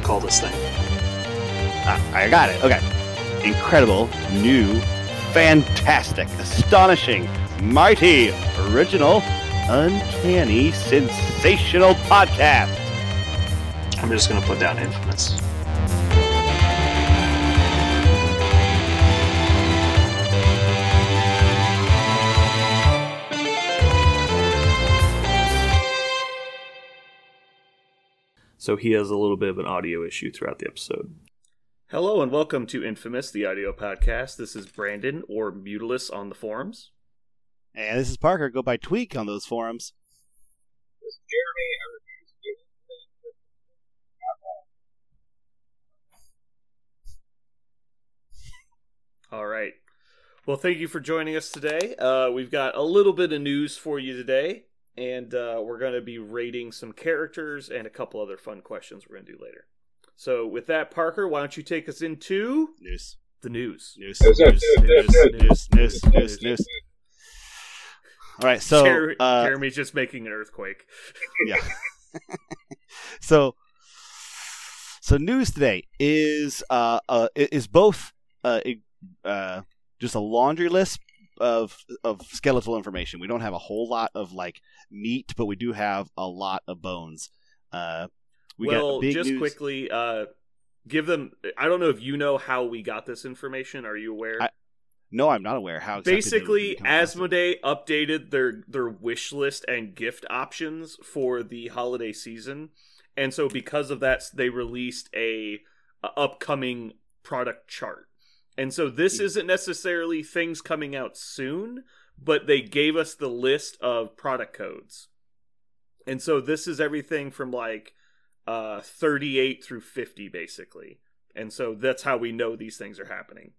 to call this thing? Ah, I got it. Okay. Incredible, new, fantastic, astonishing, mighty, original, uncanny, sensational podcast. I'm just going to put down infamous. So he has a little bit of an audio issue throughout the episode. Hello and welcome to Infamous, the audio podcast. This is Brandon or Mutilus on the forums. And this is Parker. Go by Tweak on those forums. All right. Well, thank you for joining us today. Uh, we've got a little bit of news for you today, and uh, we're going to be rating some characters and a couple other fun questions we're going to do later. So, with that, Parker, why don't you take us into News. the news? News. News. News. News. News. News. News. All right. So, Jer- uh, Jeremy's just making an earthquake. yeah. so, so news today is uh, uh is both uh, uh just a laundry list of of skeletal information. We don't have a whole lot of like meat, but we do have a lot of bones. Uh, we well, just news. quickly, uh, give them. I don't know if you know how we got this information. Are you aware? I- No, I'm not aware how. exactly Basically. Asmodee updated their their wish list and gift options for the holiday season, and so because of that, they released a, a upcoming product chart. And so this isn't necessarily things coming out soon, but they gave us the list of product codes. And so this is everything from like uh 38 through 50 basically. And so that's how we know these things are happening.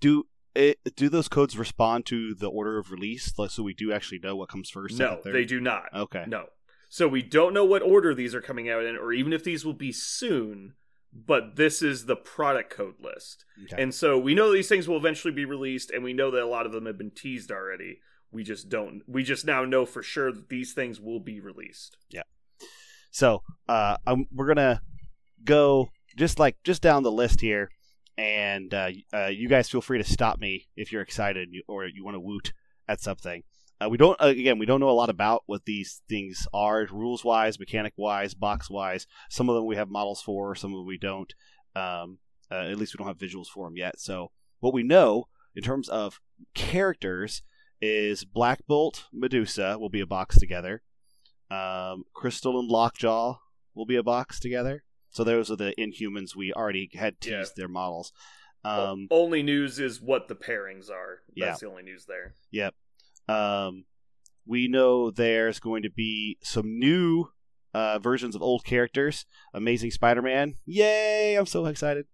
do it, do those codes respond to the order of release, like, so we do actually know what comes first? No, they do not. Okay. No. So we don't know what order these are coming out in, or even if these will be soon, but this is the product code list. Okay. And so we know these things will eventually be released, and we know that a lot of them have been teased already. We just don't, we just now know for sure that these things will be released. Yeah. So uh, um we're gonna go just like just down the list here, and uh, uh, you guys feel free to stop me if you're excited or you want to woot at something. Uh, we don't uh, again we don't know a lot about what these things are rules wise, mechanic wise, box wise. Some of them we have models for, some of them we don't. Um, uh, at least we don't have visuals for them yet. So what we know in terms of characters is Black Bolt, Medusa will be a box together. Um, Crystal and Lockjaw will be a box together. So those are the Inhumans we already had teased Yeah. their models. Um, only news is what the pairings are. Yeah. That's the only news there. Um, we know there's going to be some new uh, versions of old characters. Amazing Spider-Man, yay! I'm so excited.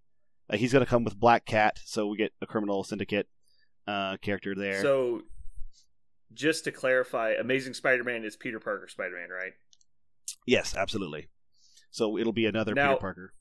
Uh, he's going to come with Black Cat, so we get a criminal syndicate uh, character there. So, just to clarify, Amazing Spider-Man is Peter Parker Spider-Man, right? yes, absolutely. So it'll be another Now- Peter Parker.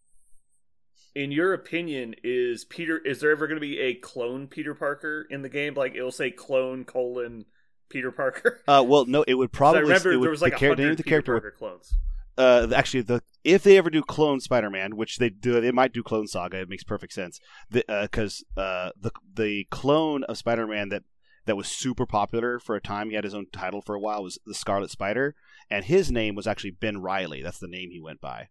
In your opinion, is Peter? Is there ever going to be a clone Peter Parker in the game? Like it'll say clone colon Peter Parker. Uh, well, no, it would probably. I remember it would, there was like the the name of the Peter character Parker clones. uh, actually the if they ever do clone Spider-Man, which they do, they might do Clone Saga. It makes perfect sense because uh, the the clone of Spider-Man that that was super popular for a time. He had his own title for a while. Was the Scarlet Spider, and his name was actually Ben Riley. That's the name he went by.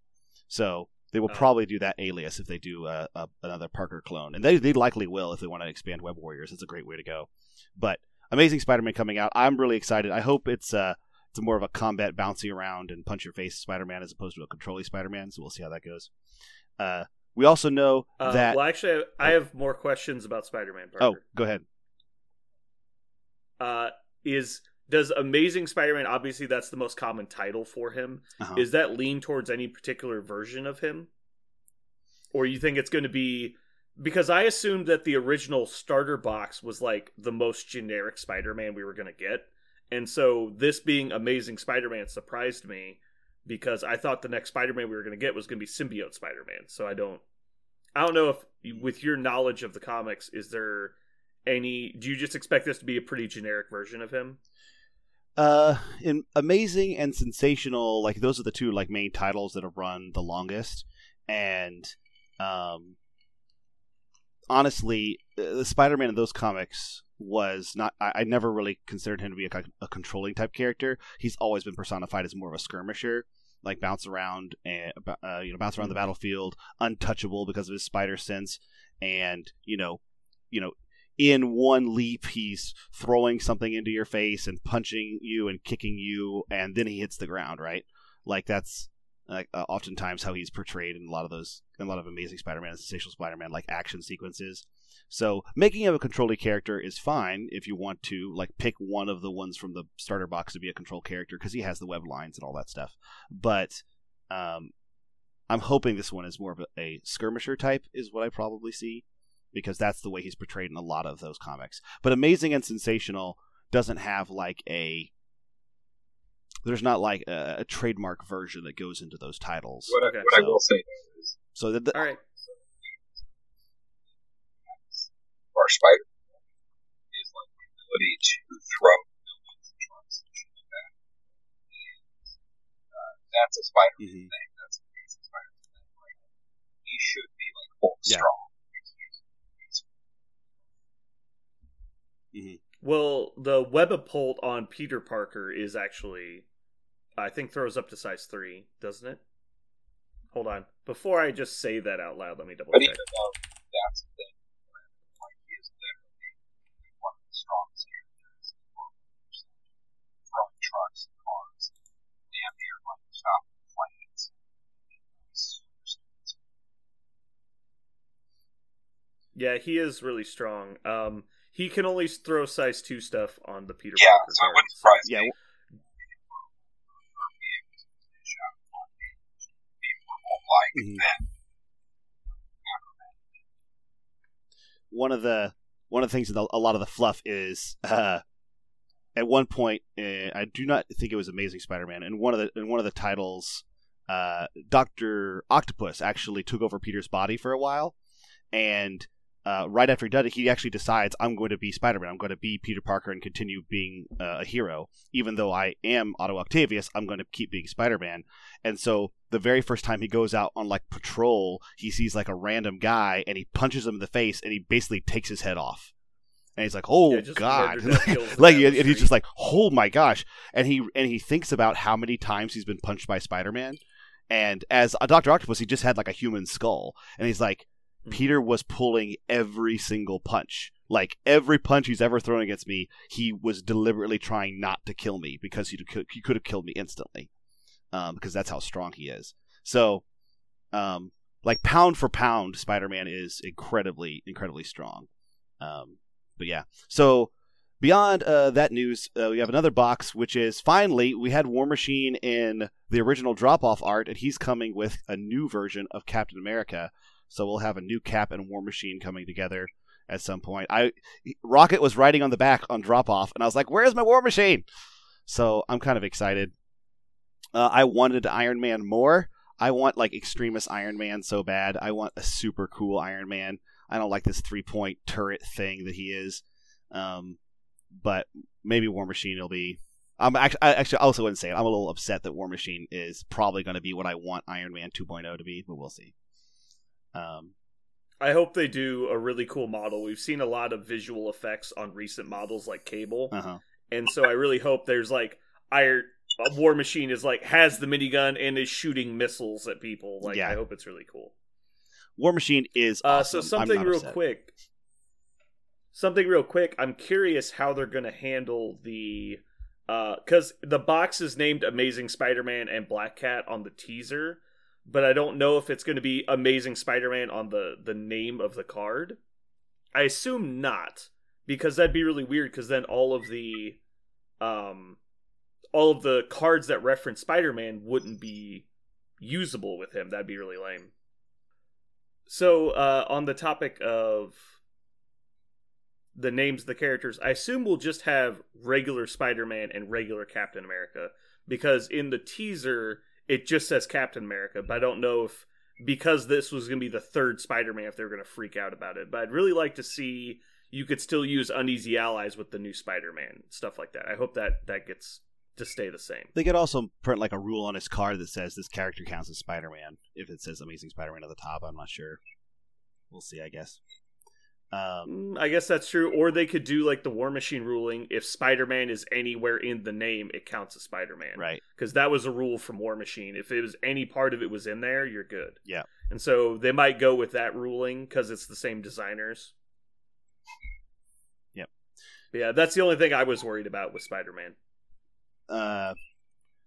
So they will Oh. probably do that alias if they do uh, a, another Parker clone, and they they likely will if they want to expand Web Warriors. It's a great way to go. But Amazing Spider-Man coming out. I'm really excited. I hope it's uh it's more of a combat bouncy around and punch your face Spider-Man as opposed to a controlly Spider-Man. So we'll see how that goes. Uh, we also know Uh, that. well, actually, I I have more questions about Spider-Man. Parker. oh, go ahead. uh, is does Amazing Spider-Man? Obviously, that's the most common title for him. Uh-huh. Is that lean towards any particular version of him, or you think it's going to be? Because I assumed that the original starter box was like the most generic Spider-Man we were going to get, and so this being Amazing Spider-Man surprised me because I thought the next Spider-Man we were going to get was going to be Symbiote Spider-Man. So I don't, I don't know if with your knowledge of the comics, is there any? Do you just expect this to be a pretty generic version of him? Uh, in amazing and sensational, like those are the two like main titles that have run the longest. and um, honestly, uh, the Spider-Man in those comics was not. I, I never really considered him to be a, a, controlling type character. He's always been personified as more of a skirmisher, like bounce around and uh, you know bounce around the battlefield, untouchable because of his spider sense, and you know, you know. In one leap, he's throwing something into your face and punching you and kicking you, and then he hits the ground. Right, like that's uh, oftentimes how he's portrayed in a lot of those a lot of amazing spider-man and sensational spider-man like action sequences. So making him a controlling character is fine if you want to like pick one of the ones from the starter box to be a control character because he has the web lines and all that stuff. But um, i'm hoping this one is more of a, a skirmisher type is what i probably see because that's the way he's portrayed in a lot of those comics. But amazing and sensational doesn't have like a there's not like a, a, trademark version that goes into those titles. What, okay. I, what so, I will say is, so the, all right, our spider is like the ability to throw buildings and trucks and shit like that. And uh, that's a spider mm-hmm. thing. That's a basic spider thing. Like he should be like full yeah. strong. Mm-hmm. Well, the Webapult on Peter Parker is actually I think throws up to size three, doesn't it? Hold on. Before I just say that out loud, let me double but check. Even though that's the thing, like he is literally one of the strongest characters in Marvel. Throwing trucks and cars, damn near like stop planes. Yeah, he is really strong. Um, he can only throw size two stuff on the Peter. Yeah, Parker so it wouldn't surprise yeah. Mm-hmm. One of the one of the things in the, a lot of the fluff is uh, at one point uh, I do not think it was Amazing Spider-Man, and one of the in one of the titles, uh, Doctor Octopus actually took over Peter's body for a while, and uh, right after he does it, he actually decides I'm going to be Spider-Man. I'm going to be Peter Parker and continue being uh, a hero. Even though I am Otto Octavius, I'm going to keep being Spider-Man. And so the very first time he goes out on like patrol, he sees like a random guy and he punches him in the face and he basically takes his head off. And he's like, "Oh yeah, God!" like, and he's just like, "Oh my gosh!" And he and he thinks about how many times he's been punched by Spider-Man. And as a Doctor Octopus, he just had like a human skull, and he's like. Peter was pulling every single punch. Like every punch he's ever thrown against me, he was deliberately trying not to kill me because he could, he could have killed me instantly, um, because that's how strong he is. So, um, like pound for pound, Spider-Man is incredibly, incredibly strong. Um, but yeah, so beyond uh, that news, uh, we have another box, which is finally we had War Machine in the original drop-off art, and he's coming with a new version of Captain America so we'll have a new Cap and War Machine coming together at some point. I Rocket was riding on the back on drop off, and I was like, "Where's my War Machine?" So I'm kind of excited. Uh, I wanted Iron Man more. I want like Extremis Iron Man so bad. I want a super cool Iron Man. I don't like this three point turret thing that he is. Um, but maybe War Machine will be. I'm actually, I actually also wouldn't say it. I'm a little upset that War Machine is probably going to be what I want Iron Man 2.0 to be, but we'll see. Um, I hope they do a really cool model. We've seen a lot of visual effects on recent models like Cable, uh-huh. and so I really hope there's like Iron a War Machine is like has the minigun and is shooting missiles at people. Like yeah. I hope it's really cool. War Machine is awesome. uh, so something real upset. quick. Something real quick. I'm curious how they're going to handle the because uh, the box is named Amazing Spider-Man and Black Cat on the teaser but I don't know if it's going to be Amazing Spider-Man on the the name of the card. I assume not because that'd be really weird because then all of the um all of the cards that reference Spider-Man wouldn't be usable with him. That'd be really lame. So, uh on the topic of the names of the characters, I assume we'll just have regular Spider-Man and regular Captain America because in the teaser it just says Captain America, but I don't know if because this was going to be the third Spider-Man if they're going to freak out about it. But I'd really like to see you could still use uneasy allies with the new Spider-Man stuff like that. I hope that that gets to stay the same. They could also print like a rule on his card that says this character counts as Spider-Man. If it says Amazing Spider-Man at the top, I'm not sure. We'll see, I guess. Um, Mm, I guess that's true. Or they could do like the War Machine ruling: if Spider-Man is anywhere in the name, it counts as Spider-Man. right. Because that was a rule from War Machine. If it was any part of it was in there, you're good. Yeah. And so they might go with that ruling because it's the same designers. Yep. Yeah, that's the only thing I was worried about with Spider-Man. Uh,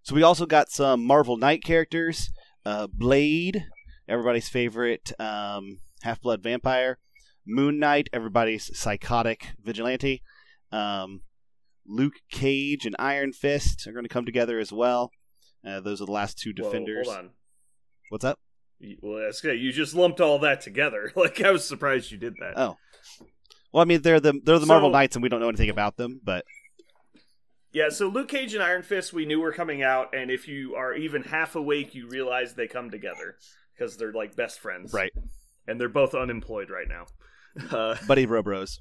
so we also got some Marvel Knight characters. Uh, Blade, everybody's favorite um, half-blood vampire. Moon Knight, everybody's psychotic vigilante. Um, Luke Cage and Iron Fist are going to come together as well. Uh, those are the last two Whoa, defenders. hold on. What's up? Well, that's good. You just lumped all that together. Like I was surprised you did that. Oh, well, I mean they're the they're the Marvel Knights, and we don't know anything about them, but Yeah, so Luke Cage and Iron Fist we knew were coming out, and if you are even half awake, you realize they come together because they're like best friends, right, And they're both unemployed right now. Uh, Buddy Robros.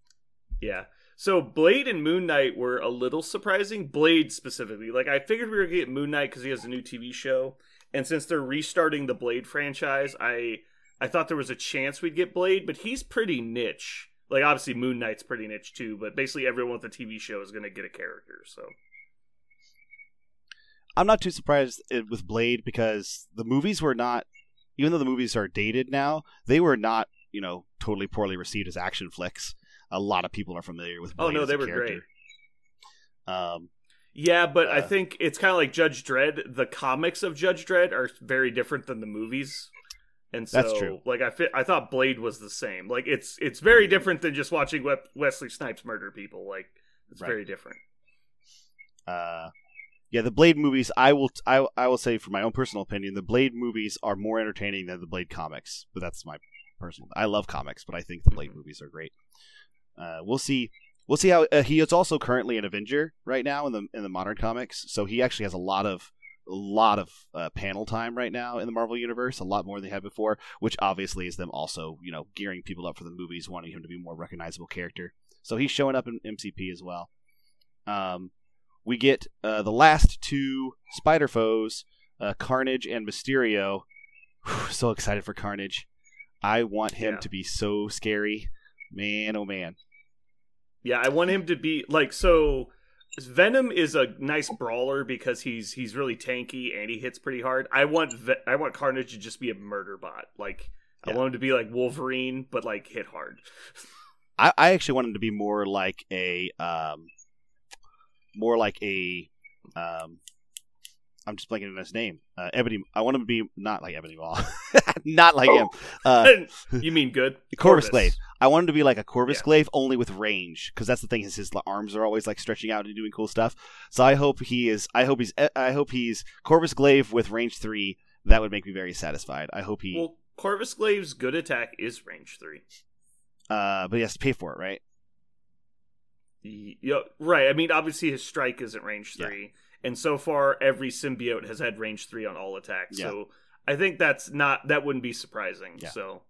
yeah. So Blade and Moon Knight were a little surprising. Blade specifically, like I figured we were gonna get Moon Knight because he has a new TV show, and since they're restarting the Blade franchise, I I thought there was a chance we'd get Blade, but he's pretty niche. Like obviously Moon Knight's pretty niche too, but basically everyone with a TV show is gonna get a character. So I'm not too surprised uh, with Blade because the movies were not, even though the movies are dated now, they were not, you know, totally poorly received as action flicks. A lot of people are familiar with. Blade Oh, no, they were character. Um, Yeah, but I Uh, think it's kind of like Judge Dredd. The comics of Judge Dredd are very different than the movies, and so That's true. like I fit, I thought Blade was the same. Like it's it's very different than just watching we- Wesley Snipes murder people. Like it's Right. very different. uh, yeah, the Blade movies. I will. I, I will say, for my own personal opinion, the Blade movies are more entertaining than the Blade comics. But that's my personal. I love comics, but I think the Blade Mhm. movies are great. Uh, we'll see. We'll see how uh, he is also currently an Avenger right now in the in the modern comics. So he actually has a lot of a lot of uh, panel time right now in the Marvel universe, a lot more than they had before. Which obviously is them also you know gearing people up for the movies, wanting him to be a more recognizable character. So he's showing up in MCP as well. Um, we get uh, the last two Spider foes, uh, Carnage and Mysterio. Whew, so excited for Carnage. I want him Yeah. to be so scary. Man, oh man. Yeah, I want him to be like so. Venom is a nice brawler because he's he's really tanky and he hits pretty hard. I want Ve- I want Carnage to just be a murder bot. Like I want him to be like Wolverine, but like hit hard. I, I actually want him to be more like a um more like a um I'm just blanking on his name. Uh, Ebony. I want him to be not like Ebony Maw, not like him. Uh, you mean good? Corvus Glaive. I want him to be like a Corvus Yeah. Glaive, only with range, because that's the thing. Is his arms are always like stretching out and doing cool stuff. So I hope he is. I hope he's. I hope he's Corvus Glaive with range three. That would make me very satisfied. I hope he. Well, Corvus Glaive's good attack is range three. uh, but he has to pay for it, right? Yeah, right. I mean, obviously his strike isn't range Yeah. And so far every symbiote has had range three on all attacks. Yeah. So I think that's not that wouldn't be surprising. Yeah. So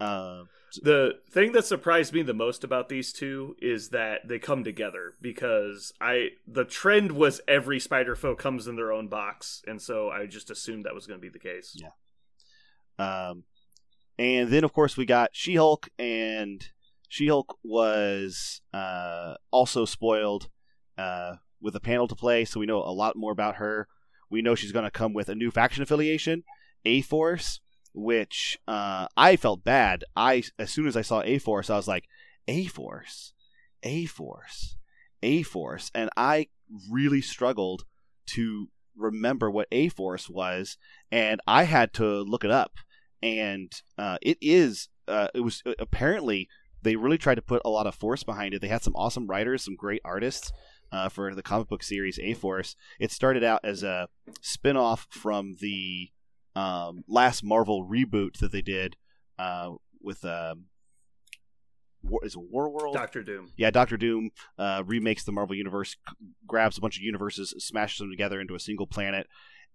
Uh, the thing that surprised me the most about these two is that they come together because I the trend was every spider foe comes in their own box, and so I just assumed that was going to be the case. Yeah. Um, and then of course we got She Hulk, and She Hulk was uh, also spoiled uh, with a panel to play, so we know a lot more about her. We know she's going to come with a new faction affiliation, A Force, which uh, I felt bad. I as soon as I saw A Force, I was like, A Force, A Force, A Force, and I really struggled to remember what A Force was, and I had to look it up. And uh, it is, uh, it was apparently they really tried to put a lot of force behind it. They had some awesome writers, some great artists uh, for the comic book series A Force. It started out as a spin off from the um, last Marvel reboot that they did uh, with. Um, War, is War World? Doctor Doom. yeah, Doctor Doom uh, remakes the Marvel universe, c- grabs a bunch of universes, smashes them together into a single planet,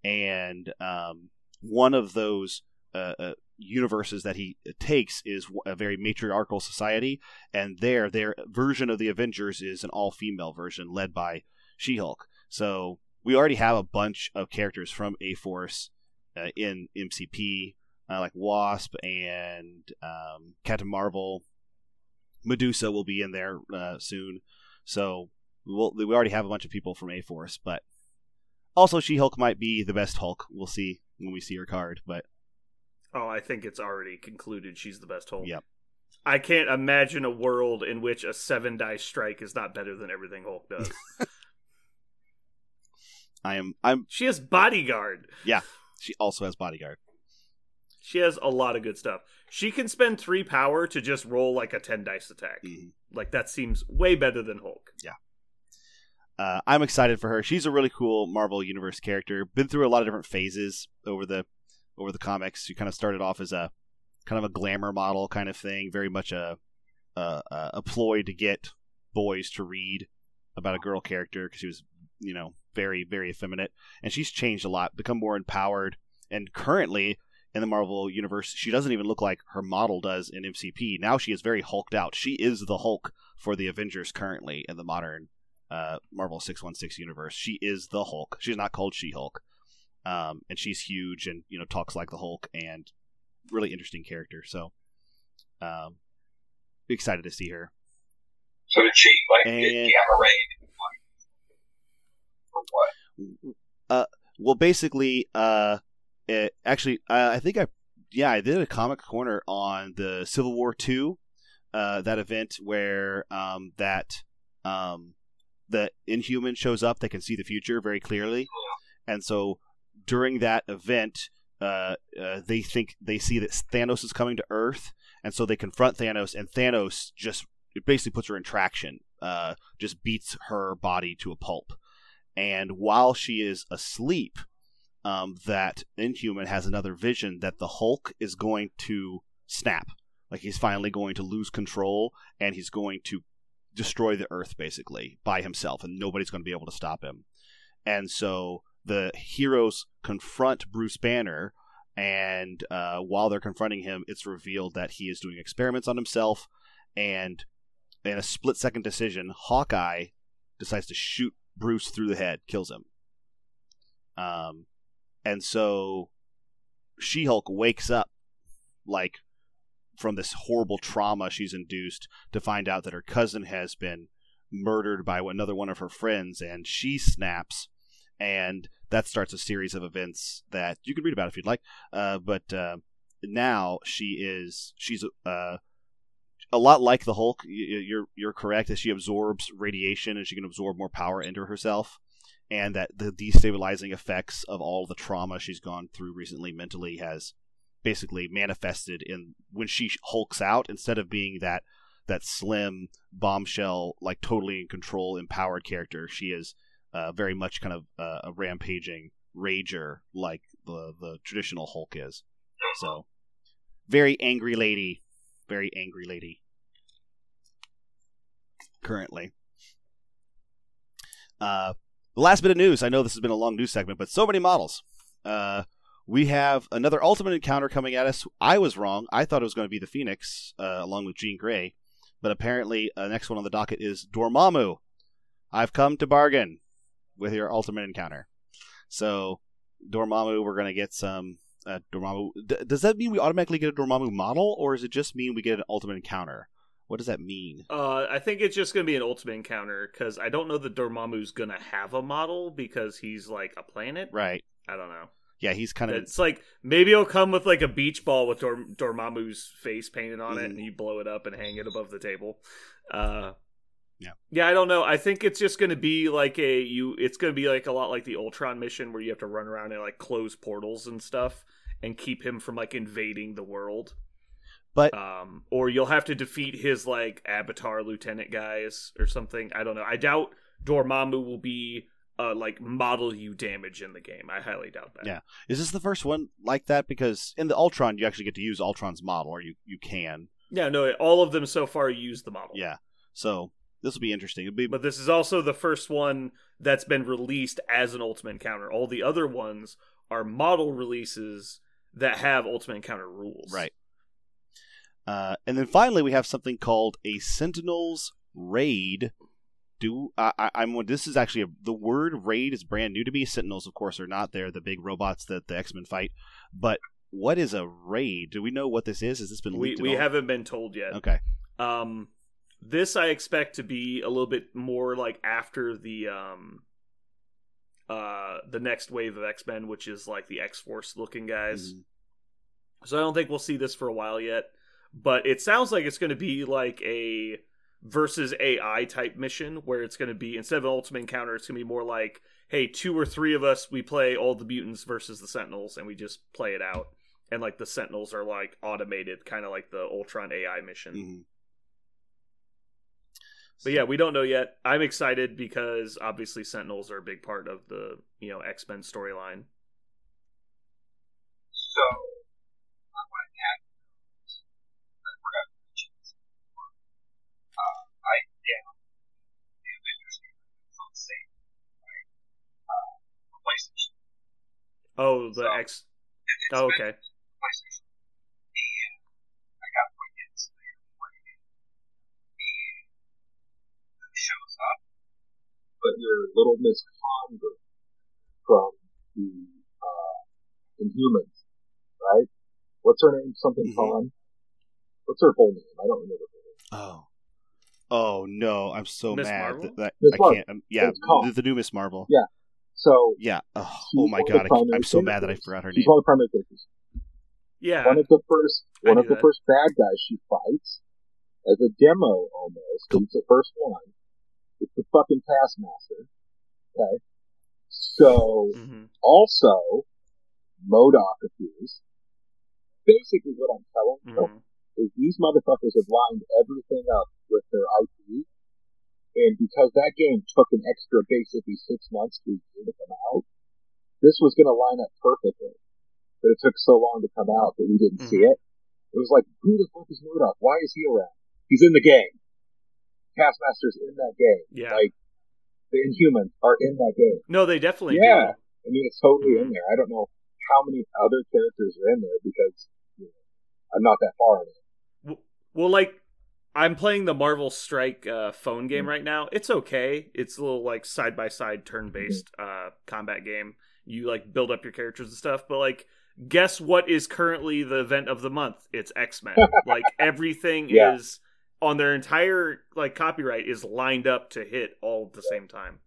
and um, one of those uh, uh, universes that he takes is a very matriarchal society, and there, their version of the Avengers is an all-female version led by She-Hulk. So we already have a bunch of characters from A Force uh, in MCP, uh, like Wasp and um, Captain Marvel. Medusa will be in there uh, soon. So we'll, we already have a bunch of people from A Force, but also She Hulk might be the best Hulk. We'll see when we see her card, but Oh, I think it's already concluded she's the best Hulk. Yep. I can't imagine a world in which a seven die strike is not better than everything Hulk does. I am I'm she has bodyguard. Yeah. She also has bodyguard. She has a lot of good stuff. She can spend three power to just roll like a ten dice attack. Mhm. Like that seems way better than Hulk. Yeah. Uh, I'm excited for her. She's a really cool Marvel Universe character. Been through a lot of different phases over the over the comics. She kind of started off as a kind of a glamour model kind of thing, very much a a, a ploy to get boys to read about a girl character because she was you know very very effeminate, and she's changed a lot, become more empowered, and currently. In the Marvel universe, she doesn't even look like her model does in MCP. Now she is very hulked out. She is the Hulk for the Avengers currently in the modern uh, Marvel 616 universe. She is the Hulk. She's not called She Hulk. Um, and she's huge and, you know, talks like the Hulk and really interesting character. So, um, excited to see her. So did she like get And- gamma rayed? For what? Well, basically, uh, it, actually, uh, I think I, yeah, I did a comic corner on the Civil War two, uh, that event where um, that um, the Inhuman shows up. They can see the future very clearly, and so during that event, uh, uh, they think they see that Thanos is coming to Earth, and so they confront Thanos, and Thanos just basically puts her in traction, uh, just beats her body to a pulp and while she is asleep, um, that Inhuman has another vision that the Hulk is going to snap, like he's finally going to lose control, and he's going to destroy the Earth basically by himself, and nobody's going to be able to stop him. And so the heroes confront Bruce Banner, and uh, while they're confronting him, it's revealed that he is doing experiments on himself, and in a split second decision, Hawkeye decides to shoot Bruce through the head, kills him. Um, and so She Hulk wakes up like from this horrible trauma she's induced to find out that her cousin has been murdered by another one of her friends, and she snaps, and that starts a series of events that you can read about if you'd like. Uh, but uh, now she is she's uh, a lot like the Hulk. You're you're correct that she absorbs radiation and she can absorb more power into herself, and that the destabilizing effects of all the trauma she's gone through recently mentally has basically manifested in when she hulks out instead of being that that slim bombshell like totally in control empowered character she is uh, very much kind of uh, a rampaging rager like the the traditional hulk is. So very angry lady very angry lady. Currently. Uh the last bit of news i know this has been a long news segment but so many models. Uh we have another ultimate encounter coming at us. I was wrong. I thought it was going to be the phoenix uh, along with jean grey but apparently uh, next one on the docket is dormammu. I've come to bargain with your ultimate encounter so dormammu we're going to get some uh, dormammu D- does that mean we automatically get a dormammu model or does it just mean we get an ultimate encounter what does that mean Uh, I think it's just gonna be an ultimate encounter because I don't know that Dormammu's gonna have a model because he's like a planet. right I don't know. yeah he's kind of It's like maybe it'll come with like a beach ball with Dor- Dormammu's face painted on it, Mhm. and you blow it up and hang it above the table. Uh, Yeah. yeah. I don't know. I think it's just going to be like a you. It's going to be like a lot like the Ultron mission where you have to run around and like close portals and stuff and keep him from like invading the world. But- um, or you'll have to defeat his like Avatar Lieutenant guys or something. I don't know. I doubt Dormammu will be uh like model you damage in the game. I highly doubt that. Yeah. Is this the first one like that? Because in the Ultron, you actually get to use Ultron's model, or you, you can. Yeah, no, all of them so far use the model. Yeah. So this will be interesting. Be, But this is also the first one that's been released as an Ultimate Encounter. All the other ones are model releases that have Ultimate Encounter rules. right. Uh, and then finally, we have something called a Sentinels Raid do I, I I'm this is actually a, the word raid is brand new to me. Sentinels, of course, are not there, the big robots that the X Men fight. But what is a raid? Do we know what this is? Has this been We we all? haven't been told yet. Okay. Um, this I expect to be a little bit more like after the um, uh, the next wave of X Men, which is like the X Force looking guys. Mhm. So I don't think we'll see this for a while yet. But it sounds like it's going to be like a versus AI type mission where it's going to be instead of an ultimate encounter, it's going to be more like, hey, two or three of us, we play all the mutants versus the Sentinels, and we just play it out. And like the Sentinels are like automated, kind of like the Ultron AI mission. Mhm. But yeah, we don't know yet. I'm excited because obviously Sentinels are a big part of the you know X Men storyline. So, I want to add I forgot to mention this before. Uh, I down the Avengers game it's right? Uh, PlayStation. Oh, the So, X. Oh, okay. PlayStation. And I got my kids there playing it. And it shows up. But your little Miss Conger from the uh, Inhumans, right? What's her name? Something. Khan. What's her full name? I don't remember. her name. Oh. Oh no! I'm so Miss mad Marvel? that, that Miss I Marvel. can't. Um, yeah, It's called. the, the new Miss Marvel. Yeah. So Yeah. Oh, oh my one of the god! I, primary am so mad that I forgot her she's name. one of the primary characters. Yeah. One of the first, one knew of the that. first bad guys she fights as a demo almost. 'cause It's the first one. It's the fucking Taskmaster. Okay. So hmm also MODOK appears. Basically, what I'm telling you hmm is these motherfuckers have lined everything up with their IP, and because that game took an extra basically six months to come out, this was going to line up perfectly. But it took so long to come out that we didn't see Mhm. it. It was like, who the fuck is Murdoch? Why is he around? He's in the game. Taskmaster's in that game. Yeah. Like the Inhumans are in that game. no, they definitely Yeah. I mean, it's totally in there. I don't know how many other characters are in there because you know, I'm not that far in it. Well, like I'm playing the Marvel Strike uh, phone game Mhm. right now. It's okay. It's a little like side by side turn based uh, combat game. You like build up your characters and stuff, but like. Guess what is currently the event of the month? It's X Men. like everything Yeah. is on their entire like copyright is lined up to hit all at the same time.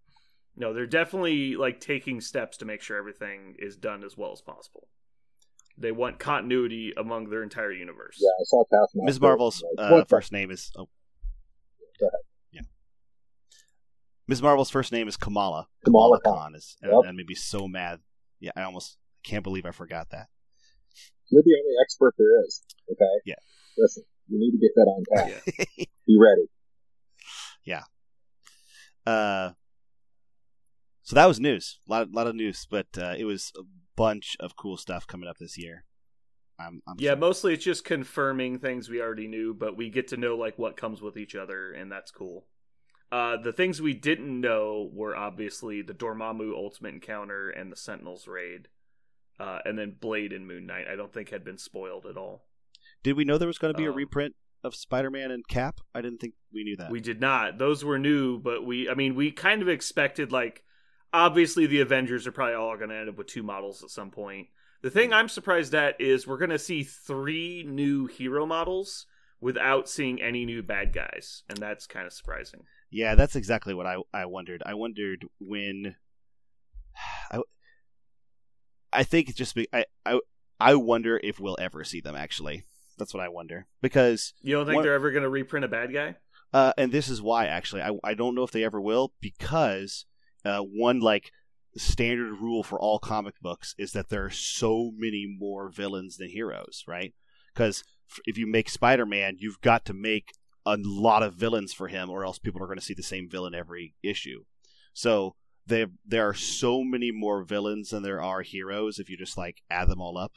No, they're definitely like taking steps to make sure everything is done as well as possible. They want continuity among their entire universe. Yeah, I saw Taskmaster. Ms. Marvel's uh, first name is. Oh, Go ahead. yeah. Ms. Marvel's first name is Kamala. Kamala Khan is, and, Yep. and made me so mad. Yeah, I almost can't believe I forgot that. You're the only expert there is. Okay. Yeah. Listen, you need to get that on tap. Yeah. Be ready. Yeah. Uh, so that was news. A lot, lot of news, but uh, it was a bunch of cool stuff coming up this year. I'm, I'm Yeah, so- mostly it's just confirming things we already knew, but we get to know like what comes with each other, and that's cool. Uh, the things we didn't know were obviously the Dormammu Ultimate Encounter and the Sentinels raid, uh, and then Blade and Moon Knight. I don't think had been spoiled at all. Did we know there was going to be a Um, reprint of Spider-Man and Cap? I didn't think we knew that. We did not. Those were new, but we, I mean, we kind of expected like, obviously the Avengers are probably all going to end up with two models at some point. The thing I'm surprised at is we're going to see three new hero models without seeing any new bad guys, and that's kind of surprising. Yeah, that's exactly what I I wondered. I wondered when I I think it's just be, I I I wonder if we'll ever see them actually. That's what I wonder because You don't think What- they're ever going to reprint a bad guy? uh and this is why actually I I don't know if they ever will because uh one like standard rule for all comic books is that there are so many more villains than heroes, right? Cuz if you make Spider-Man, you've got to make a lot of villains for him or else people are going to see the same villain every issue. So there there are so many more villains than there are heroes if you just like add them all up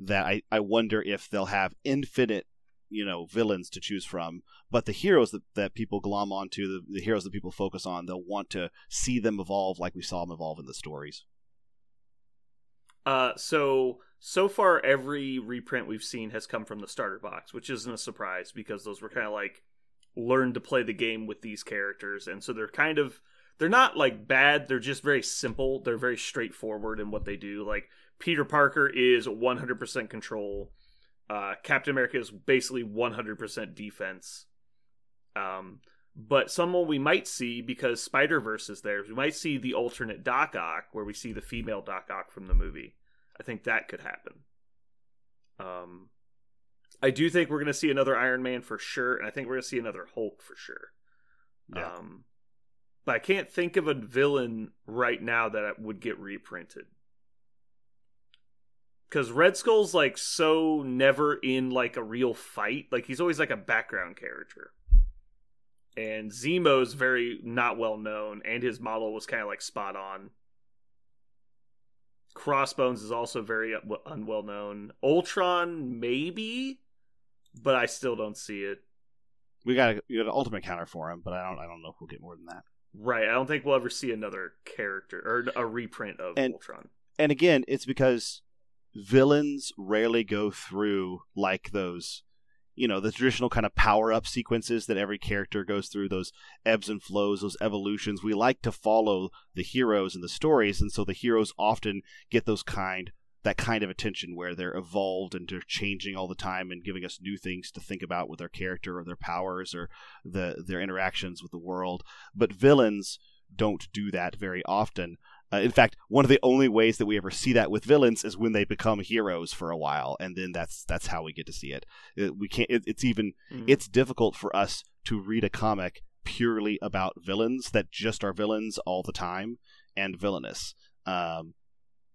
that I, I wonder if they'll have infinite you know villains to choose from but the heroes that, that people glom onto the, the heroes that people focus on they'll want to see them evolve like we saw them evolve in the stories Uh, so so far every reprint we've seen has come from the starter box, which isn't a surprise because those were kind of like learned to play the game with these characters, and so they're kind of they're not like bad. They're just very simple. They're very straightforward in what they do. Like Peter Parker is 100% control. Uh, Captain America is basically 100% defense. Um, but someone we might see because Spider Verse is there, we might see the alternate Doc Ock, where we see the female Doc Ock from the movie. I think that could happen. Um, I do think we're going to see another Iron Man for sure, and I think we're going to see another Hulk for sure. Yeah. Um, but I can't think of a villain right now that would get reprinted. Because Red Skull's like so never in like a real fight. Like he's always like a background character. And Zemo's very not well known, and his model was kind of like spot on. Crossbones is also very un- unwell known. Ultron, maybe, but I still don't see it. We got a, we got an ultimate counter for him, but I don't I don't know if we'll get more than that. Right. I don't think we'll ever see another character or a reprint of And- Ultron. And again, it's because villains rarely go through like those you know the traditional kind of power up sequences that every character goes through those ebbs and flows those evolutions. We like to follow the heroes and the stories and so the heroes often get those kind that kind of attention where they're evolved and they're changing all the time and giving us new things to think about with their character or their powers or the their interactions with the world. But villains don't do that very often uh, in fact, one of the only ways that we ever see that with villains is when they become heroes for a while, and then that's that's how we get to see it. We can't. It, it's even Mhm. it's difficult for us to read a comic purely about villains that just are villains all the time and villainous. Um,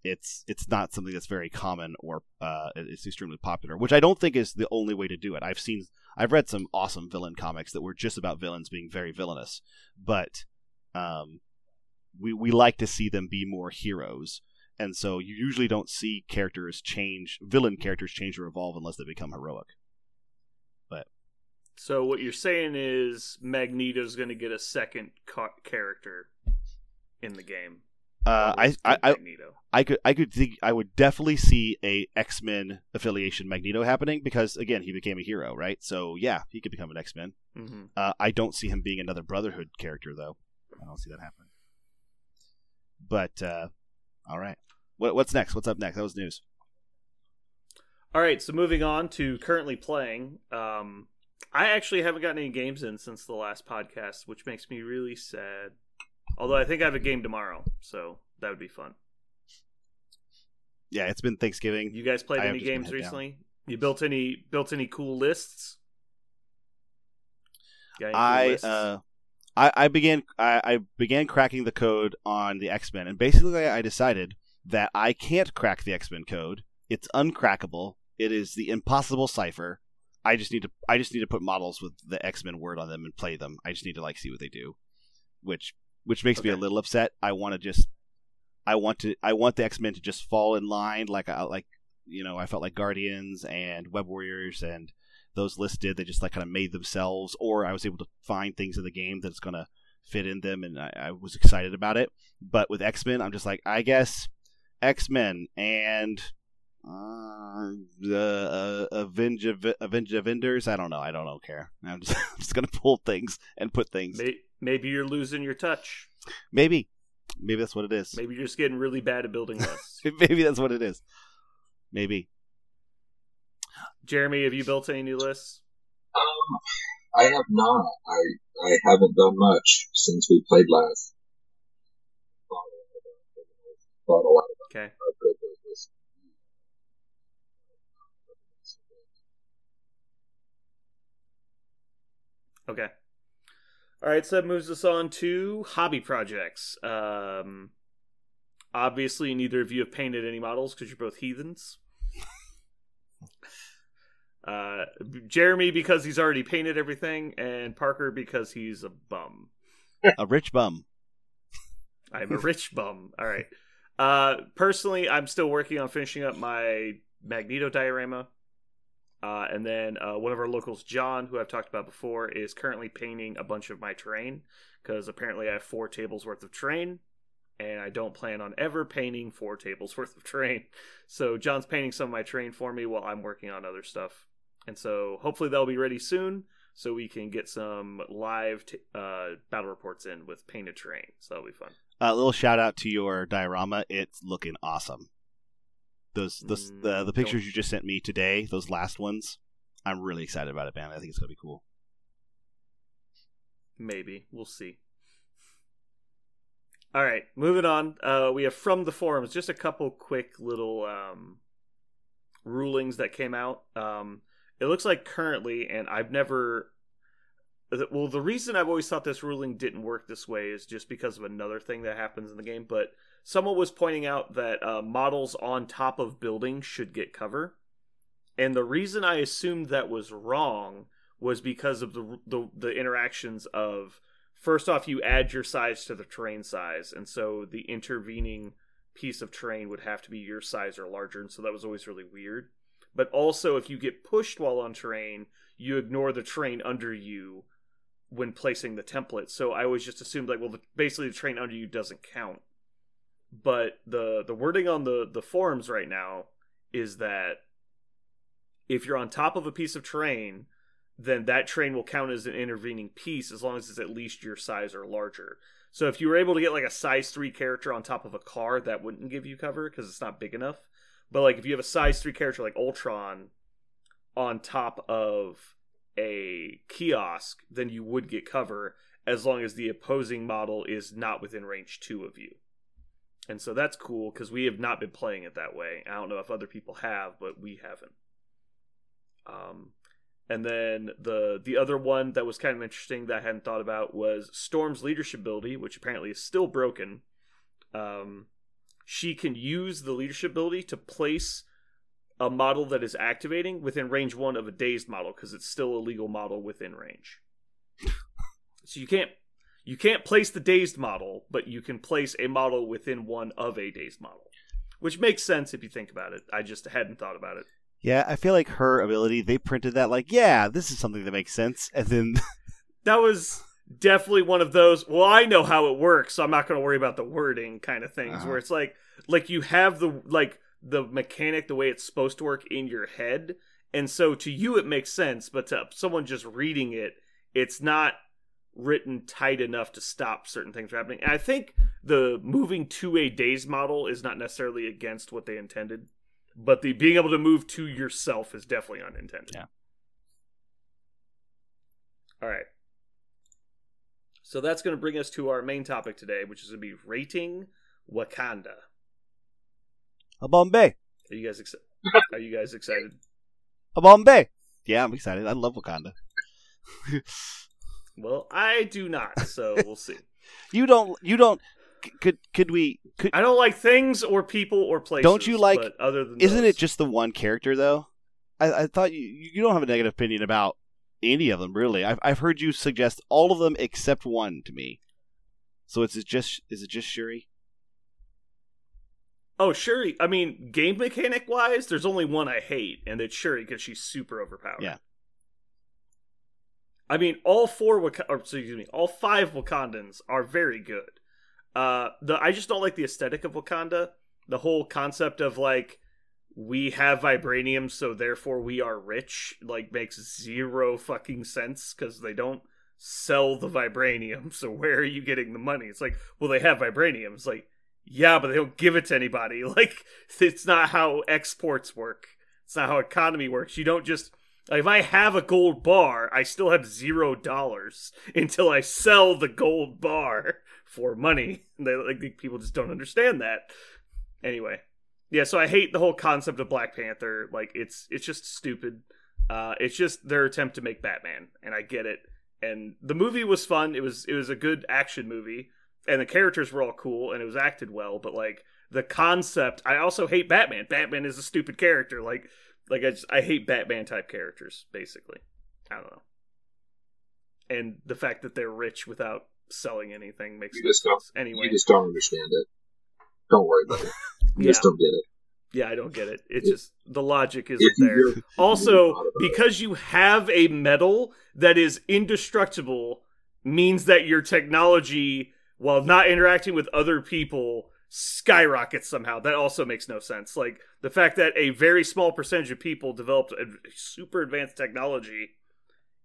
it's it's not something that's very common or uh, it's extremely popular, which I don't think is the only way to do it. I've seen I've read some awesome villain comics that were just about villains being very villainous, but um, we we like to see them be more heroes. And so you usually don't see characters change, villain characters change or evolve unless they become heroic. But So what you're saying is Magneto's going to get a second ca- character in the game. Uh, I, I, I, Magneto. I could, I could think, I would definitely see a X Men affiliation Magneto happening because again, he became a hero, right? So yeah, he could become an X Men. Mhm. Uh, I don't see him being another Brotherhood character though. I don't see that happening. But uh, all right, what, what's next? What's up next? That was news. All right, so moving on to currently playing. Um, I actually haven't gotten any games in since the last podcast, which makes me really sad. Although I think I have a game tomorrow, so that would be fun. Yeah, it's been Thanksgiving. You guys played I any games head down. recently? You built any built any cool lists? Got any cool I lists? uh, I, I began I, I began cracking the code on the X Men, and basically I decided that I can't crack the X Men code. It's uncrackable. It is the impossible cipher. I just need to I just need to put models with the X Men word on them and play them. I just need to like see what they do, which which makes me a little upset. I want to just I want to I want the X Men to just fall in line like I like you know I felt like Guardians and Web Warriors and those lists did. They just like kind of made themselves, or I was able to find things in the game that's going to fit in them, and I, I was excited about it. But with X Men, I'm just like, I guess X Men and uh, the uh, Avenge Avenge Avengers. I don't know. I don't know. Care. I'm just I'm just going to pull things and put things. May- maybe you're losing your touch. Maybe, maybe that's what it is. Maybe you're just getting really bad at building lists. Maybe that's what it is. Maybe. Jeremy, have you built any new lists? Um, I have not. I I haven't done much since we played last. Thought a lot about Okay. how good those lists Okay. All right, so that moves us on to hobby projects. Um, obviously, neither of you have painted any models because you're both heathens. Uh, Jeremy because he's already painted everything, and Parker because he's a bum. A rich bum. I'm a rich bum. All right. Uh, personally, I'm still working on finishing up my Magneto diorama. Uh, and then uh, one of our locals, John, who I've talked about before, is currently painting a bunch of my terrain because apparently I have four tables worth of terrain, and I don't plan on ever painting four tables worth of terrain. So John's painting some of my terrain for me while I'm working on other stuff, and so hopefully that'll be ready soon. so we can get some live t- uh, battle reports in with painted terrain. So that'll be fun. A little shout out to your diorama. It's looking awesome. Those, those Mm, the the pictures don't- you just sent me today, those last ones, I'm really excited about it, man. I think it's gonna be cool. Maybe we'll see. All right, moving on. Uh, we have from the forums just a couple quick little um, rulings that came out. Um, it looks like currently, and I've never. Well, the reason I've always thought this ruling didn't work this way is just because of another thing that happens in the game. But someone was pointing out that uh, models on top of buildings should get cover, and the reason I assumed that was wrong was because of the the, the interactions of first off you add your size to the terrain size and so the intervening piece of terrain would have to be your size or larger and so that was always really weird but also if you get pushed while on terrain you ignore the terrain under you when placing the template so i always just assumed like well the, basically the terrain under you doesn't count but the the wording on the the forums right now is that if you're on top of a piece of terrain then that train will count as an intervening piece as long as it's at least your size or larger. So if you were able to get like a size 3 character on top of a car, that wouldn't give you cover because it's not big enough. But like if you have a size 3 character like Ultron on top of a kiosk, then you would get cover as long as the opposing model is not within range 2 of you. And so that's cool because we have not been playing it that way. I don't know if other people have, but we haven't. Um, and then the the other one that was kind of interesting that I hadn't thought about was Storm's leadership ability, which apparently is still broken. Um, she can use the leadership ability to place a model that is activating within range one of a dazed model because it's still a legal model within range. so you can't you can't place the dazed model, but you can place a model within one of a dazed model, which makes sense if you think about it. I just hadn't thought about it. Yeah, I feel like her ability, they printed that like, yeah, this is something that makes sense, and then that was definitely one of those well i know how it works so i'm not going to worry about the wording kind of things Uh-huh. where it's like like you have the like the mechanic the way it's supposed to work in your head and so to you it makes sense but to someone just reading it it's not written tight enough to stop certain things from happening and i think the moving to a days model is not necessarily against what they intended but the being able to move to yourself is definitely unintended Yeah. all right so that's going to bring us to our main topic today, which is going to be rating Wakanda. a Bombay, Are you guys excited? Are you guys excited? a Bombay. Yeah, I'm excited. I love Wakanda. Well, I do not, so we'll see. You don't. You don't. Could could we? Could I don't like things or people or places. Don't you like- But other than isn't those- it just the one character though? I, I thought you you don't have a negative opinion about any of them really. I've I've heard you suggest all of them except one to me. So it's just is it just Shuri? Oh, Shuri. I mean, game mechanic wise, there's only one I hate, and it's Shuri because she's super overpowered. Yeah. I mean, all four Wak- or excuse me, all five Wakandans are very good. Uh, the I just don't like the aesthetic of Wakanda. The whole concept of like we have vibranium, so therefore we are rich, like makes zero fucking sense because they don't sell the vibranium. So where are you getting the money? It's like, well, they have vibranium. It's like, yeah, but they don't give it to anybody. Like, it's not how exports work. It's not how economy works. You don't just like if I have a gold bar, I still have zero dollars until I sell the gold bar for money. They like people just don't understand that. Anyway, yeah. So I hate the whole concept of Black Panther. Like it's it's just stupid. Uh, it's just their attempt to make Batman, and I get it. And the movie was fun. It was it was a good action movie, and the characters were all cool, and it was acted well. But like the concept, I also hate Batman. Batman is a stupid character. Like like I just I hate Batman type characters. Basically, I don't know. And the fact that they're rich without selling anything makes You no sense. Anyway, You just don't understand it. Don't worry about it. You yeah, just don't get it. yeah, I don't get it. It's If- just the logic isn't there. Also, it. because you have a metal that is indestructible, means that your technology, while not interacting with other people, skyrockets somehow. That also makes no sense. Like the fact that a very small percentage of people developed a super advanced technology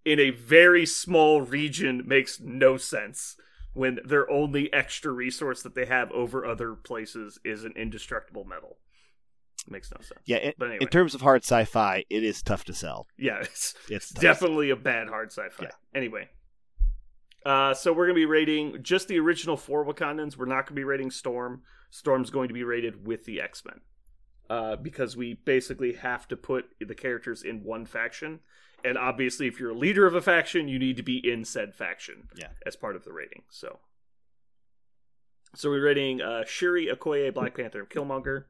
in a very small region makes no sense when their only extra resource that they have over other places is an indestructible metal. Makes no sense. Yeah, in, But anyway. in terms of hard sci-fi, it is tough to sell. Yeah, it's It's definitely a bad hard sci-fi. Yeah. Anyway, uh, so we're gonna be rating just the original four Wakandans. We're not gonna be rating Storm. Storm's going to be rated with the X Men, uh, because we basically have to put the characters in one faction, and obviously, if you're a leader of a faction, you need to be in said faction. Yeah. as part of the rating. So, so we're rating uh, Shuri, Okoye, Black Panther, and Killmonger.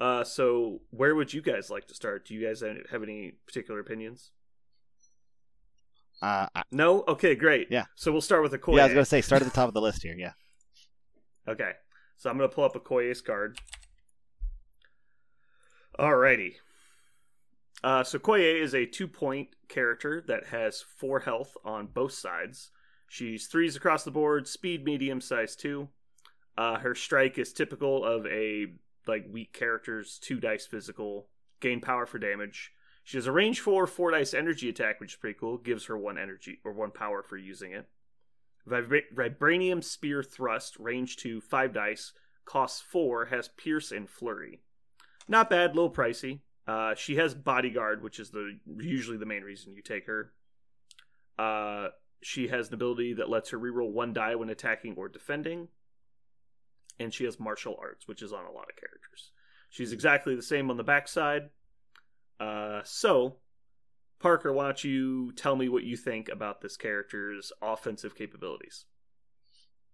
Uh, so where would you guys like to start? Do you guys have any particular opinions? Uh, I, No? Okay, great. Yeah. So we'll start with Okoye. yeah, I was gonna say start at the top of the list here. Yeah. Okay. So I'm going to pull up Okoye's card. Alrighty. Uh, so Koye is a two point character that has four health on both sides. She's threes across the board, speed medium, size two. Uh, her strike is typical of a like weak character's two dice physical, gain power for damage. She has a range four, four dice energy attack, which is pretty cool. Gives her one energy or one power for using it. Vibra- Vibranium Spear Thrust, range 2, 5 dice, costs 4, has Pierce and Flurry. Not bad, little pricey. Uh, she has Bodyguard, which is the usually the main reason you take her. Uh, she has an ability that lets her reroll one die when attacking or defending. And she has Martial Arts, which is on a lot of characters. She's exactly the same on the backside. Uh, so, Parker, why don't you tell me what you think about this character's offensive capabilities?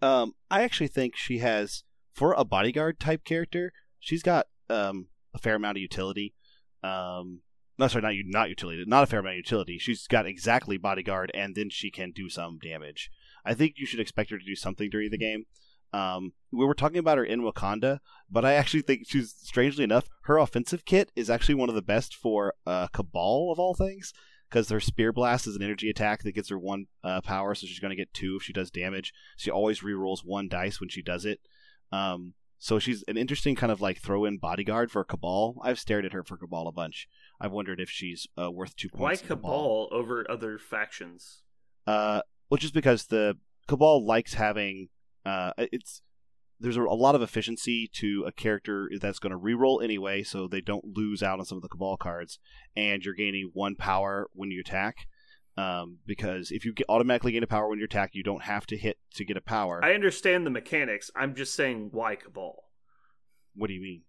Um, I actually think she has for a bodyguard type character, she's got um a fair amount of utility. Um, no, sorry, not not utility, not a fair amount of utility. She's got exactly bodyguard, and then she can do some damage. I think you should expect her to do something during the game. Um, we were talking about her in Wakanda, but I actually think she's strangely enough, her offensive kit is actually one of the best for uh, Cabal of all things because her spear blast is an energy attack that gets her one uh, power, so she's going to get two if she does damage. She always rerolls one dice when she does it. Um, so she's an interesting kind of like throw-in bodyguard for Cabal. I've stared at her for Cabal a bunch. I've wondered if she's uh, worth two Why points. in Cabal over other factions? uh, well, just because the Cabal likes having uh, it's there's a, a lot of efficiency to a character that's going to reroll anyway, so they don't lose out on some of the Cabal cards, and you're gaining one power when you attack. Um, because if you get, automatically gain a power when you attack, you don't have to hit to get a power. I understand the mechanics. I'm just saying why Cabal? what do you mean?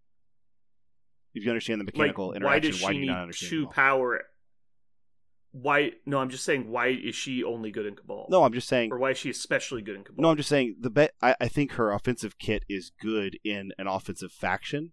If you understand the mechanical like, why interaction, does why, she do you need not understand? two power? Why? No, I'm just saying. Why is she only good in Cabal? No, I'm just saying. or why is she especially good in Cabal? No, I'm just saying the bet. I, I think her offensive kit is good in an offensive faction.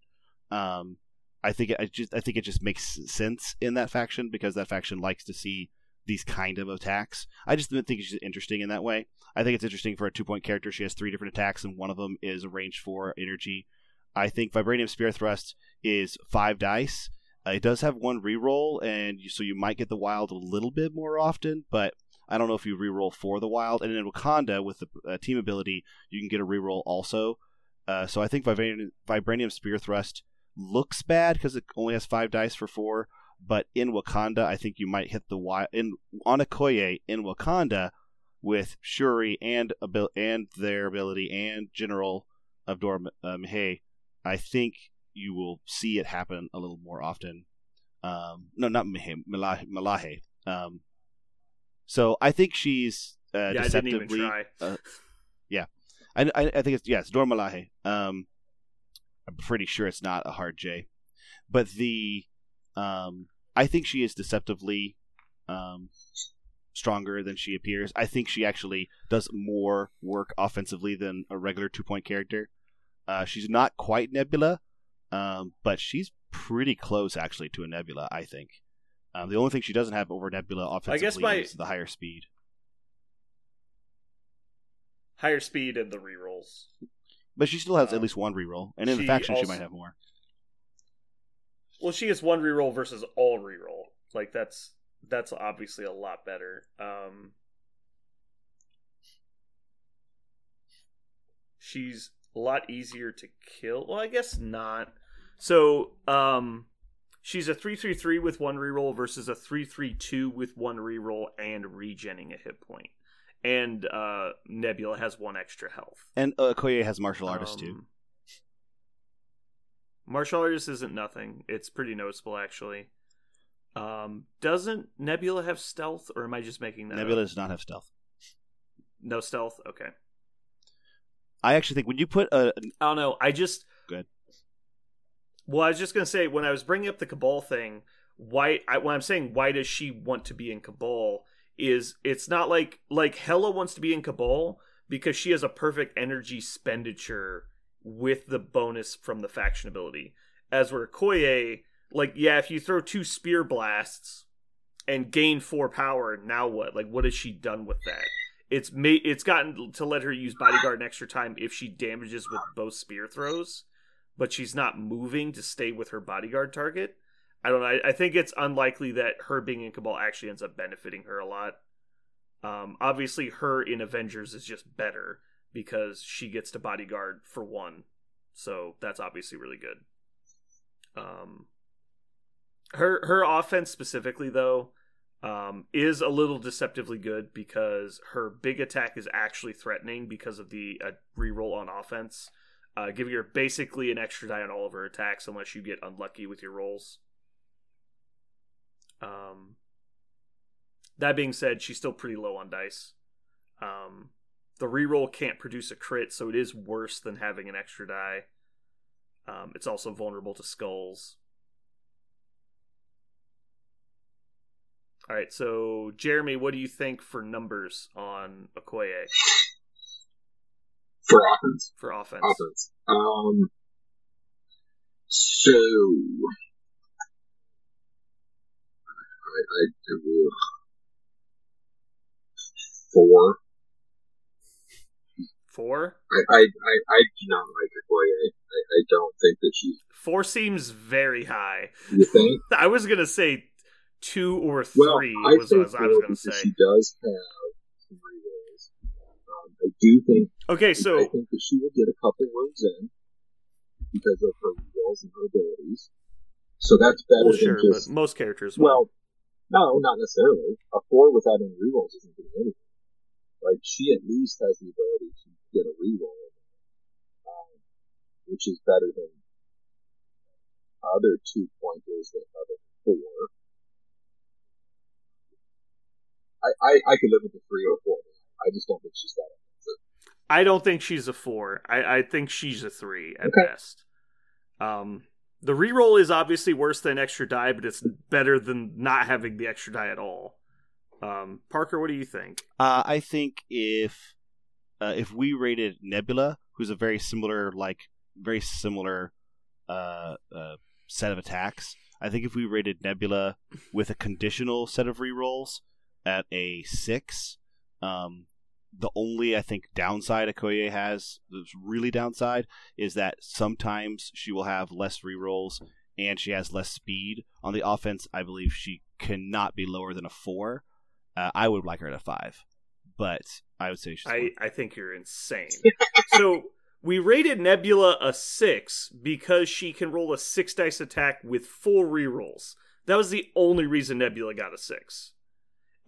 Um, I think it I just I think it just makes sense in that faction because that faction likes to see these kind of attacks. I just think just interesting in that way. I think it's interesting for a two point character. She has three different attacks, and one of them is a range four energy. I think Vibranium Spear Thrust is five dice. Uh, it does have one reroll, and you, so you might get the wild a little bit more often, but I don't know if you reroll for the wild. And in Wakanda, with the uh, team ability, you can get a reroll also. Uh, so I think Vibranium, Vibranium Spear Thrust looks bad because it only has five dice for four. But in Wakanda, I think you might hit the wild. In on Okoye in Wakanda, with Shuri and abil- and their ability and General Abdor uh, Mihai, I think you will see it happen a little more often. Um, no, not Mihai, Milaje. Milaje. Um, so I think she's uh, yeah, I didn't even deceptively. try. I, I, I think it's yes, Dor Milaje. Um, I'm pretty sure it's not a hard J, but the um, I think she is deceptively um, stronger than she appears. I think she actually does more work offensively than a regular two point character. Uh, she's not quite Nebula, um, but she's pretty close actually to a Nebula. I think. Um, the only thing she doesn't have over Nebula offensively guess my- is the higher speed. Higher speed and the rerolls. But she still has Um, at least one reroll, and in the faction she might have more. Well, she has one reroll versus all reroll. Like that's that's obviously a lot better. Um, she's a lot easier to kill. Well, I guess not. So, um, she's a three three three with one reroll versus a three three two with one reroll and regenning a hit point. And uh, Nebula has one extra health. And uh, Okoye has martial artist too. Martial artist isn't nothing. It's pretty noticeable actually. Um, doesn't Nebula have stealth, or am I just making that? Nebula up? does not have stealth. No stealth. Okay. I actually think when you put a I don't know. I just Good. Well, I was just gonna say when I was bringing up the Cabal thing, why? I, when I'm saying why does she want to be in Cabal? Is it's not like like Hela wants to be in Cabal because she has a perfect energy expenditure with the bonus from the faction ability. As where Koye, like yeah, if you throw two spear blasts and gain four power, now what? Like what has she done with that? It's made it's gotten to let her use bodyguard an extra time if she damages with both spear throws, but she's not moving to stay with her bodyguard target. I don't know. I, I think it's unlikely that her being in Cabal actually ends up benefiting her a lot. Um, obviously, her in Avengers is just better because she gets to bodyguard for one, so that's obviously really good. Um, her her offense specifically though um, is a little deceptively good because her big attack is actually threatening because of the uh, reroll on offense, uh, giving her basically an extra die on all of her attacks unless you get unlucky with your rolls. Um, that being said, she's still pretty low on dice. Um, the reroll can't produce a crit, so it is worse than having an extra die. Um, it's also vulnerable to skulls. All right, so Jeremy, what do you think for numbers on Okoye For offense? for offense? Offense. Um, so. I, I, ugh. four. Four. I, I, I, I do not like Okoye. I, I don't think that she's. Four seems very high. You think? I was gonna say two or three Well, I was think I was gonna say. she does have some rerolls. Um, I do think Okay, so I think that she will get a couple wounds in because of her rerolls and her abilities. So that's better well, sure, than just but most characters. will. well, no, not necessarily. A four without any rerolls isn't doing anything. Like she at least has the ability to get a reroll, um, which is better than other two pointers that have a four. I, I, I could live with a three or four. I just don't think she's that offensive. I don't think she's a four. I, I think she's a three at Okay. best. Um, the reroll is obviously worse than extra die, but it's better than not having the extra die at all. Um, Parker, what do you think? Uh, I think if uh, if we rated Nebula, who's a very similar like very similar uh, uh, set of attacks, I think if we rated Nebula with a conditional set of rerolls at a six, um, the only I think downside Okoye has that's really downside is that sometimes she will have less rerolls and she has less speed on the offense. I believe she cannot be lower than a four. Uh, I would like her at a five, but I would say she's. I, I think you're insane. so we rated Nebula a six because she can roll a six dice attack with four rerolls. That was the only reason Nebula got a six.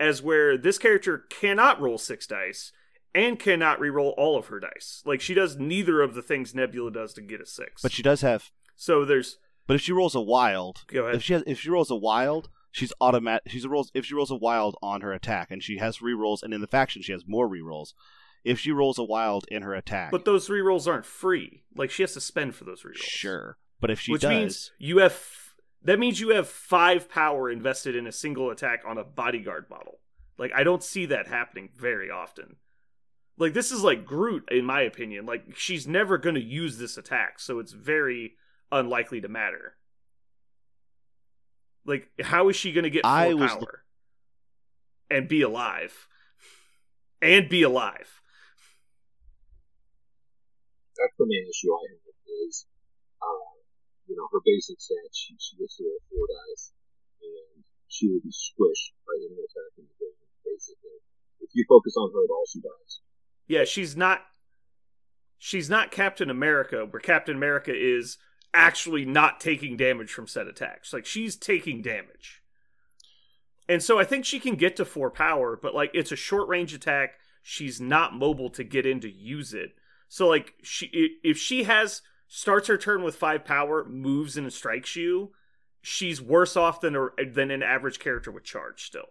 As where this character cannot roll six dice and cannot reroll all of her dice. Like she does neither of the things Nebula does to get a six. but she does have. so there's But if she rolls a wild, go ahead. if she has, if she rolls a wild, she's automatic. She's a rolls if she rolls a wild on her attack, and she has rerolls, and in the faction she has more rerolls. If she rolls a wild in her attack, But those rerolls aren't free. Like she has to spend for those rerolls. sure. But if she Which does, means you have that means you have five power invested in a single attack on a bodyguard model. Like I don't see that happening very often. Like this is like Groot in my opinion. Like she's never going to use this attack, so it's very unlikely to matter. Like how is she going to get full I was power and be alive? And be alive. that's the main issue I have is, uh, you know, her basic stats, she, she gets to roll four dice, and she will be squished by any attack in the game, basically. If you focus on her at all, she dies. Yeah, she's not she's not Captain America, where Captain America is actually not taking damage from set attacks. Like she's taking damage. And so I think she can get to 4 power, but like it's a short range attack. She's not mobile to get in to use it. So like she if she has starts her turn with 5 power, moves and strikes you, she's worse off than a, than an average character with charge still.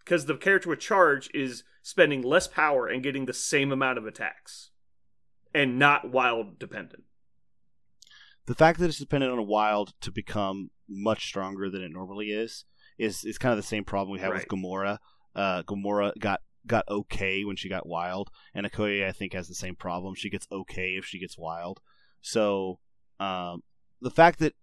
Because the character with charge is spending less power and getting the same amount of attacks, and not wild dependent. The fact that it's dependent on a wild to become much stronger than it normally is is is kind of the same problem we have Right. with Gamora. Uh, Gamora got got okay when she got wild, and Okoye I think has the same problem. She gets okay if she gets wild. So um, the fact that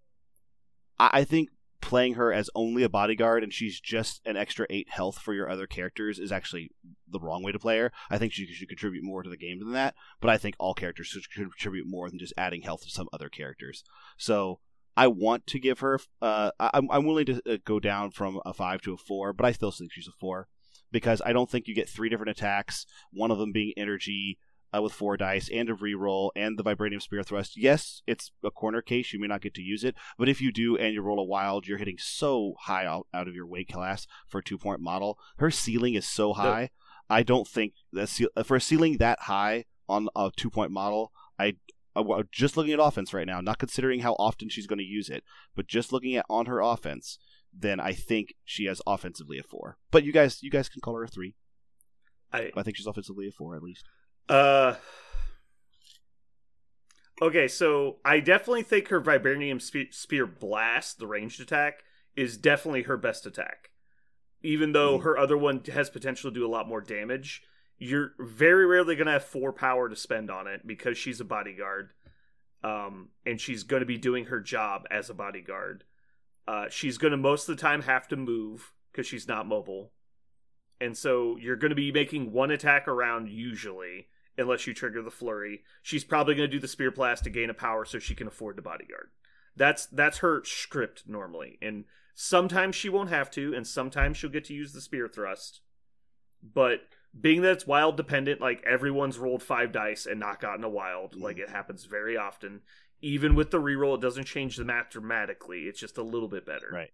I, I think playing her as only a bodyguard and she's just an extra eight health for your other characters is actually the wrong way to play her. I think she should contribute more to the game than that. But I think all characters should contribute more than just adding health to some other characters. So I want to give her. Uh, I'm I'm willing to uh, go down from a five to a four, but I still think she's a four because I don't think you get three different attacks. One of them being energy uh, with four dice and a reroll and the vibranium spear thrust. Yes, it's a corner case. You may not get to use it, but if you do and you roll a wild, you're hitting so high out, out of your weight class for a two point model. Her ceiling is so high. I don't think that ceil- for a ceiling that high on a two point model. I uh, just looking at offense right now, not considering how often she's going to use it, but just looking at on her offense, then I think she has offensively a four. But you guys, you guys can call her a three. I I think she's offensively a four at least. Uh. Okay, so I definitely think her vibranium spe- spear blast, the ranged attack, is definitely her best attack. Even though Mhm. her other one has potential to do a lot more damage, you're very rarely going to have four power to spend on it because she's a bodyguard, um, and she's going to be doing her job as a bodyguard. Uh, she's going to most of the time have to move because she's not mobile, and so you're going to be making one attack around usually unless you trigger the flurry. She's probably going to do the spear blast to gain a power so she can afford the bodyguard. That's that's her script normally, and sometimes she won't have to, and sometimes she'll get to use the spear thrust. But being that it's wild dependent, like everyone's rolled five dice and not gotten a wild, Mhm. like it happens very often. Even with the reroll, it doesn't change the math dramatically. It's just a little bit better. Right.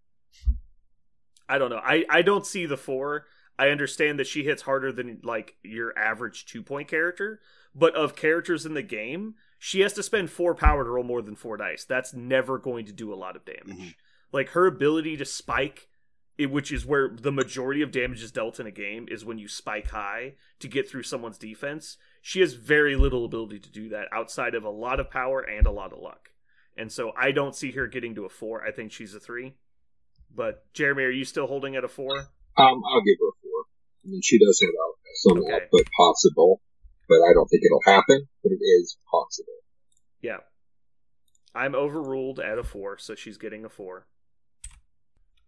I don't know. I, I don't see the four. I understand that she hits harder than like your average two point character, but of characters in the game, she has to spend four power to roll more than four dice. That's never going to do a lot of damage. Mhm. Like her ability to spike, it, which is where the majority of damage is dealt in a game, is when you spike high to get through someone's defense. She has very little ability to do that outside of a lot of power and a lot of luck. And so I don't see her getting to a four. I think she's a three. But Jeremy, are you still holding at a four? Um, I'll give her a four. I mean, she does have some Okay. output possible, but I don't think it'll happen. But it is possible. Yeah. I'm overruled at a four, so she's getting a four.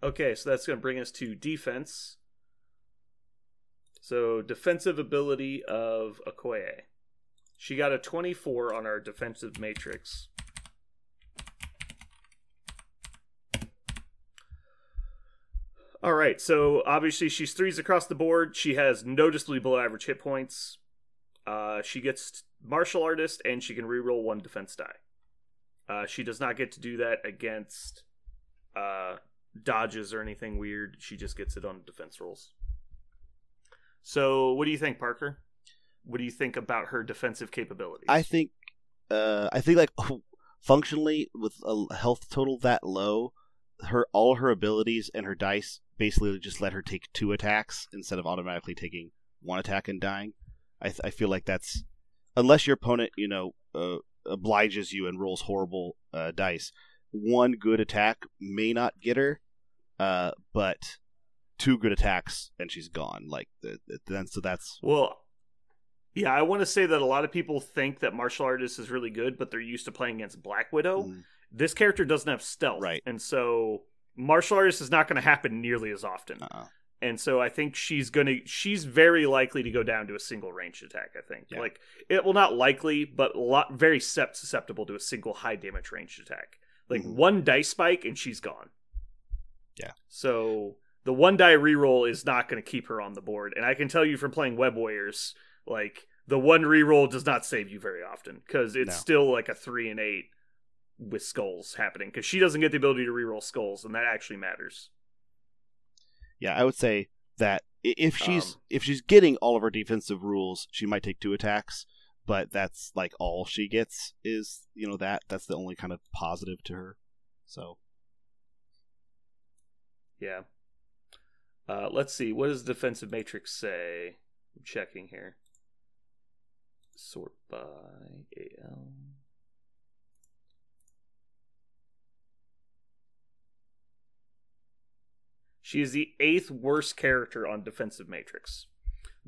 Okay, so that's going to bring us to defense. So, defensive ability of Okoye. She got a 24 on our defensive matrix. All right, so obviously she's threes across the board. She has noticeably below average hit points. Uh, she gets martial artist and she can reroll one defense die. Uh, she does not get to do that against uh, dodges or anything weird. She just gets it on defense rolls. So, what do you think, Parker? What do you think about her defensive capabilities? I think, uh, I think like functionally with a health total that low, her all her abilities and her dice basically just let her take two attacks instead of automatically taking one attack and dying. I th- I feel like that's unless your opponent you know uh, obliges you and rolls horrible uh, dice, one good attack may not get her, uh, but two good attacks and she's gone. Like the, the, then so that's Well, yeah, I want to say that a lot of people think that martial artist is really good, but they're used to playing against Black Widow. mm, This character doesn't have stealth, Right. And so martial artist is not going to happen nearly as often. uh-uh. and so I think she's gonna she's very likely to go down to a single ranged attack. I think Yeah. like it will not likely, but a lot very susceptible to a single high damage ranged attack. Like Mhm. one dice spike and she's gone. Yeah. So the one die reroll is not going to keep her on the board, and I can tell you from playing Web Warriors, like the one reroll does not save you very often because it's No. still like a three and eight with skulls happening because she doesn't get the ability to reroll skulls, and that actually matters. Yeah, I would say that if she's Um, if she's getting all of her defensive rules, she might take two attacks, but that's like all she gets is you know that that's the only kind of positive to her. So Yeah. Uh, let's see. What does defensive matrix say? I'm checking here. Sort by AL. She is the eighth worst character on defensive matrix.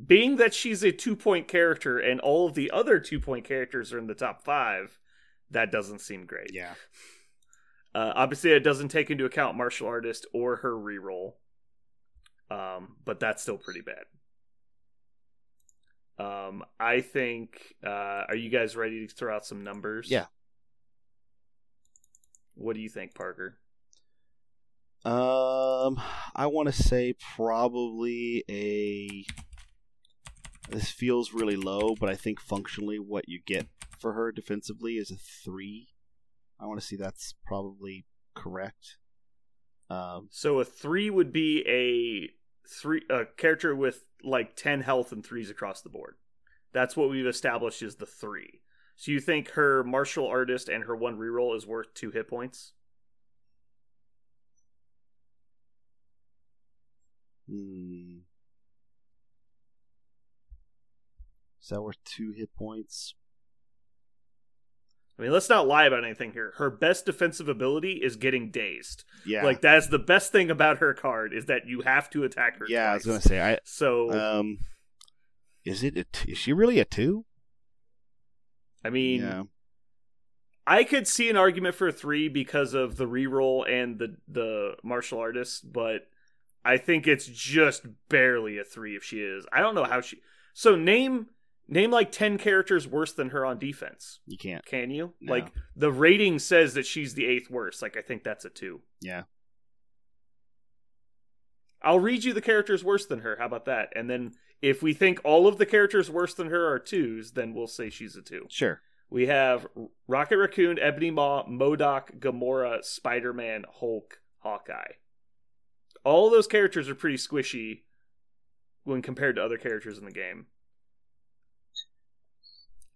Being that she's a two point character and all of the other two point characters are in the top five, that doesn't seem great. yeah, Uh, obviously, it doesn't take into account martial artist or her reroll, um, but that's still pretty bad. Um, I think. Uh, are you guys ready to throw out some numbers? Yeah. What do you think, Parker? Um, I want to say probably a. This feels really low, but I think functionally what you get for her defensively is a three. I want to see that's probably correct. Um, So a three would be a three a character with like ten health and threes across the board. That's what we've established is the three. So you think her martial artist and her one reroll is worth two hit points? Hmm. Is that worth two hit points? I mean, let's not lie about anything here. Her best defensive ability is getting dazed. Yeah. Like that's the best thing about her card is that you have to attack her. yeah, I was gonna say I So um is it a t- is she really a two? I mean, yeah. I could see an argument for a three because of the reroll and the the martial artist, but I think it's just barely a three if she is. I don't know how she. So name name like ten characters worse than her on defense. You can't. Can you? No. Like the rating says that she's the eighth worst. Like I think that's a two. Yeah. I'll read you the characters worse than her. How about that? And then if we think all of the characters worse than her are twos, then we'll say she's a two. Sure. We have Rocket Raccoon, Ebony Maw, MODOK, Gamora, Spider Man, Hulk, Hawkeye. All those characters are pretty squishy when compared to other characters in the game.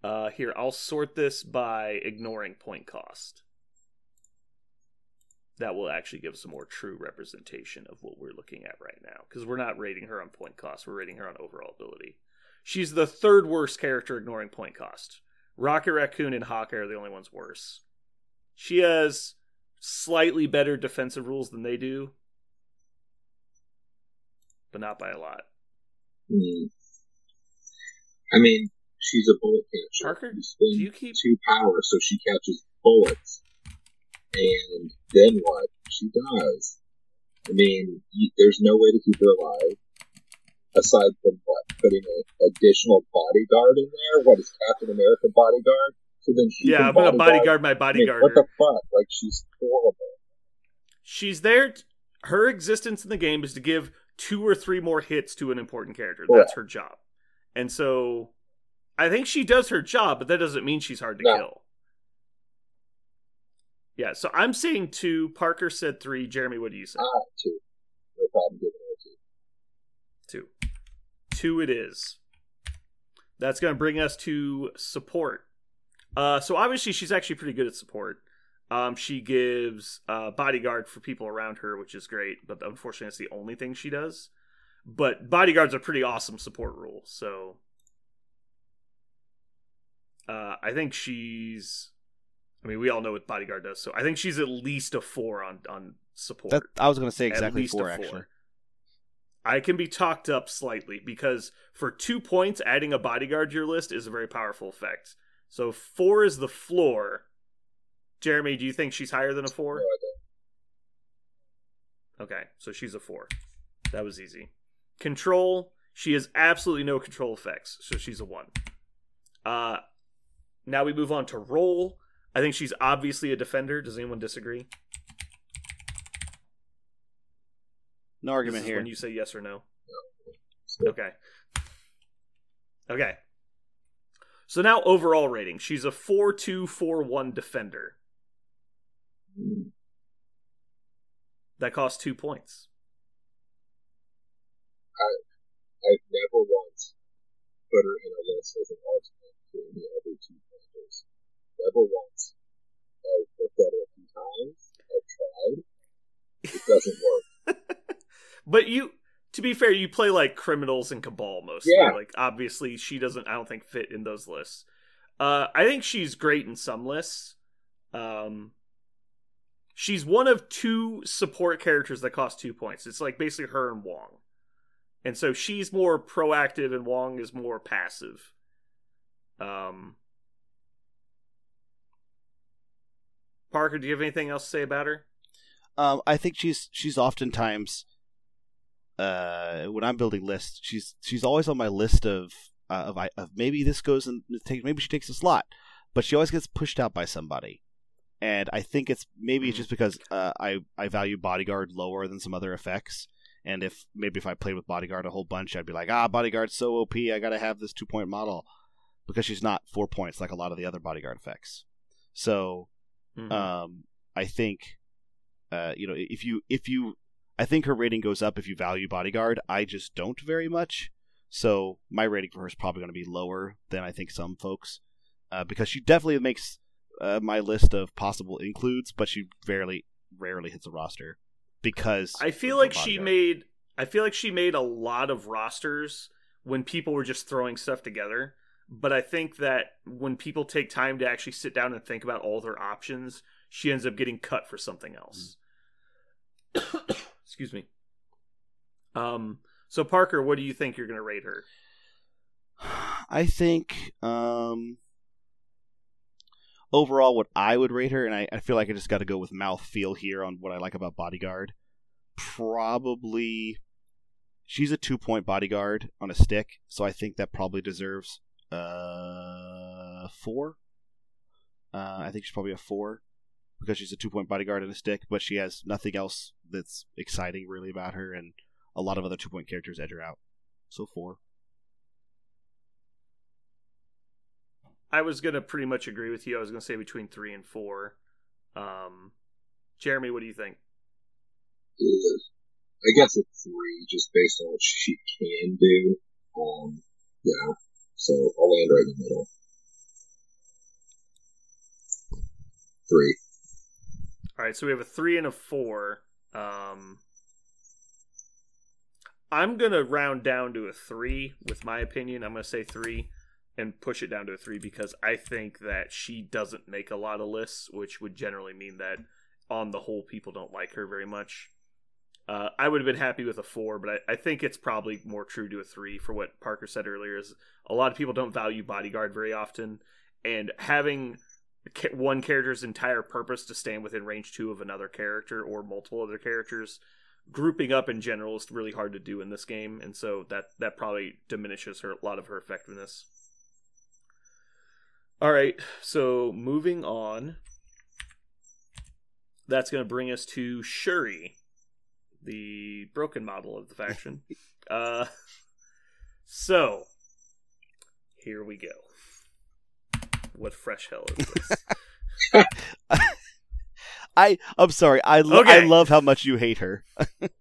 Uh, here, I'll sort this by ignoring point cost. That will actually give us a more true representation of what we're looking at right now. Because we're not rating her on point cost, we're rating her on overall ability. She's the third worst character ignoring point cost. Rocket Raccoon and Hawkeye are the only ones worse. She has slightly better defensive rules than they do, but not by a lot. Hmm. I mean, she's a bullet catcher. Parker, You do you keep- two power so she catches bullets, and then what? She dies. I mean, you, there's no way to keep her alive aside from what putting an additional bodyguard in there. What is Captain America bodyguard? So then she yeah, I'm gonna bodyguard my I mean, bodyguard. what the fuck? Like she's horrible. She's there. t- her existence in the game is to give two or three more hits to an important character. That's her job. And so I think she does her job, but that doesn't mean she's hard to No. kill. Yeah, so I'm saying two. Parker said three. Jeremy, what do you say? Ah, two. No problem giving two. Two. Two it is. That's going to bring us to support. Uh, so obviously she's actually pretty good at support. Um, she gives uh, bodyguard for people around her, which is great, but unfortunately that's the only thing she does. But bodyguard's a pretty awesome support rule, so uh, I think she's. I mean, we all know what bodyguard does, so I think she's at least a four on on support. That I was gonna say exactly a four actually. I can be talked up slightly because for two points, adding a bodyguard to your list is a very powerful effect. So four is the floor. Jeremy, do you think she's higher than a four? No, I don't. Okay, so she's a four. That was easy. Control, she has absolutely no control effects, so she's a one. Uh, now we move on to roll. I think she's obviously a defender. Does anyone disagree? No argument here. When you say yes or no. Okay. Okay. So now overall rating, she's a four two four one defender. That costs two points. I've never once put her in a list as an alternate to any other two pointers. Never once. I've looked at it a few times. I've tried. It doesn't work. But you, to be fair, you play like criminals and cabal mostly. Yeah. Like obviously, she doesn't. I don't think fit in those lists. Uh, I think she's great in some lists. Um, she's one of two support characters that cost two points. It's like basically her and Wong, and so she's more proactive and Wong is more passive. Um, Parker, do you have anything else to say about her? Um, I think she's she's oftentimes uh, when I'm building lists, she's she's always on my list of uh, of, of maybe this goes and take maybe she takes a slot, but she always gets pushed out by somebody, and I think it's maybe it's Mhm. just because uh, I I value bodyguard lower than some other effects, and if maybe if I played with bodyguard a whole bunch, I'd be like ah bodyguard's so OP, I gotta have this two point model, because she's not four points like a lot of the other bodyguard effects, so Mhm. um, I think, uh, you know, if you if you, I think her rating goes up if you value bodyguard. I just don't very much, so my rating for her is probably going to be lower than I think some folks, uh, because she definitely makes uh, my list of possible includes, but she rarely rarely hits a roster because I feel like she made I feel like she made a lot of rosters when people were just throwing stuff together. But I think that when people take time to actually sit down and think about all their options, she ends up getting cut for something else. Excuse me. Um so Parker, what do you think you're gonna rate her? I think um overall what I would rate her, and I, I feel like I just got to go with mouth feel here on what I like about bodyguard. Probably she's a two point bodyguard on a stick, so I think that probably deserves uh four. Uh, I think she's probably a four because she's a two point bodyguard and a stick, but she has nothing else that's exciting really about her, and a lot of other two point characters edge her out. So four. I was gonna pretty much agree with you. I was gonna say between three and four. Um Jeremy, what do you think? I guess a three, just based on what she can do. Um, yeah. So I'll land right in the middle. Three. All right, so we have a three and a four. Um, I'm gonna round down to a three with my opinion. I'm gonna say three and push it down to a three because I think that she doesn't make a lot of lists, which would generally mean that on the whole, people don't like her very much. Uh, I would have been happy with a four, but I, I think it's probably more true to a three for what Parker said earlier. Is a lot of people don't value bodyguard very often, and having one character's entire purpose to stand within range two of another character or multiple other characters grouping up in general is really hard to do in this game and so that that probably diminishes her a lot of her effectiveness all right so moving on that's going to bring us to shuri the broken model of the faction uh so here we go what fresh hell is this I I'm sorry. I lo- I love how much you hate her.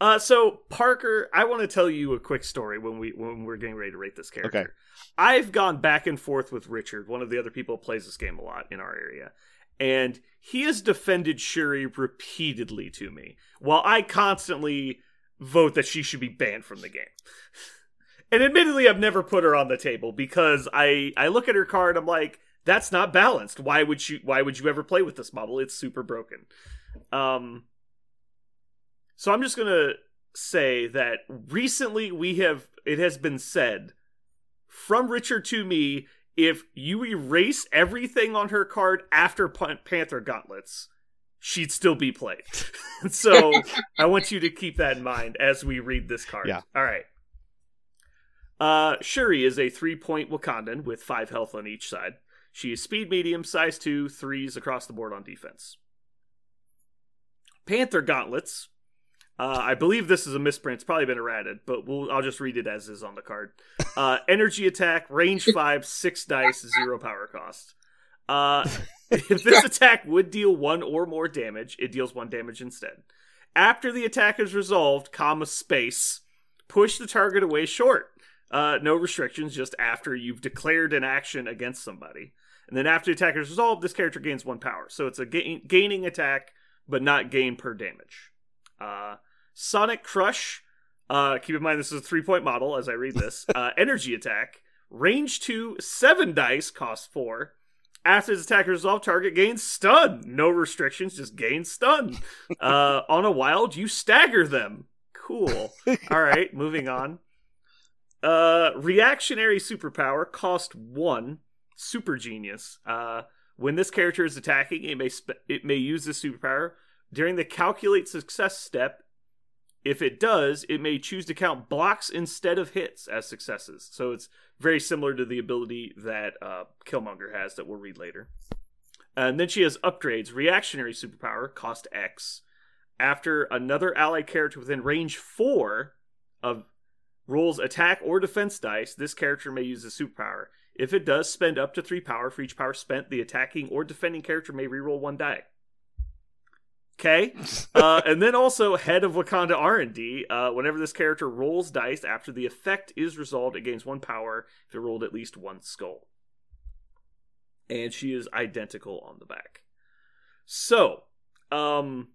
Uh, so Parker, I want to tell you a quick story when we when we're getting ready to rate this character. Okay. I've gone back and forth with Richard, one of the other people who plays this game a lot in our area, and he has defended Shuri repeatedly to me, while I constantly vote that she should be banned from the game. And admittedly, I've never put her on the table because I I look at her card, I'm like, that's not balanced. Why would you Why would you ever play with this model? It's super broken. Um. So I'm just gonna say that recently we have it has been said from Richard to me if you erase everything on her card after Panther Gauntlets, she'd still be played. so I want you to keep that in mind as we read this card. Yeah. All right. Uh, Shuri is a three point Wakandan with five health on each side. She is speed medium, size two, threes across the board on defense. Panther Gauntlets Uh, I believe this is a misprint. It's probably been errated, but we'll, I'll just read it as is on the card. Uh, energy attack, range five, six dice, zero power cost. Uh, if this attack would deal one or more damage, it deals one damage instead. After the attack is resolved, comma space, push the target away short. Uh, no restrictions, just after you've declared an action against somebody. And then after the attack is resolved, this character gains one power. So it's a gain- gaining attack, but not gain per damage. Uh, Sonic Crush. Uh, keep in mind this is a three point model as I read this. Uh, energy attack. Range two, seven dice, cost four. After this attack is resolved, target gains stun. No restrictions, just gain stun. Uh, on a wild, you stagger them. Cool. All right, moving on. Uh, reactionary superpower cost one. Super genius. Uh, when this character is attacking, it may sp- it may use this superpower during the calculate success step. If it does, it may choose to count blocks instead of hits as successes. So it's very similar to the ability that uh, Killmonger has that we'll read later. And then she has upgrades. Reactionary superpower cost X. After another allied character within range four of rolls attack or defense dice, this character may use a superpower. If it does, spend up to three power. For each power spent, the attacking or defending character may reroll one die. Okay, uh, and then also head of Wakanda R and D. Uh, whenever this character rolls dice after the effect is resolved, it gains one power if it rolled at least one skull. And she is identical on the back. So, um,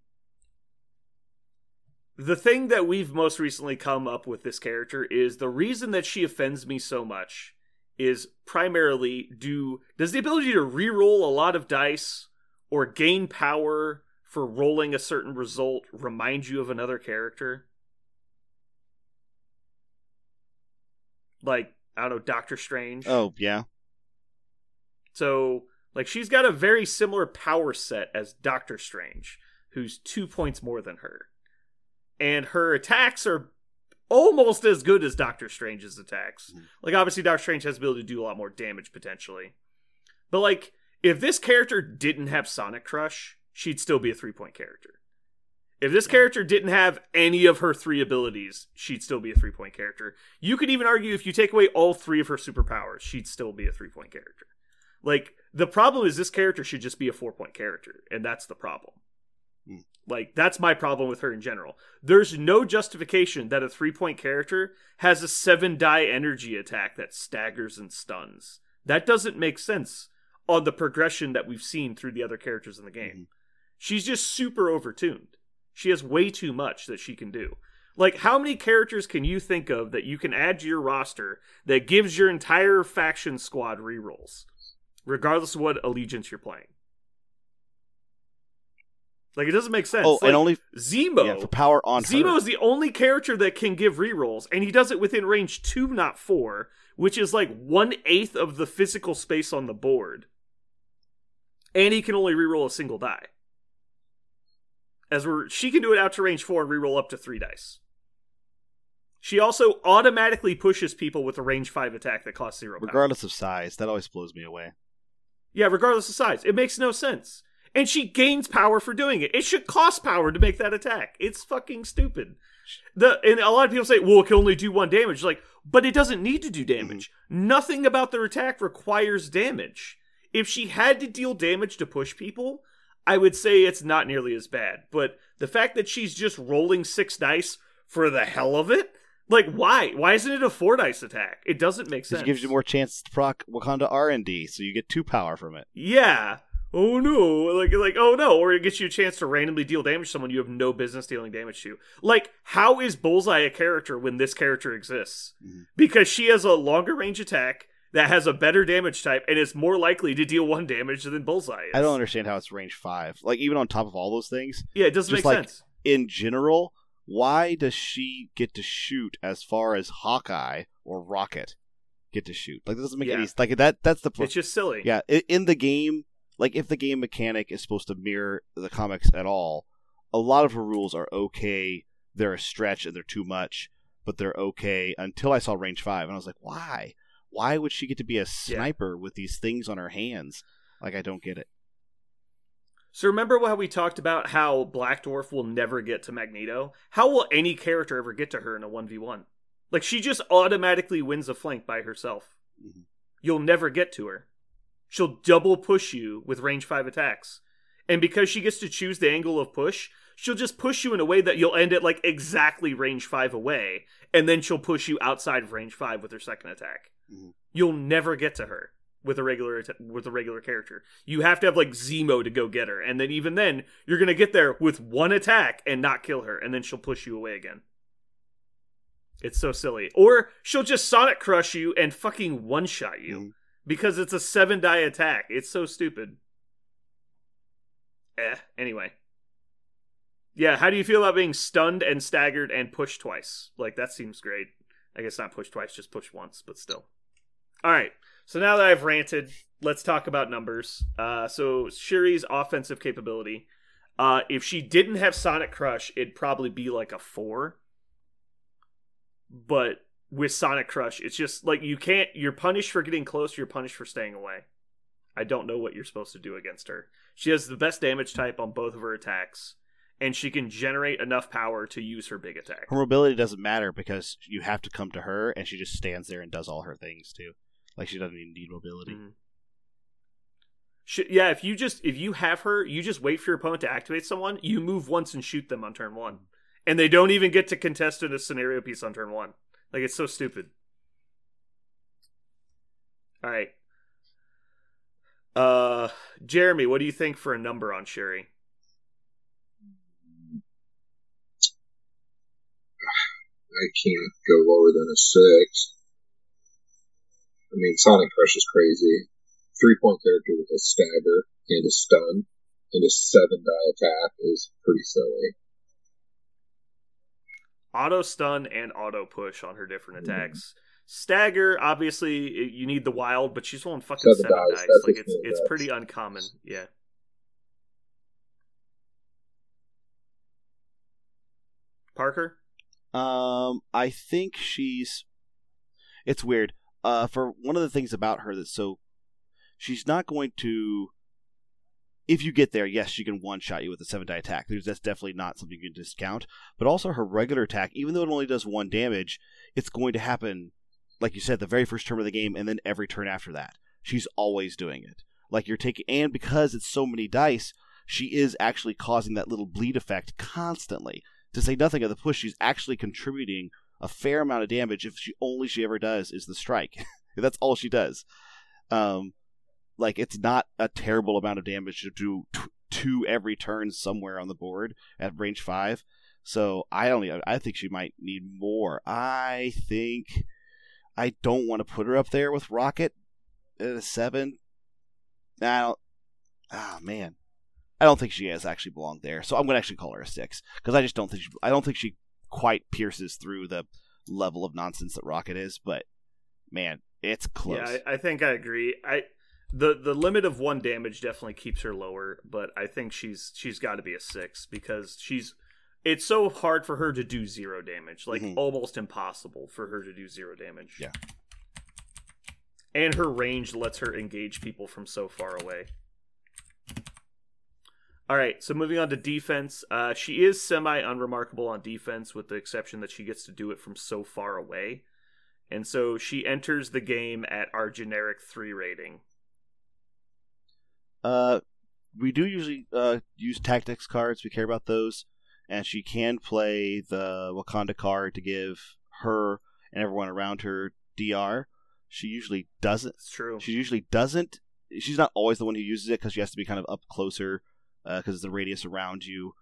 the thing that we've most recently come up with this character is the reason that she offends me so much is primarily do does the ability to re-roll a lot of dice or gain power for rolling a certain result remind you of another character? Like, I don't know, Doctor Strange. Oh yeah. So, like, she's got a very similar power set as Doctor Strange, who's two points more than her. And her attacks are almost as good as Doctor Strange's attacks. Mhm. Like, obviously, Doctor Strange has the ability to do a lot more damage potentially. But, like, if this character didn't have Sonic Crush, she'd still be a three point character. If this character didn't have any of her three abilities, she'd still be a three point character. You could even argue if you take away all three of her superpowers, she'd still be a three point character. Like, the problem is this character should just be a four point character, and that's the problem. Hmm. Like, that's my problem with her in general. There's no justification that a three point character has a seven die energy attack that staggers and stuns. That doesn't make sense on the progression that we've seen through the other characters in the game. Mhm. She's just super overtuned. She has way too much that she can do. Like, how many characters can you think of that you can add to your roster that gives your entire faction squad rerolls, regardless of what allegiance you're playing? Like, it doesn't make sense. Oh, Like, and only Zemo. yeah for power on Zemo her. is the only character that can give rerolls, and he does it within range two, not four, which is like one eighth of the physical space on the board. And he can only reroll a single die. As we're she can do it out to range four and reroll up to three dice. She also automatically pushes people with a range five attack that costs zero. power. regardless of size. That always blows me away. Yeah, regardless of size. It makes no sense. And she gains power for doing it. It should cost power to make that attack. It's fucking stupid. The and a lot of people say, well, it can only do one damage. Like, but it doesn't need to do mm-hmm. damage. Nothing about their attack requires damage. If she had to deal damage to push people, I would say it's not nearly as bad. But the fact that she's just rolling six dice for the hell of it, like why? Why isn't it a four dice attack? It doesn't make sense. It gives you more chance to proc Wakanda R and D, so you get two power from it. Yeah. Oh no! Like like oh no! Or it gets you a chance to randomly deal damage to someone you have no business dealing damage to. Like how is Bullseye a character when this character exists? Mhm. Because she has a longer range attack that has a better damage type and is more likely to deal one damage than Bullseye is. I don't understand how it's range five. Like even on top of all those things, Yeah, it doesn't Just make like- sense. in general, why does she get to shoot as far as Hawkeye or Rocket get to shoot? Like that doesn't make Yeah. any like that. That's the pl- It's just silly. yeah. In the game, like if the game mechanic is supposed to mirror the comics at all, a lot of her rules are okay. They're a stretch and they're too much, but they're okay until I saw range five, and I was like, why? Why would she get to be a sniper with these things on her hands? Like I don't get it. So remember how we talked about how Black Dwarf will never get to Magneto? How will any character ever get to her in a 1v1? Like she just automatically wins a flank by herself. Mhm. You'll never get to her. She'll double push you with range 5 attacks. And because she gets to choose the angle of push, she'll just push you in a way that you'll end at like exactly range 5 away and then she'll push you outside of range 5 with her second attack. Mhm. You'll never get to her with a regular with a regular character. You have to have like Zemo to go get her, and then even then you're gonna get there with one attack and not kill her, and then she'll push you away again. It's so silly. Or she'll just Sonic Crush you and fucking one shot you Mhm. because it's a seven die attack. It's so stupid. Eh. Anyway. Yeah, how do you feel about being stunned and staggered and pushed twice? Like that seems great. I guess not pushed twice, just pushed once, but still. All right. So now that I've ranted, let's talk about numbers. Uh, so Shuri's offensive capability. Uh, if she didn't have Sonic Crush, it'd probably be like a four. But with Sonic Crush, it's just like you can't. You're punished for getting close. You're punished for staying away. I don't know what you're supposed to do against her. She has the best damage type on both of her attacks, and she can generate enough power to use her big attack. Her mobility doesn't matter because you have to come to her, and she just stands there and does all her things too. Like she doesn't even need mobility. Mhm. Sh- yeah, if you just if you have her, you just wait for your opponent to activate someone. You move once and shoot them on turn one, and they don't even get to contest in a scenario piece on turn one. Like it's so stupid. All right, uh, Jeremy, what do you think for a number on Shuri? I can't go lower than a six. I mean, Sonic Crush is crazy. Three point character with a stagger and a stun and a seven die attack is pretty silly. Auto stun and auto push on her different attacks. Stagger, obviously, you need the wild, but she's rolling fucking Seven seven, dice, dice. Like it's it's dice. pretty uncommon. Yeah. Parker. Um, I think she's. It's weird. Uh, for one of the things about her that's so, she's not going to. If you get there, yes, she can one shot you with a seven die attack. That's definitely not something you can discount. But also her regular attack, even though it only does one damage, it's going to happen, like you said, the very first turn of the game, and then every turn after that. She's always doing it. Like you're taking, and because it's so many dice, she is actually causing that little bleed effect constantly to say nothing of the push, she's actually contributing a fair amount of damage if she only she ever does is the strike. That's all she does. Um, like it's not a terrible amount of damage to do t- two every turn somewhere on the board at range five. So I don't. I think she might need more. I think I don't want to put her up there with Rocket at a seven. I don't. Ah man, I don't think she has actually belonged there. So I'm to actually call her a six because I just don't think she, I don't think she quite pierces through the level of nonsense that Rocket is. But man, it's close. Yeah, I, I think I agree. I the the limit of one damage definitely keeps her lower, but I think she's she's got to be a six because she's. It's so hard for her to do zero damage, like Mhm. almost impossible for her to do zero damage. Yeah. And her range lets her engage people from so far away. All right, so moving on to defense. Uh, she is semi unremarkable on defense, with the exception that she gets to do it from so far away. And so she enters the game at our generic three rating. Uh, we do usually uh, use tactics cards. We care about those, and she can play the Wakanda card to give her and everyone around her DR. She usually doesn't. It's true. She usually doesn't. She's not always the one who uses it because she has to be kind of up closer because the radius around you,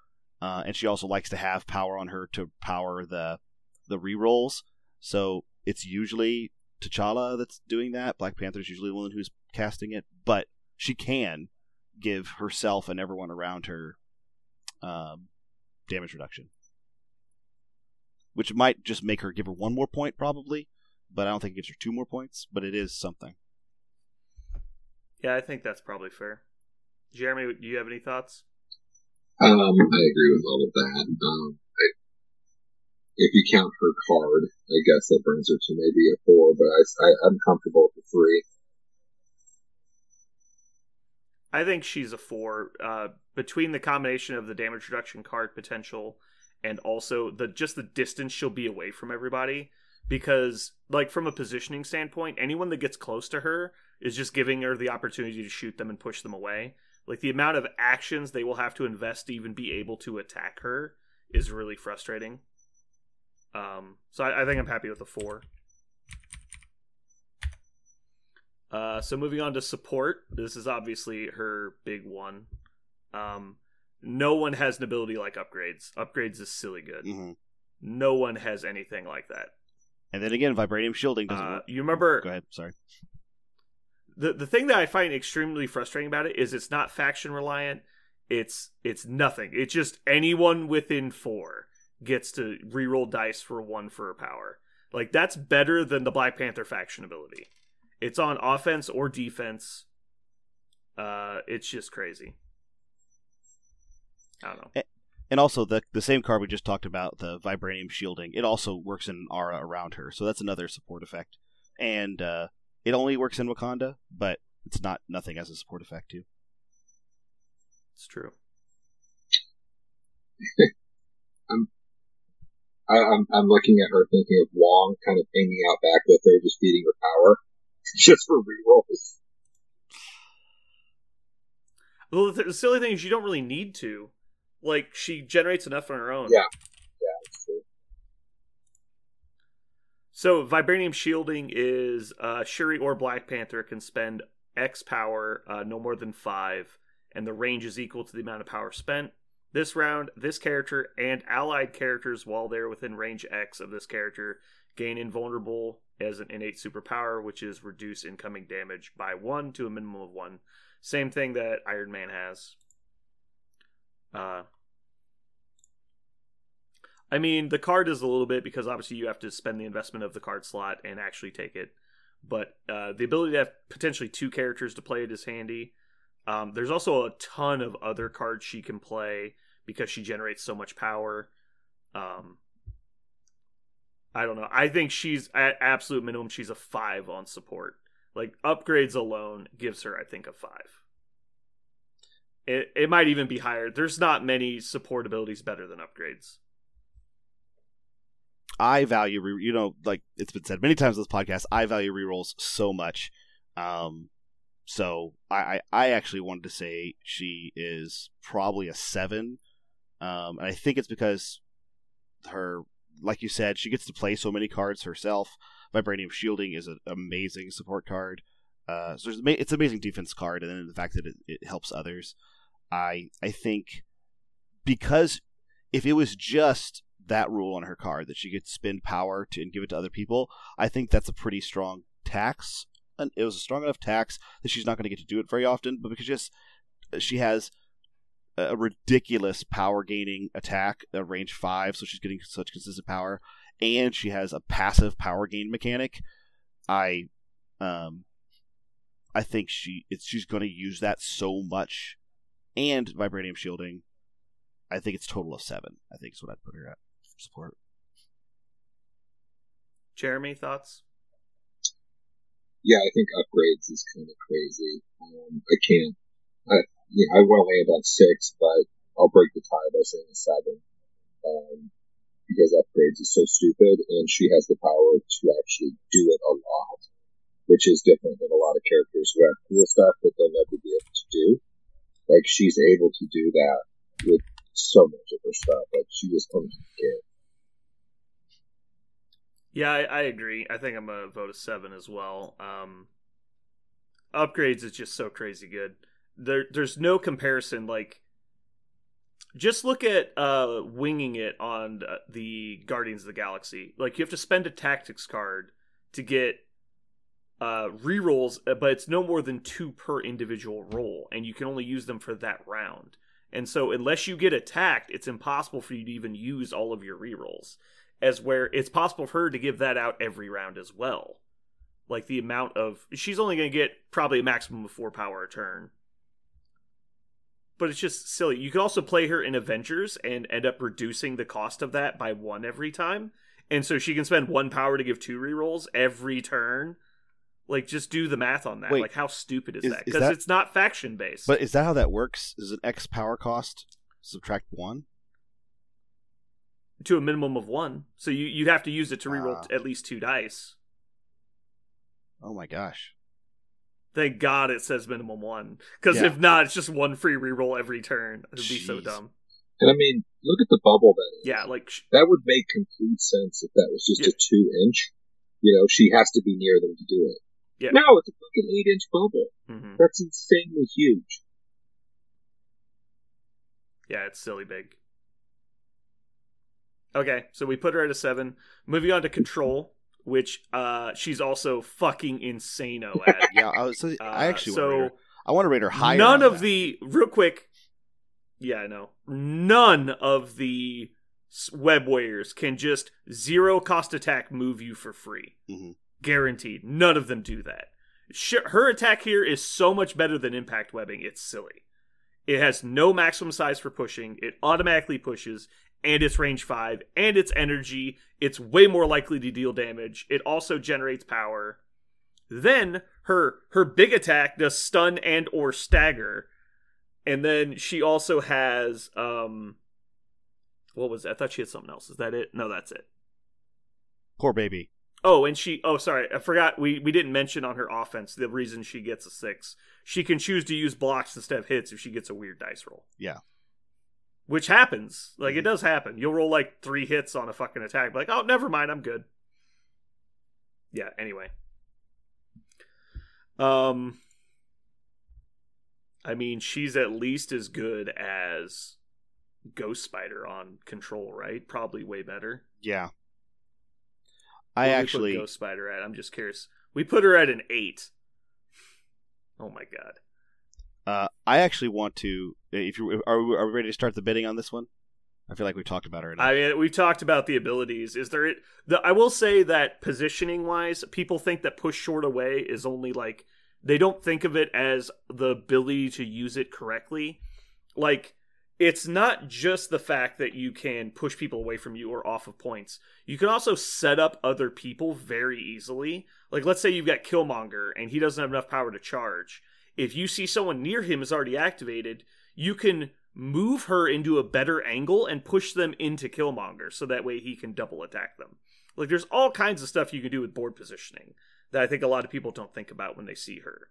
uh, and she also likes to have power on her to power the the rerolls. So it's usually T'Challa that's doing that. Black Panther's usually the one who's casting it, but she can give herself and everyone around her um, damage reduction, which might just make her give her one more point probably, but I don't think it gives her two more points. But it is something. Yeah, I think that's probably fair. Jeremy, do you have any thoughts? Um, I agree with all of that. Um, I, if you count her card, I guess that brings her to maybe a four, but I, I, I'm comfortable with the three. I think she's a four. Uh, between the combination of the damage reduction card potential and also the just the distance she'll be away from everybody, because like from a positioning standpoint, anyone that gets close to her is just giving her the opportunity to shoot them and push them away. Like the amount of actions they will have to invest to even be able to attack her is really frustrating. Um, so I, I think I'm happy with the four. Uh, so moving on to support, this is obviously her big one. Um, no one has an ability like upgrades. Upgrades is silly good. hmm No one has anything like that. And then again, vibranium shielding doesn't Uh, work. you remember Go ahead. Sorry. The the thing that I find extremely frustrating about it is it's not faction reliant. It's it's nothing. It's just anyone within four gets to reroll dice for one for a power. Like that's better than the Black Panther faction ability. It's on offense or defense. Uh, it's just crazy. I don't know. And also the the same card we just talked about, the vibranium shielding, it also works in aura around her, so that's another support effect. And uh, it only works in Wakanda, but it's not nothing as a support effect too. It's true. I'm, I'm, I'm looking at her thinking of Wong kind of hanging out back with her, just feeding her power, just for rerolls. Well, the, the silly thing is you don't really need to. Like she generates enough on her own. Yeah. Yeah, that's true. So vibranium shielding is uh, Shuri or Black Panther can spend X power, uh, no more than five, and the range is equal to the amount of power spent. This round, this character and allied characters, while they're within range X of this character, gain invulnerable as an innate superpower, which is reduce incoming damage by one to a minimum of one. Same thing that Iron Man has. Uh, I mean, the card is a little bit because obviously you have to spend the investment of the card slot and actually take it. But uh, the ability to have potentially two characters to play it is handy. Um, there's also a ton of other cards she can play because she generates so much power. Um, I don't know. I think she's at absolute minimum. She's a five on support. Like upgrades alone gives her, I think, a five. It it might even be higher. There's not many support abilities better than upgrades. I value, re- you know, like it's been said many times in this podcast, I value rerolls so much. Um, so I, I, I actually wanted to say she is probably a seven. Um, and I think it's because her, like you said, she gets to play so many cards herself. Vibranium Shielding is an amazing support card. Uh, so it's an amazing defense card, and then the fact that it, it helps others. I I think because if it was just that rule on her card that she could spend power to and give it to other people, I think that's a pretty strong tax. And it was a strong enough tax that she's not going to get to do it very often, but because just she has a ridiculous power gaining attack, a range five, so she's getting such consistent power, and she has a passive power gain mechanic. I, um, I think she it's she's going to use that so much, and vibranium shielding. I think it's total of seven. I think is what I'd put her at support. Jeremy, thoughts? Yeah, I think upgrades is kind of crazy. Um, I can't. I, yeah, I want to land on six, but I'll break the tie by saying seven. Um, because upgrades is so stupid, and she has the power to actually do it a lot, which is different than a lot of characters who have cool stuff that they'll never be able to do. Like she's able to do that with so much of her stuff. Like she just comes to care. Yeah, I, I agree. I think I'm gonna vote a seven as well. Um, upgrades is just so crazy good. There, there's no comparison. Like, just look at uh, winging it on the Guardians of the Galaxy. Like, you have to spend a tactics card to get uh, rerolls, uh, but it's no more than two per individual roll, and you can only use them for that round. And so, unless you get attacked, it's impossible for you to even use all of your rerolls as where it's possible for her to give that out every round as well. Like the amount of she's only going to get probably a maximum of four power a turn. But it's just silly. You could also play her in Avengers and end up reducing the cost of that by one every time. And so she can spend one power to give two rerolls every turn. Like, just do the math on that. Wait, like, how stupid is, is- that? Because it's not faction based. But is that how that works? Is an X power cost subtract one? To a minimum of one, so you you have to use it to reroll Ah. at least two dice. Oh my gosh. Thank God it says minimum one, because Yeah. if not, it's just one free reroll every turn. It'd be so dumb. And I mean, look at the bubble that is. Yeah, like sh- That would make complete sense if that was just Yeah. a two inch. You know, she has to be near them to do it. Yeah. No, it's a fucking eight inch bubble. mhm. That's insanely huge. yeah, it's silly big. Okay, so we put her at a seven. Moving on to control, which uh she's also fucking insano at. Yeah, I, was, I Uh, actually want so. I want to rate her higher. none of that. the real quick. Yeah, I know. None of the web warriors can just zero cost attack move you for free. Mhm. Guaranteed. None of them do that. Sh- Her attack here is so much better than impact webbing. It's silly. It has no maximum size for pushing. It automatically pushes, and it's range five, and it's energy. It's way more likely to deal damage. It also generates power. Then her her big attack does stun and or stagger, and then she also has um, what was that? I thought she had something else. Is that it? No, that's it. poor baby. Oh, and she oh sorry, I forgot we we didn't mention on her offense the reason she gets a 6. She can choose to use blocks instead of hits if she gets a weird dice roll. Yeah. Which happens. Like it Mhm. does happen. You'll roll like 3 hits on a fucking attack like, "Oh, never mind, I'm good." Yeah, anyway. Um I mean, she's at least as good as Ghost Spider on Control, right? Probably way better. Yeah. I do we put actually Ghost Spider at. I'm just curious. We put her at an eight. Oh my god. Uh I actually want to if you are we, are we ready to start the bidding on this one? I feel like we've talked about it. enough. I mean, we've talked about the abilities. Is there? The I will say that positioning wise, people think that push short away is only like they don't think of it as the ability to use it correctly. Like it's not just the fact that you can push people away from you or off of points. You can also set up other people very easily. Like let's say you've got Killmonger and he doesn't have enough power to charge. If you see someone near him is already activated, you can move her into a better angle and push them into Killmonger so that way he can double attack them. Like there's all kinds of stuff you can do with board positioning that I think a lot of people don't think about when they see her.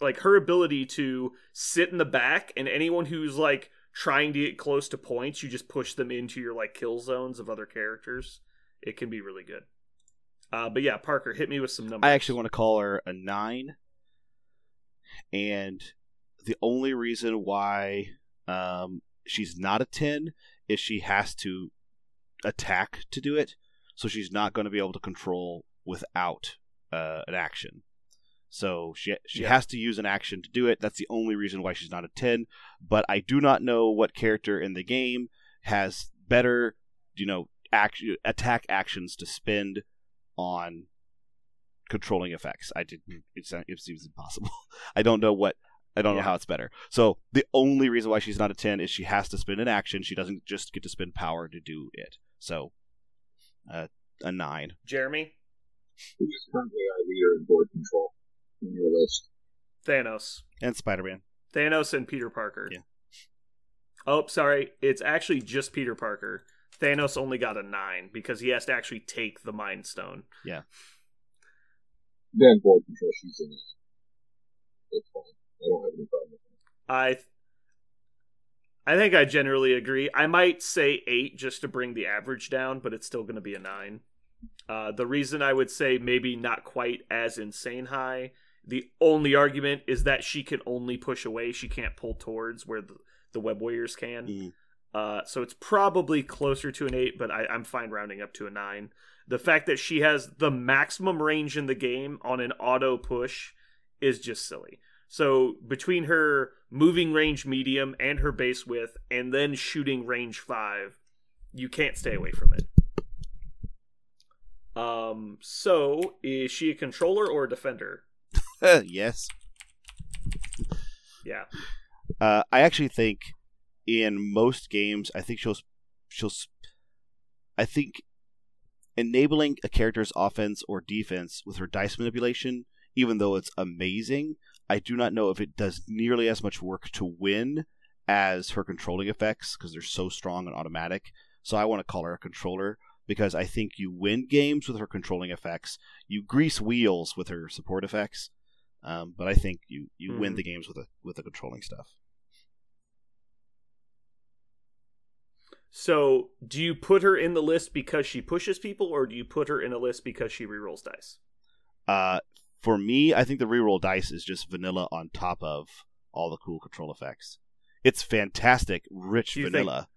Like her ability to sit in the back and anyone who's like trying to get close to points, you just push them into your like kill zones of other characters. It can be really good. Uh, but yeah, Parker, hit me with some numbers. I actually want to call her a nine, and the only reason why um, she's not a ten is she has to attack to do it, so she's not going to be able to control without uh, an action. So she she Yeah. has to use an action to do it. That's the only reason why she's not a ten. But I do not know what character in the game has better, you know, action attack actions to spend on controlling effects. I did. It, it seems impossible. I don't know what. I don't know how it's better. So the only reason why she's not a ten is she has to spend an action. She doesn't just get to spend power to do it. So, uh, a nine. Jeremy, Who is currently our leader in board control on your list? Thanos. And Spider Man. Thanos and Peter Parker. Yeah. Oh, sorry. It's actually just Peter Parker. Thanos only got a nine because he has to actually take the Mind Stone. Then board control, she's in it. That's fine. I don't have any problem with that. I, I think I generally agree. I might say eight just to bring the average down, but it's still going to be a nine. Uh, the reason I would say maybe not quite as insane high, the only argument is that she can only push away. She can't pull towards where the, the Web Warriors can. Mhm. Uh, so it's probably closer to an eight, but I, I'm fine rounding up to a nine. The fact that she has the maximum range in the game on an auto push is just silly. So between her moving range medium and her base width, and then shooting range five, you can't stay away from it. Um. So is she a controller or a defender? yes. Yeah. Uh, I actually think in most games, I think she'll she'll. I think enabling a character's offense or defense with her dice manipulation even though it's amazing, I do not know if it does nearly as much work to win as her controlling effects because they're so strong and automatic. So I want to call her a controller because I think you win games with her controlling effects. You grease wheels with her support effects, um, but I think you, you mm-hmm. win the games with the with the controlling stuff. So, do you put her in the list because she pushes people, or do you put her in a list because she rerolls dice? Uh, for me, I think the reroll dice is just vanilla on top of all the cool control effects. It's fantastic, rich vanilla,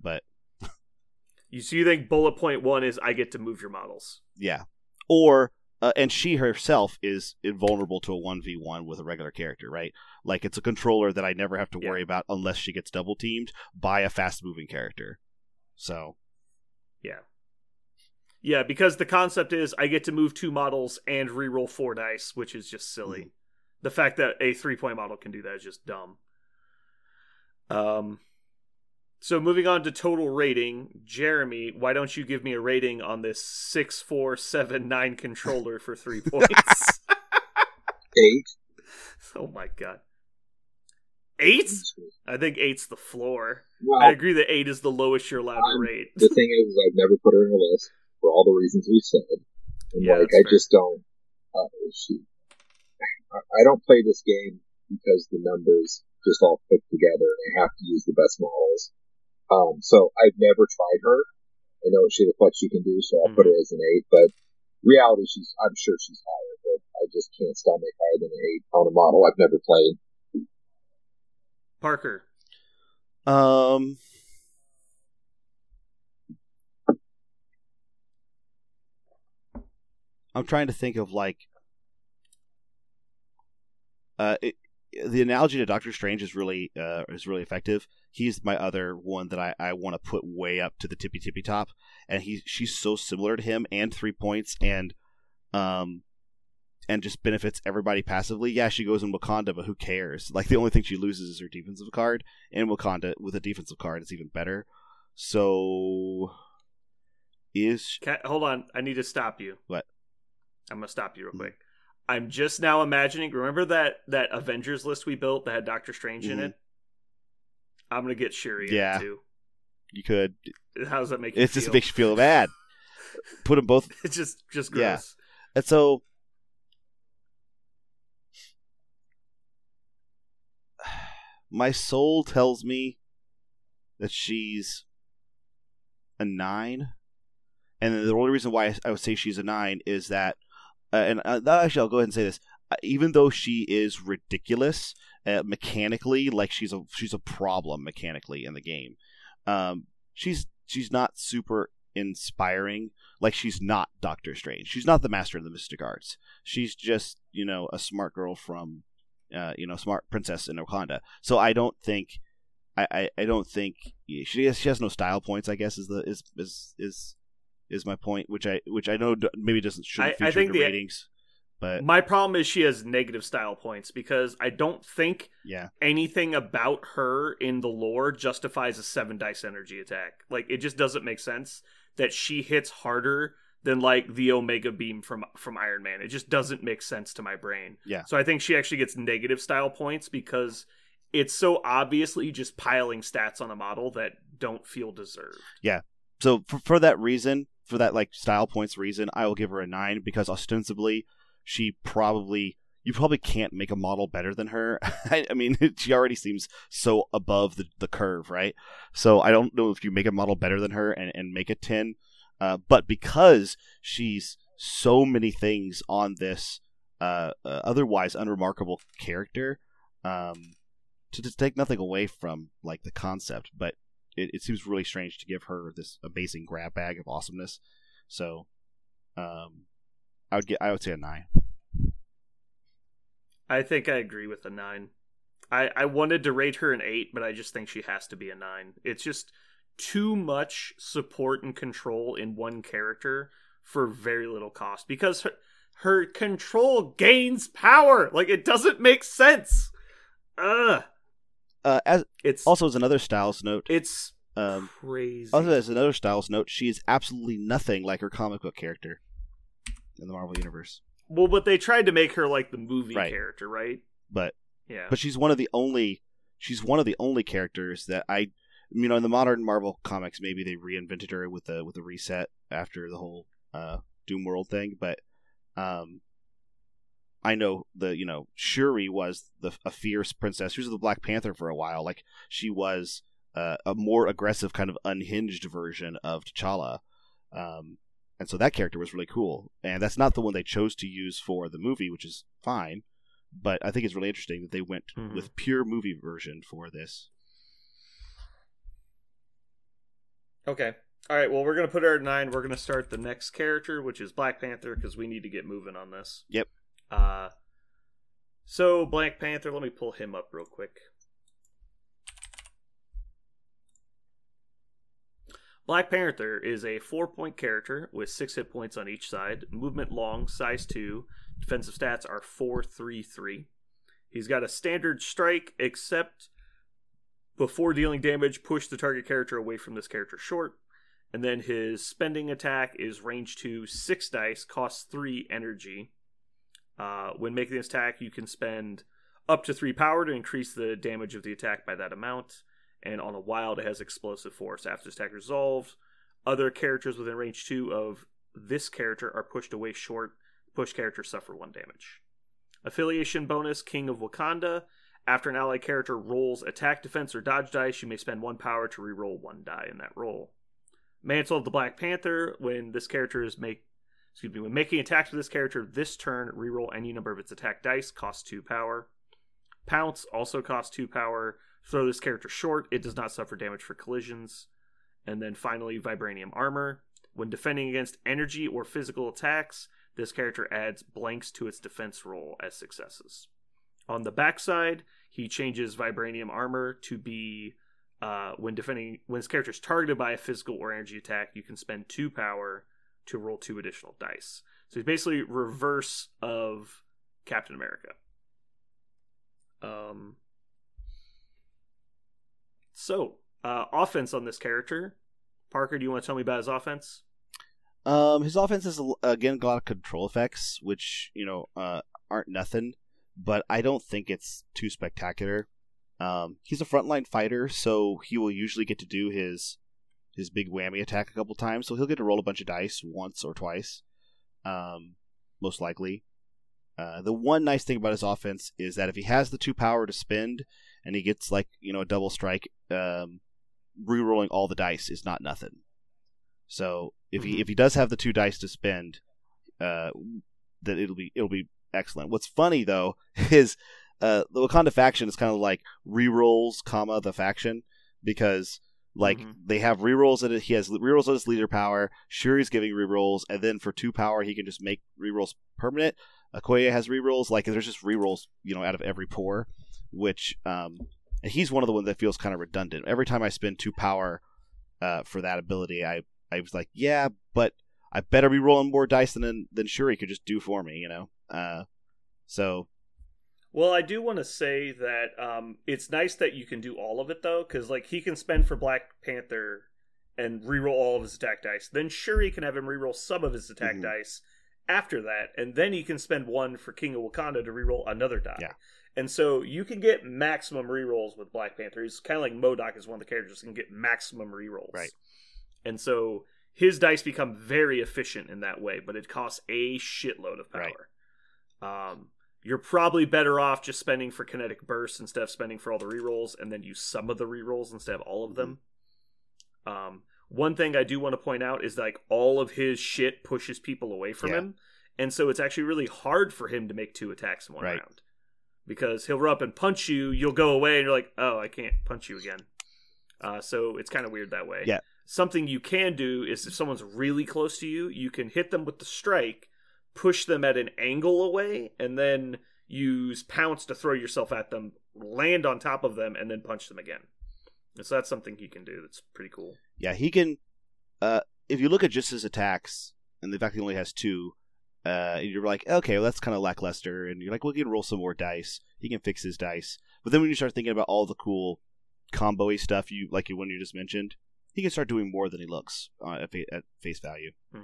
think, but you so you think bullet point one is I get to move your models? Yeah, or uh, and she herself is invulnerable to a one v one with a regular character, right? Like it's a controller that I never have to worry yeah. about unless she gets double teamed by a fast moving character. So, yeah, yeah, because the concept is I get to move two models and re-roll four dice, which is just silly. Mm-hmm. The fact that a three point model can do that is just dumb. Um, so moving on to total rating, Jeremy, why don't you give me a rating on this six four seven nine controller for three points? Eight. Oh my god. Eight? I think eight's the floor. Well, I agree that eight is the lowest you're allowed to rate. The thing is, I've never put her in a list for all the reasons we said, and yeah, like I fair. just don't. Uh, she, I don't play this game because the numbers just all fit together and I have to use the best models. Um, so I've never tried her. I know what she what she can do, so I'll mm-hmm. put her as an eight. But reality, she's I'm sure she's higher, but I just can't stomach higher than an eight on a model I've never played. Parker. Um. I'm trying to think of like uh, it, the analogy to Doctor Strange is really uh, is really effective. He's my other one that I, I want to put way up to the tippy tippy top, and he she's so similar to him and three points and um and just benefits everybody passively. Yeah, she goes in Wakanda, but who cares? Like the only thing she loses is her defensive card. In Wakanda, with a defensive card, it's even better. So is hold on, I need to stop you. What? I'm gonna stop you real mm-hmm. quick. I'm just now imagining. Remember that that Avengers list we built that had Doctor Strange mm-hmm. in it? I'm gonna get Shuri yeah. too. You could. How does that make you? It feel? just makes you feel bad. Put them both. it's just just gross. Yeah. And so. My soul tells me that she's a nine, and the only reason why I would say she's a nine is that uh, and uh, actually, I'll go ahead and say this. Even though she is ridiculous uh, mechanically, like she's a she's a problem mechanically in the game, um, she's she's not super inspiring. Like she's not Doctor Strange. She's not the master of the mystic arts. She's just you know a smart girl from uh, you know smart princess in Wakanda. So I don't think I, I, I don't think she has, she has no style points. I guess is the is is is is my point, which I which I know maybe doesn't shouldn't feature I, I think the ratings. But my problem is she has negative style points because I don't think yeah. anything about her in the lore justifies a seven dice energy attack. Like it just doesn't make sense that she hits harder than like the Omega Beam from from Iron Man. It just doesn't make sense to my brain. Yeah. So I think she actually gets negative style points because it's so obviously just piling stats on a model that don't feel deserved. Yeah. So for, for that reason, for that like style points reason, I will give her a nine because ostensibly she probably you probably can't make a model better than her. I, I, mean, she already seems so above the, the curve, right? So I don't know if you make a model better than her and, and make a 10. Uh, but because she's so many things on this uh, uh, otherwise unremarkable character, um, to, to take nothing away from like the concept, but it, it seems really strange to give her this amazing grab bag of awesomeness. So, um, I would get I would say a nine. I think I agree with a nine. I I wanted to rate her an eight, but I just think she has to be a nine. It's just too much support and control in one character for very little cost because her, her control gains power. Like it doesn't make sense. Ugh. Uh, as it's also as another styles note, it's um, crazy. Also, as another styles note, she is absolutely nothing like her comic book character in the Marvel universe. Well, but they tried to make her like the movie Right. character, right? but Yeah. but she's one of the only she's one of the only characters that I you know in the modern Marvel comics maybe they reinvented her with the with the reset after the whole uh Doom World thing, but um I know the you know Shuri was the a fierce princess. She was the Black Panther for a while. Like she was uh, a more aggressive kind of unhinged version of T'Challa. Um, and so that character was really cool. And that's not the one they chose to use for the movie, which is fine. But I think it's really interesting that they went Mhm. with pure movie version for this. Okay. All right. Well, we're gonna put our nine. We're gonna start the next character, which is Black Panther, because we need to get moving on this. Yep. Uh. So Black Panther. Let me pull him up real quick. Black Panther is a four-point character with six hit points on each side. Movement long, size two. Defensive stats are four, three, three. He's got a standard strike, except before dealing damage, push the target character away from this character short. And then his spending attack is range 2, 6 dice, costs 3 energy. Uh, when making this attack, you can spend up to 3 power to increase the damage of the attack by that amount. And on a wild, it has explosive force. After attack resolves, other characters within range 2 of this character are pushed away short. Push characters suffer 1 damage. Affiliation bonus King of Wakanda. After an ally character rolls attack, defense, or dodge dice, you may spend one power to reroll one die in that roll. Mantle of the Black Panther. When this character is make, excuse me, when making attacks with this character this turn, reroll any number of its attack dice. Costs two power. Pounce also costs two power. Throw this character short. It does not suffer damage for collisions. And then finally, Vibranium Armor. When defending against energy or physical attacks, this character adds blanks to its defense roll as successes. On the backside, he changes Vibranium Armor to be uh, when defending when this character is targeted by a physical or energy attack, you can spend two power to roll two additional dice. So he's basically reverse of Captain America. Um. So, uh, offense on this character. Parker, do you want to tell me about his offense? Um, his offense is again a lot of control effects, which you know uh, aren't nothing, but I don't think it's too spectacular. Um, he's a frontline fighter, so he will usually get to do his his big whammy attack a couple times. So he'll get to roll a bunch of dice once or twice, um, most likely. Uh, the one nice thing about his offense is that if he has the two power to spend, and he gets like you know a double strike, um, re-rolling all the dice is not nothing. So if he Mhm. if he does have the two dice to spend, uh, that it'll be it'll be excellent. What's funny though is uh, the Wakanda faction is kind of like rerolls, comma the faction because like Mhm. they have rerolls that he has rerolls on his leader power. Shuri's giving rerolls, and then for two power he can just make rerolls permanent. Okoye has rerolls, like there's just rerolls, you know, out of every pore, which um, and he's one of the ones that feels kind of redundant. Every time I spend two power uh, for that ability, I I was like, yeah, but I better be rolling more dice than than Shuri could just do for me, you know. Uh, so Well, I do want to say that um, it's nice that you can do all of it though, because like he can spend for Black Panther and reroll all of his attack dice. Then Shuri can have him reroll some of his attack Mhm. dice after that, and then you can spend one for King of Wakanda to reroll another die. Yeah. And so you can get maximum rerolls with Black Panther. He's kind of like MODOK is one of the characters can get maximum rerolls. Right. And so his dice become very efficient in that way, but it costs a shitload of Right. power. Um, you're probably better off just spending for kinetic bursts instead of spending for all the rerolls, and then use some of the rerolls instead of all of them. Um, one thing I do want to point out is like all of his shit pushes people away from Yeah. him, and so it's actually really hard for him to make two attacks in one Right. round because he'll run up and punch you, you'll go away, and you're like, oh, I can't punch you again. Uh, so it's kind of weird that way. Yeah. Something you can do is if someone's really close to you, you can hit them with the strike, push them at an angle away, and then use pounce to throw yourself at them, land on top of them, and then punch them again. And so that's something he can do. That's pretty cool. Yeah, he can. Uh, if you look at just his attacks, and the fact he only has two, uh, you're like, okay, well that's kind of lackluster, and you're like, well, he can roll some more dice. He can fix his dice. But then when you start thinking about all the cool combo-y stuff, you like the one you just mentioned, he can start doing more than he looks uh, at, at face value. What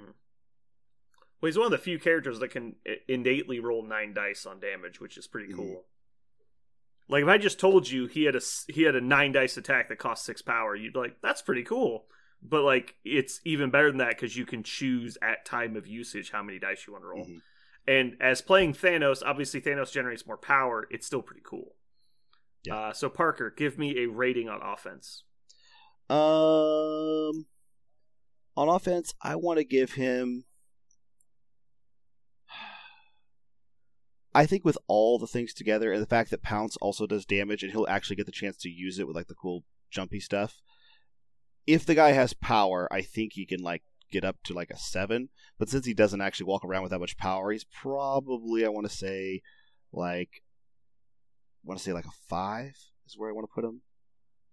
Well, he's one of the few characters that can innately roll nine dice on damage, which is pretty Mhm. cool. Like if I just told you he had a he had a nine dice attack that costs six power, you'd be like, "That's pretty cool." But like, it's even better than that because you can choose at time of usage how many dice you want to roll. Mhm. And as playing Thanos, obviously Thanos generates more power. It's still pretty cool. Yeah. Uh, so Parker, give me a rating on offense. Um, on offense, I want to give him. I think with all the things together and the fact that Pounce also does damage and he'll actually get the chance to use it with like the cool jumpy stuff. If the guy has power, I think he can like get up to like a seven. But since he doesn't actually walk around with that much power, he's probably I want to say like I want to say like a five is where I want to put him.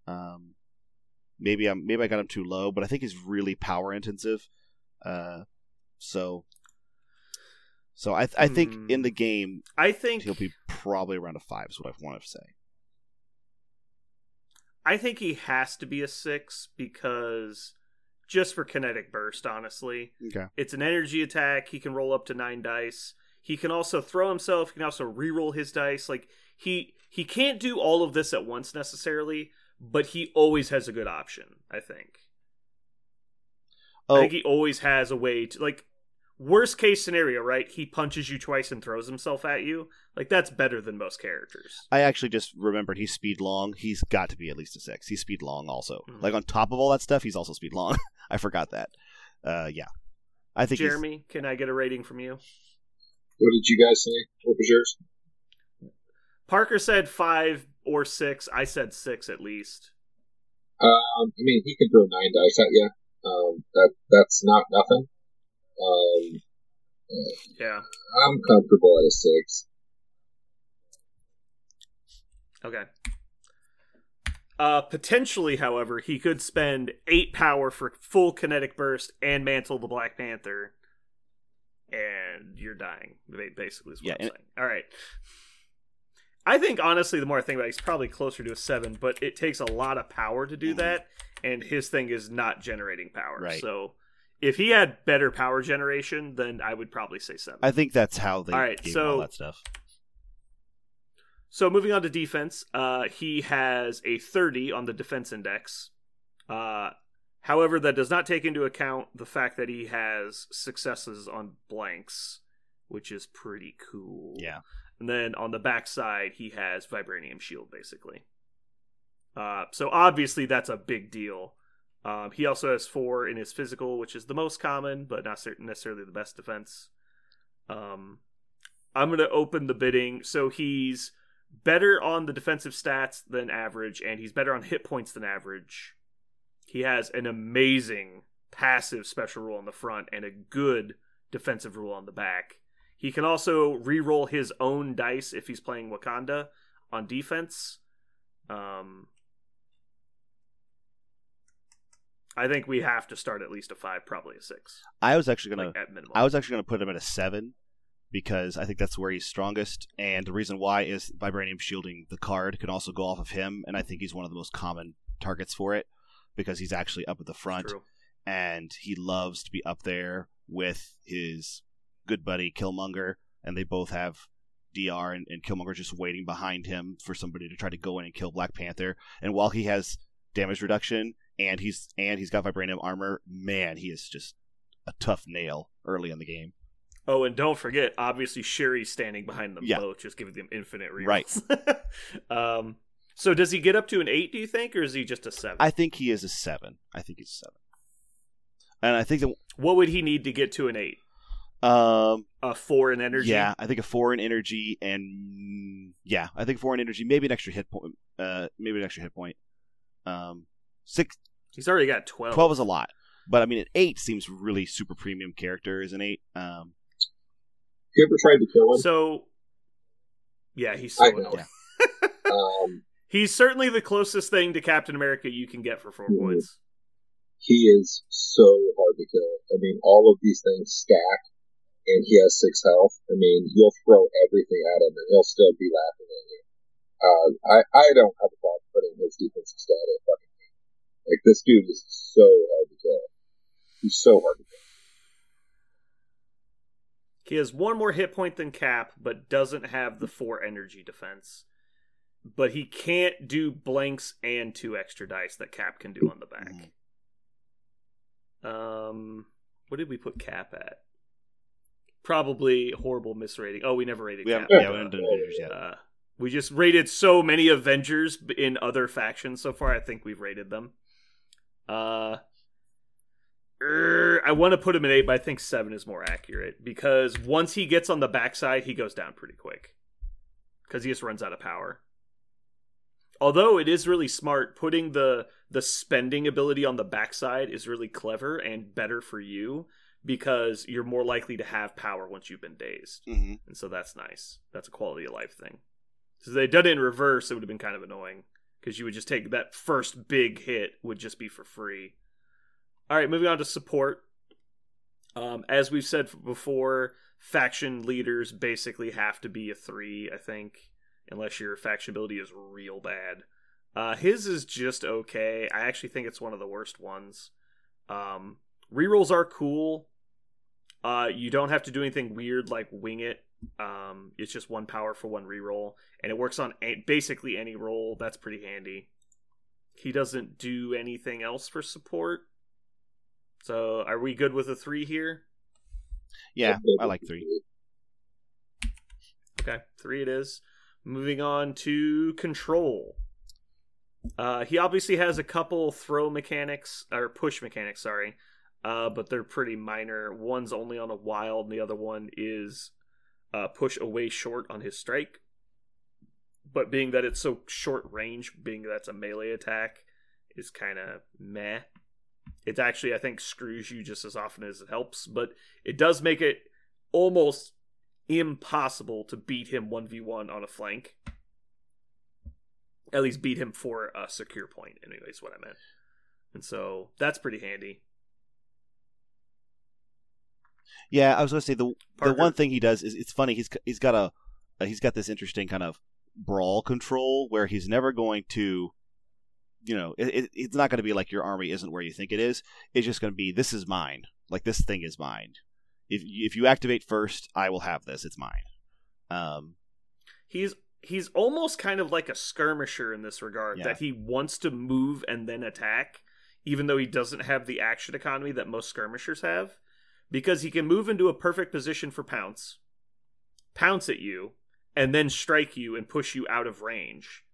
Um, maybe I'm maybe I got him too low, but I think he's really power intensive. Uh, so so I I think Hmm. in the game I think he'll be probably around a five is what I want to say. I think he has to be a six because just for kinetic burst, honestly. Okay. It's an energy attack. He can roll up to nine dice. He can also throw himself. He can also re-roll his dice. Like he he can't do all of this at once necessarily, but he always has a good option. I think. I Oh, think he always has a way to like. Worst case scenario, right? He punches you twice and throws himself at you. Like that's better than most characters. I actually just remembered he's speed long. He's got to be at least a six. He's speed long also. Mhm. Like on top of all that stuff, he's also speed long. I forgot that. Uh, yeah, I think he's- Jeremy, can I get a rating from you? What did you guys say? What was yours? Parker said five or six. I said six at least. Um, I mean, he can throw nine dice at you. Um, that that's not nothing. Um, Yeah. I'm comfortable at a six. Okay. Uh, potentially, however, he could spend eight power for full kinetic burst and mantle the Black Panther, and you're dying. ba- Basically, is what Yeah, I'm and- saying. All right. I think honestly, the more I think about it, he's probably closer to a seven, but it takes a lot of power to do Mhm. that, and his thing is not generating power. Right. So, if he had better power generation, then I would probably say seven. I think that's how they All right, so- all that stuff. So moving on to defense, uh, he has a 30 on the defense index. Uh, however, that does not take into account the fact that he has successes on blanks, which is pretty cool. Yeah. And then on the backside, he has vibranium shield, basically. Uh, so obviously that's a big deal. Um, he also has four in his physical, which is the most common, but not necessarily the best defense. Um, I'm going to open the bidding. So he's better on the defensive stats than average, and he's better on hit points than average. He has an amazing passive special rule on the front and a good defensive rule on the back. He can also re-roll his own dice if he's playing Wakanda on defense. Um, I think we have to start at least a five, probably a six, I was actually gonna like at minimum. I was actually going to put him at a seven because I think that's where he's strongest, and the reason why is vibranium shielding the card can also go off of him, and I think he's one of the most common targets for it because he's actually up at the front True. and he loves to be up there with his good buddy Killmonger, and they both have DR and, and Killmonger just waiting behind him for somebody to try to go in and kill Black Panther. And while he has damage reduction and he's and he's got vibranium armor, man, he is just a tough nail early in the game. Oh, and don't forget, obviously Shuri's standing behind them Yeah. both, just giving them infinite Right. um, so does he get up to an eight? Do you think, or is he just a seven? I think he is a seven. I think he's a seven. And I think that what would he need to get to an eight? um A four in energy. yeah, I think a four in energy and yeah, I think four in energy, maybe an extra hit point. Uh, maybe an extra hit point. Um, six, he's already got twelve. 12 is a lot, but I mean, an eight seems really super premium character is an eight. Um, You ever tried to kill him? So, yeah, he's I so know. annoying. Um, He's certainly the closest thing to Captain America you can get for 4 Mhm. points. he is so hard to kill. I mean, all of these things stack, and he has six health. I mean, you'll throw everything at him, and he'll still be laughing at you. Uh, I I don't have a problem putting his defensive stat at fucking eight. Like this dude is so hard to kill. He's so hard to kill. He has one more hit point than Cap, but doesn't have the four energy defense. But he can't do blanks and two extra dice that Cap can do on the back. Um, what did we put Cap at? Probably horrible misrating. Oh, we never rated We Cap. haven't, yeah, we haven't done Avengers yet. Uh, we just rated so many Avengers in other factions so far. I think we've rated them. Uh, er, I want to put him at eight, but I think seven is more accurate because once he gets on the backside, he goes down pretty quick because he just runs out of power. Although it is really smart, putting the the spending ability on the backside is really clever and better for you because you're more likely to have power once you've been dazed hmm and so that's nice. That's a quality of life thing. So if they'd done it in reverse, it would have been kind of annoying because you would just take that first big hit would just be for free. All right, moving on to support. Um, as we've said before, faction leaders basically have to be a three, I think, unless your faction ability is real bad. Uh, his is just okay. I actually think it's one of the worst ones. Um, rerolls are cool. Uh, you don't have to do anything weird like wing it. Um, it's just one power for one reroll, and it works on a- basically any roll. That's pretty handy. He doesn't do anything else for support. So, are we good with a three here? Yeah, I like three. Okay, three it is. Moving on to control. Uh, he obviously has a couple throw mechanics or push mechanics, sorry, uh, but they're pretty minor. One's only on a wild, and the other one is uh, push away short on his strike. But being that it's so short range, being that's a melee attack, is kind of meh. It actually, I think, screws you just as often as it helps, but it does make it almost impossible to beat him 1v1 on a flank. At least beat him for a secure point, anyways, what I meant. And so that's pretty handy. Yeah, I was going to say the the one thing he does is it's funny. He's he's got a uh, he's got this interesting kind of brawl control where he's never going to, you know, it, it, it's not going to be like your army isn't where you think it is. It's just going to be this is mine. Like this thing is mine. If if you activate first, I will have this. It's mine. Um, He's he's almost kind of like a skirmisher in this regard Yeah. that he wants to move and then attack even though he doesn't have the action economy that most skirmishers have because he can move into a perfect position for pounce pounce at you and then strike you and push you out of range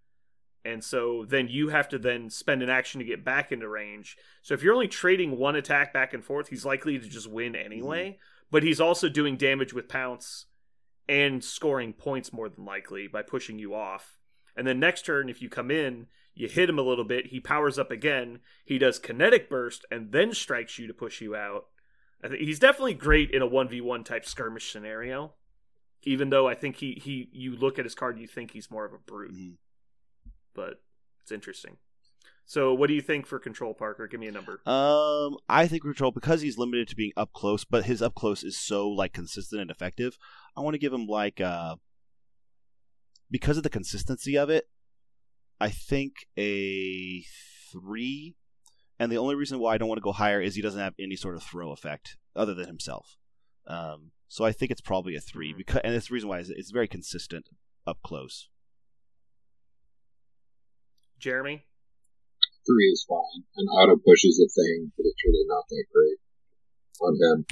and so then you have to then spend an action to get back into range so if you're only trading one attack back and forth he's likely to just win anyway mm-hmm. but he's also doing damage with pounce and scoring points more than likely by pushing you off. And then next turn, if you come in, you hit him a little bit, he powers up again, he does kinetic burst, and then strikes you to push you out. I think he's definitely great in a 1v1 type skirmish scenario. Even though I think he, he you look at his card, you think he's more of a brute. Mhm. But it's interesting. So what do you think for control, Parker? Give me a number. Um, I think control because he's limited to being up close, but his up close is so like consistent and effective. I want to give him like uh because of the consistency of it. I think a three, and the only reason why I don't want to go higher is he doesn't have any sort of throw effect other than himself. Um, so I think it's probably a three Mhm. because, and it's the reason why is it's very consistent up close. Jeremy? Three is fine. And auto push is a thing, but it's really not that great on him.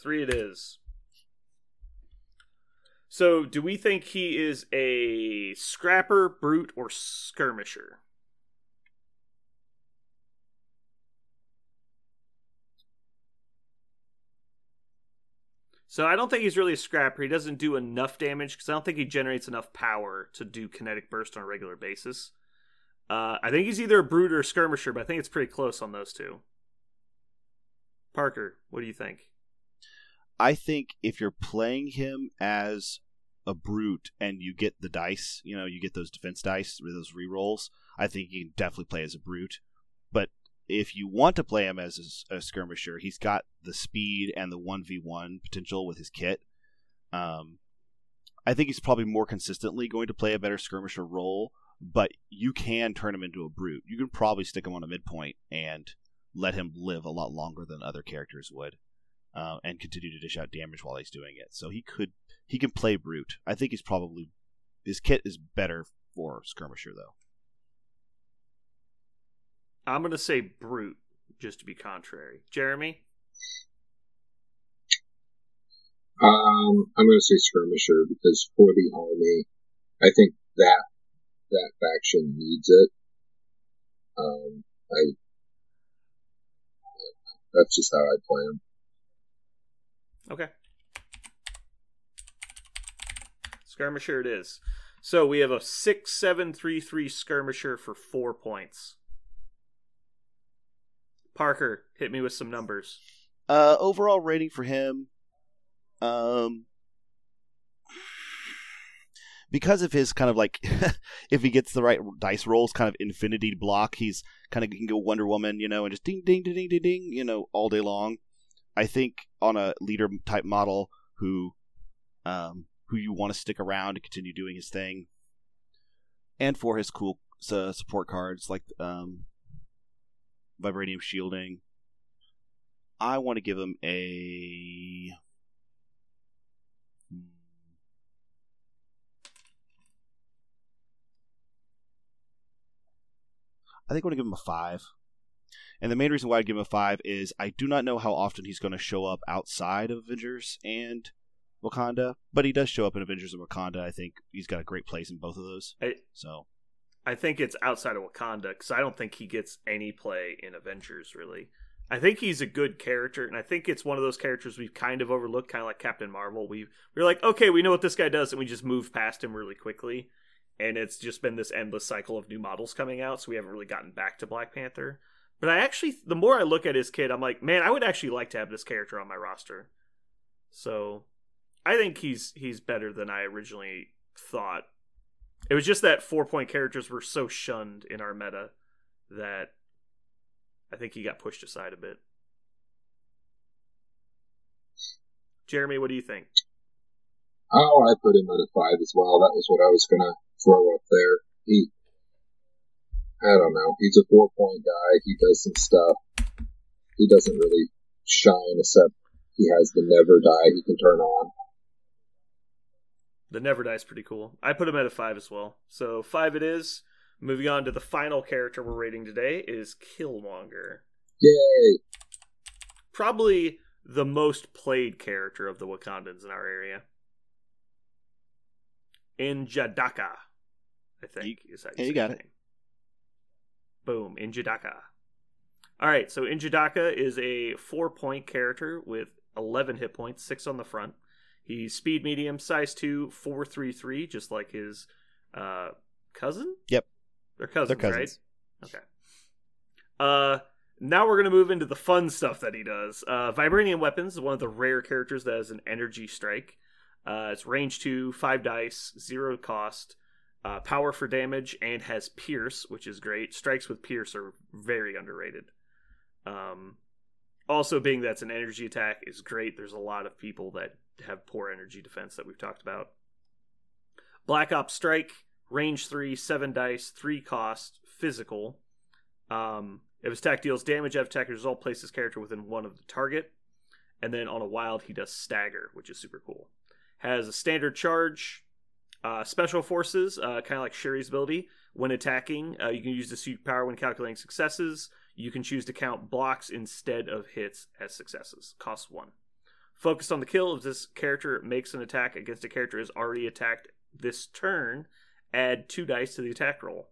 Three it is. So, do we think he is a scrapper, brute, or skirmisher? So I don't think he's really a scrapper. He doesn't do enough damage because I don't think he generates enough power to do kinetic burst on a regular basis. Uh, I think he's either a brute or a skirmisher, but I think it's pretty close on those two. Parker, what do you think? I think if you're playing him as a brute and you get the dice, you know, you get those defense dice with those rerolls, I think you can definitely play as a brute. If you want to play him as a skirmisher, he's got the speed and the 1v1 potential with his kit. Um, I think he's probably more consistently going to play a better skirmisher role, but you can turn him into a brute. You can probably stick him on a midpoint and let him live a lot longer than other characters would. uh, and continue to dish out damage while he's doing it. So he could he can play brute. I think he's probably his kit is better for skirmisher though. I'm gonna say brute just to be contrary. Jeremy. Um, I'm going to say skirmisher because for the army, I think that that faction needs it. Um, I that's just how I plan. Okay. Skirmisher it is. So we have a six seven three three skirmisher for four points. Parker, hit me with some numbers. Uh, overall rating for him, um, because of his kind of like, if he gets the right dice rolls, kind of infinity block, he's kind of can go Wonder Woman, you know, and just ding ding ding ding ding ding, you know, all day long. I think on a leader type model who, um, who you want to stick around and continue doing his thing, and for his cool uh, support cards like um, vibranium shielding. I want to give him a. I think I want to give him a five. And the main reason why I give him a five is I do not know how often he's going to show up outside of Avengers and Wakanda, but he does show up in Avengers and Wakanda. I think he's got a great place in both of those. I, So I think it's outside of Wakanda because I don't think he gets any play in Avengers really. I think he's a good character, and I think it's one of those characters we've kind of overlooked, kind of like Captain Marvel. We we're like, okay, we know what this guy does, and we just move past him really quickly. And it's just been this endless cycle of new models coming out, so we haven't really gotten back to Black Panther. But I actually, the more I look at his kid, I'm like, man, I would actually like to have this character on my roster. So, I think he's he's better than I originally thought. It was just that four point characters were so shunned in our meta that I think he got pushed aside a bit. Jeremy, what do you think? Oh, I put him at a five as well. That was what I was gonna throw up there. He, I don't know. He's a four point guy. He does some stuff. He doesn't really shine except he has the never die he can turn on. The Never Die's pretty cool. I put him at a five as well. So five it is. Moving on to the final character we're rating today is Killmonger. Yay! Probably the most played character of the Wakandans in our area. N'Jadaka, I think is how yeah, you got his it. Boom, N'Jadaka. All right, so N'Jadaka is a four-point character with 11 hit points, six on the front. He's speed medium, size two, four three three, just like his uh, cousin. Yep. they're cousins, they're cousins. right? Okay. Uh, now we're gonna move into the fun stuff that he does. Uh, Vibranium weapons is one of the rare characters that has an energy strike. Uh, it's range two, five dice, zero cost, uh, power for damage, and has pierce, which is great. Strikes with pierce are very underrated. Um, also, being that's an energy attack is great. There's a lot of people that have poor energy defense that we've talked about. Black Ops Strike, range three, seven dice, three cost, physical. Um, if his attack deals damage, have attacker result place his character within one of the target. And then on a wild, he does stagger, which is super cool. Has a standard charge, uh, special forces, uh, kind of like Shuri's ability. When attacking, uh, you can use the suit power when calculating successes. You can choose to count blocks instead of hits as successes. Costs one. Focused on the kill. If this character makes an attack against a character is already attacked this turn, add two dice to the attack roll.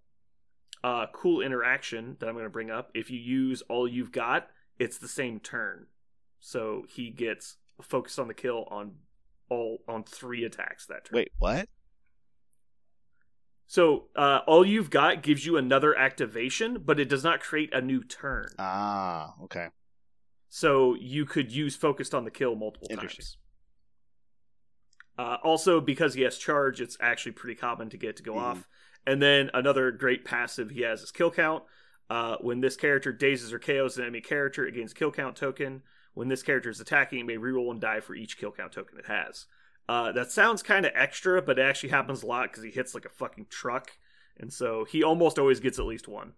Uh, cool interaction that I'm going to bring up. If you use all you've got, it's the same turn. So he gets focused on the kill on all on three attacks that turn. Wait, what? So uh, all you've got gives you another activation, but it does not create a new turn. Ah, okay. So you could use focused on the kill multiple times. Uh, also, because he has charge, it's actually pretty common to get to go Mhm. off. And then another great passive he has is kill count. Uh, when this character dazes or KOs an enemy character, it gains kill count token. When this character is attacking, it may reroll and die for each kill count token it has. Uh, that sounds kind of extra, but it actually happens a lot because he hits like a fucking truck, and so he almost always gets at least one.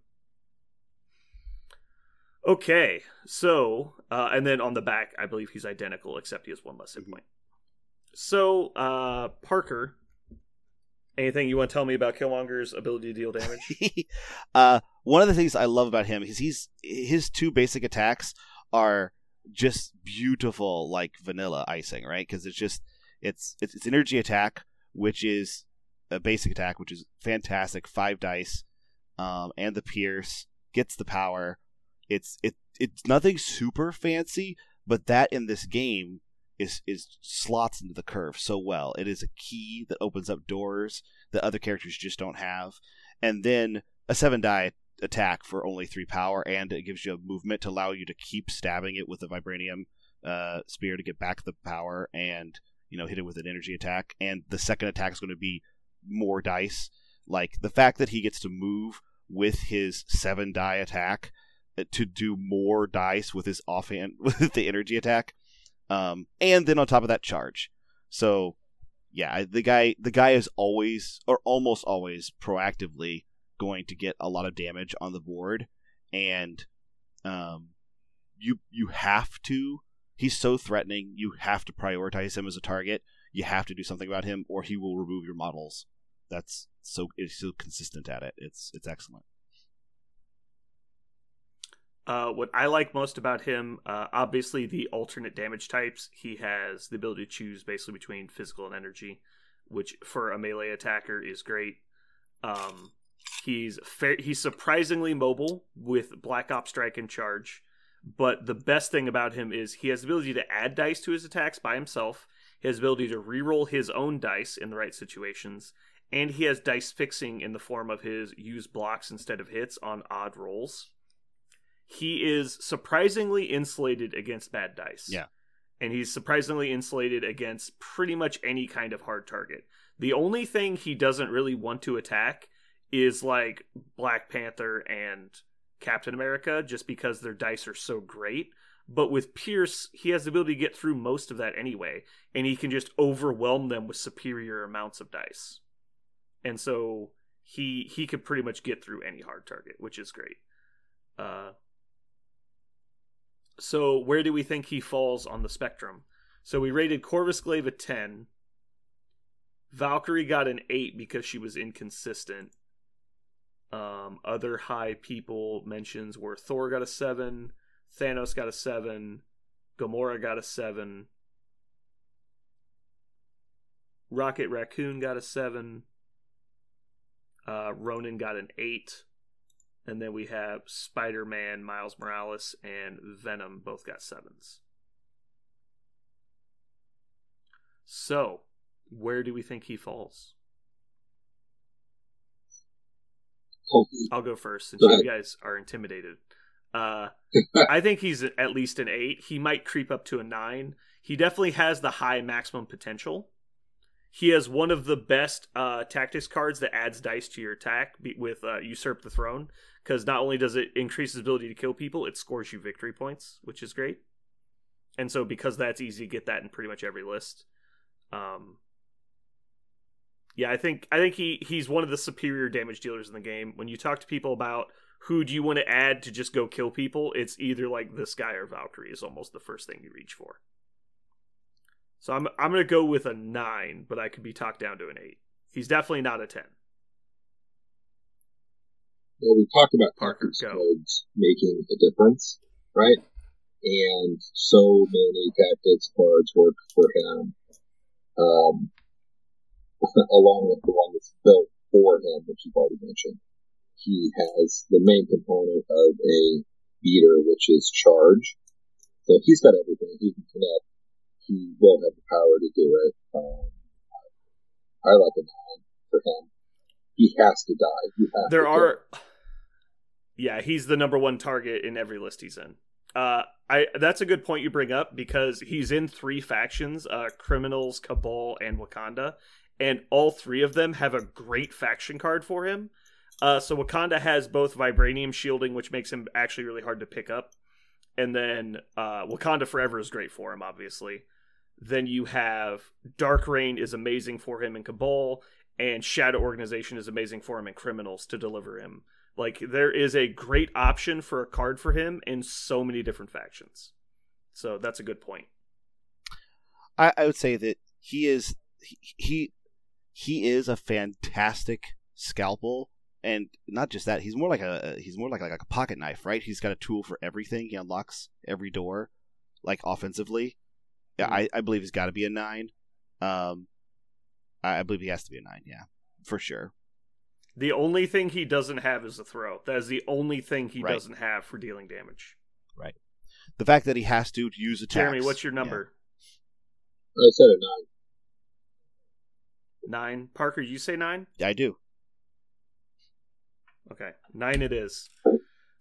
Okay, so uh, and then on the back, I believe he's identical, except he has one less hit point. So, uh, Parker, anything you want to tell me about Killmonger's ability to deal damage? uh, one of the things I love about him is he's his two basic attacks are just beautiful, like vanilla icing, right? Because it's just it's, it's it's energy attack, which is a basic attack, which is fantastic, five dice, um, and the pierce gets the power it's it it's nothing super fancy, but that in this game is is slots into the curve so well. It is a key that opens up doors that other characters just don't have. And then a seven die attack for only three power, and it gives you a movement to allow you to keep stabbing it with the vibranium uh, spear to get back the power, and you know hit it with an energy attack. And the second attack is going to be more dice. Like the fact that he gets to move with his seven die attack to do more dice with his offhand with the energy attack, um, and then on top of that charge. So, yeah, the guy the guy is always or almost always proactively going to get a lot of damage on the board, and um, you you have to. He's so threatening. You have to prioritize him as a target. You have to do something about him, or he will remove your models. That's so it's so consistent at it. It's it's excellent. Uh, what I like most about him, uh, obviously the alternate damage types. He has the ability to choose basically between physical and energy, which for a melee attacker is great. Um, he's fa- he's surprisingly mobile with Black Ops Strike and Charge, but the best thing about him is he has the ability to add dice to his attacks by himself. He has the ability to reroll his own dice in the right situations, and he has dice fixing in the form of his use blocks instead of hits on odd rolls he is surprisingly insulated against bad dice. Yeah. And he's surprisingly insulated against pretty much any kind of hard target. The only thing he doesn't really want to attack is like Black Panther and Captain America, just because their dice are so great. But with Pierce, he has the ability to get through most of that anyway, and he can just overwhelm them with superior amounts of dice. And so he he could pretty much get through any hard target, which is great. Uh, so where do we think he falls on the spectrum? So we rated Corvus Glaive a 10. Valkyrie got an 8 because she was inconsistent. Um, other high people mentions were Thor got a 7, Thanos got a 7, Gamora got a 7, Rocket Raccoon got a 7, uh, Ronan got an 8, and then we have Spider Man, Miles Morales, and Venom both got sevens. So, where do we think he falls? I'll go first since you guys are intimidated. Uh, I think he's at least an eight. He might creep up to a nine. He definitely has the high maximum potential. He has one of the best uh, tactics cards that adds dice to your attack with uh, Usurp the Throne because not only does it increase his ability to kill people, it scores you victory points, which is great. And so because that's easy to get that in pretty much every list. Um, yeah, I think I think he he's one of the superior damage dealers in the game. When you talk to people about who do you want to add to just go kill people, it's either like this guy or Valkyrie is almost the first thing you reach for. So I'm I'm gonna go with a nine, but I could be talked down to an eight. He's definitely not a ten. Well, we talked about Parker's codes making a difference, right? And so many tactics cards work for him, um, along with the one that's built for him, which you've already mentioned. He has the main component of a beater, which is charge. So he's got everything. He can connect. He will have the power to do it. Um, I like a nine for him he has to die. there are, yeah, he's the number one target in every list he's in. Uh, I that's a good point you bring up because he's in three factions: uh, criminals, cabal, and Wakanda, and all three of them have a great faction card for him. Uh, so Wakanda has both vibranium shielding, which makes him actually really hard to pick up, and then uh, Wakanda Forever is great for him, obviously. Then you have Dark Reign is amazing for him in Cabal, and Shadow Organization is amazing for him in Criminals to deliver him Like there is a great option for a card for him in so many different factions. So that's a good point. I, I would say that he is he, he he is a fantastic scalpel and not just that he's more like a he's more like, like a pocket knife right he's got a tool for everything he unlocks every door like offensively yeah Mm-hmm. I, I believe he's got to be a nine um I, I believe he has to be a nine yeah for sure The only thing he doesn't have is a throw. That is the only thing he Right. doesn't have for dealing damage. Right the fact that he has to use attacks Jeremy, what's your yeah. number? I said a nine. Nine. Parker, you say nine? yeah, I do Okay, nine it is.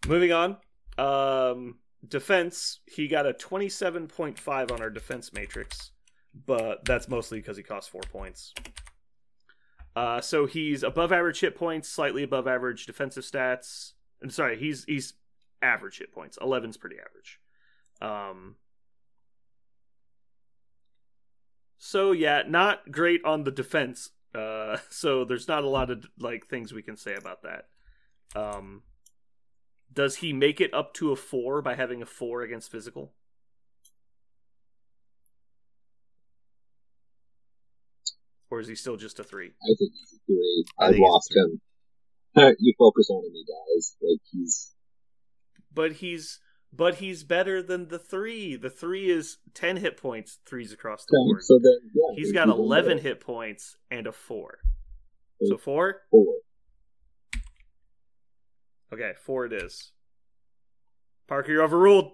Moving on. Um, defense. He got a twenty-seven point five on our defense matrix, but that's mostly because he costs four points. Uh, so he's above average hit points, slightly above average defensive stats. I'm sorry, he's he's average hit points. 11's pretty average. Um. So yeah, not great on the defense. Uh, so there's not a lot of like things we can say about that. Um, does he make it up to a four by having a four against physical? Or is he still just a three? I think he's a three. I I've think he's lost him. you focus on him, he dies. Like he's But he's but he's better than the three. The three is ten hit points, threes across the board. so then yeah, He's then got eleven hit points and a four. So four? Four. Okay, four it is. Parker, you're overruled.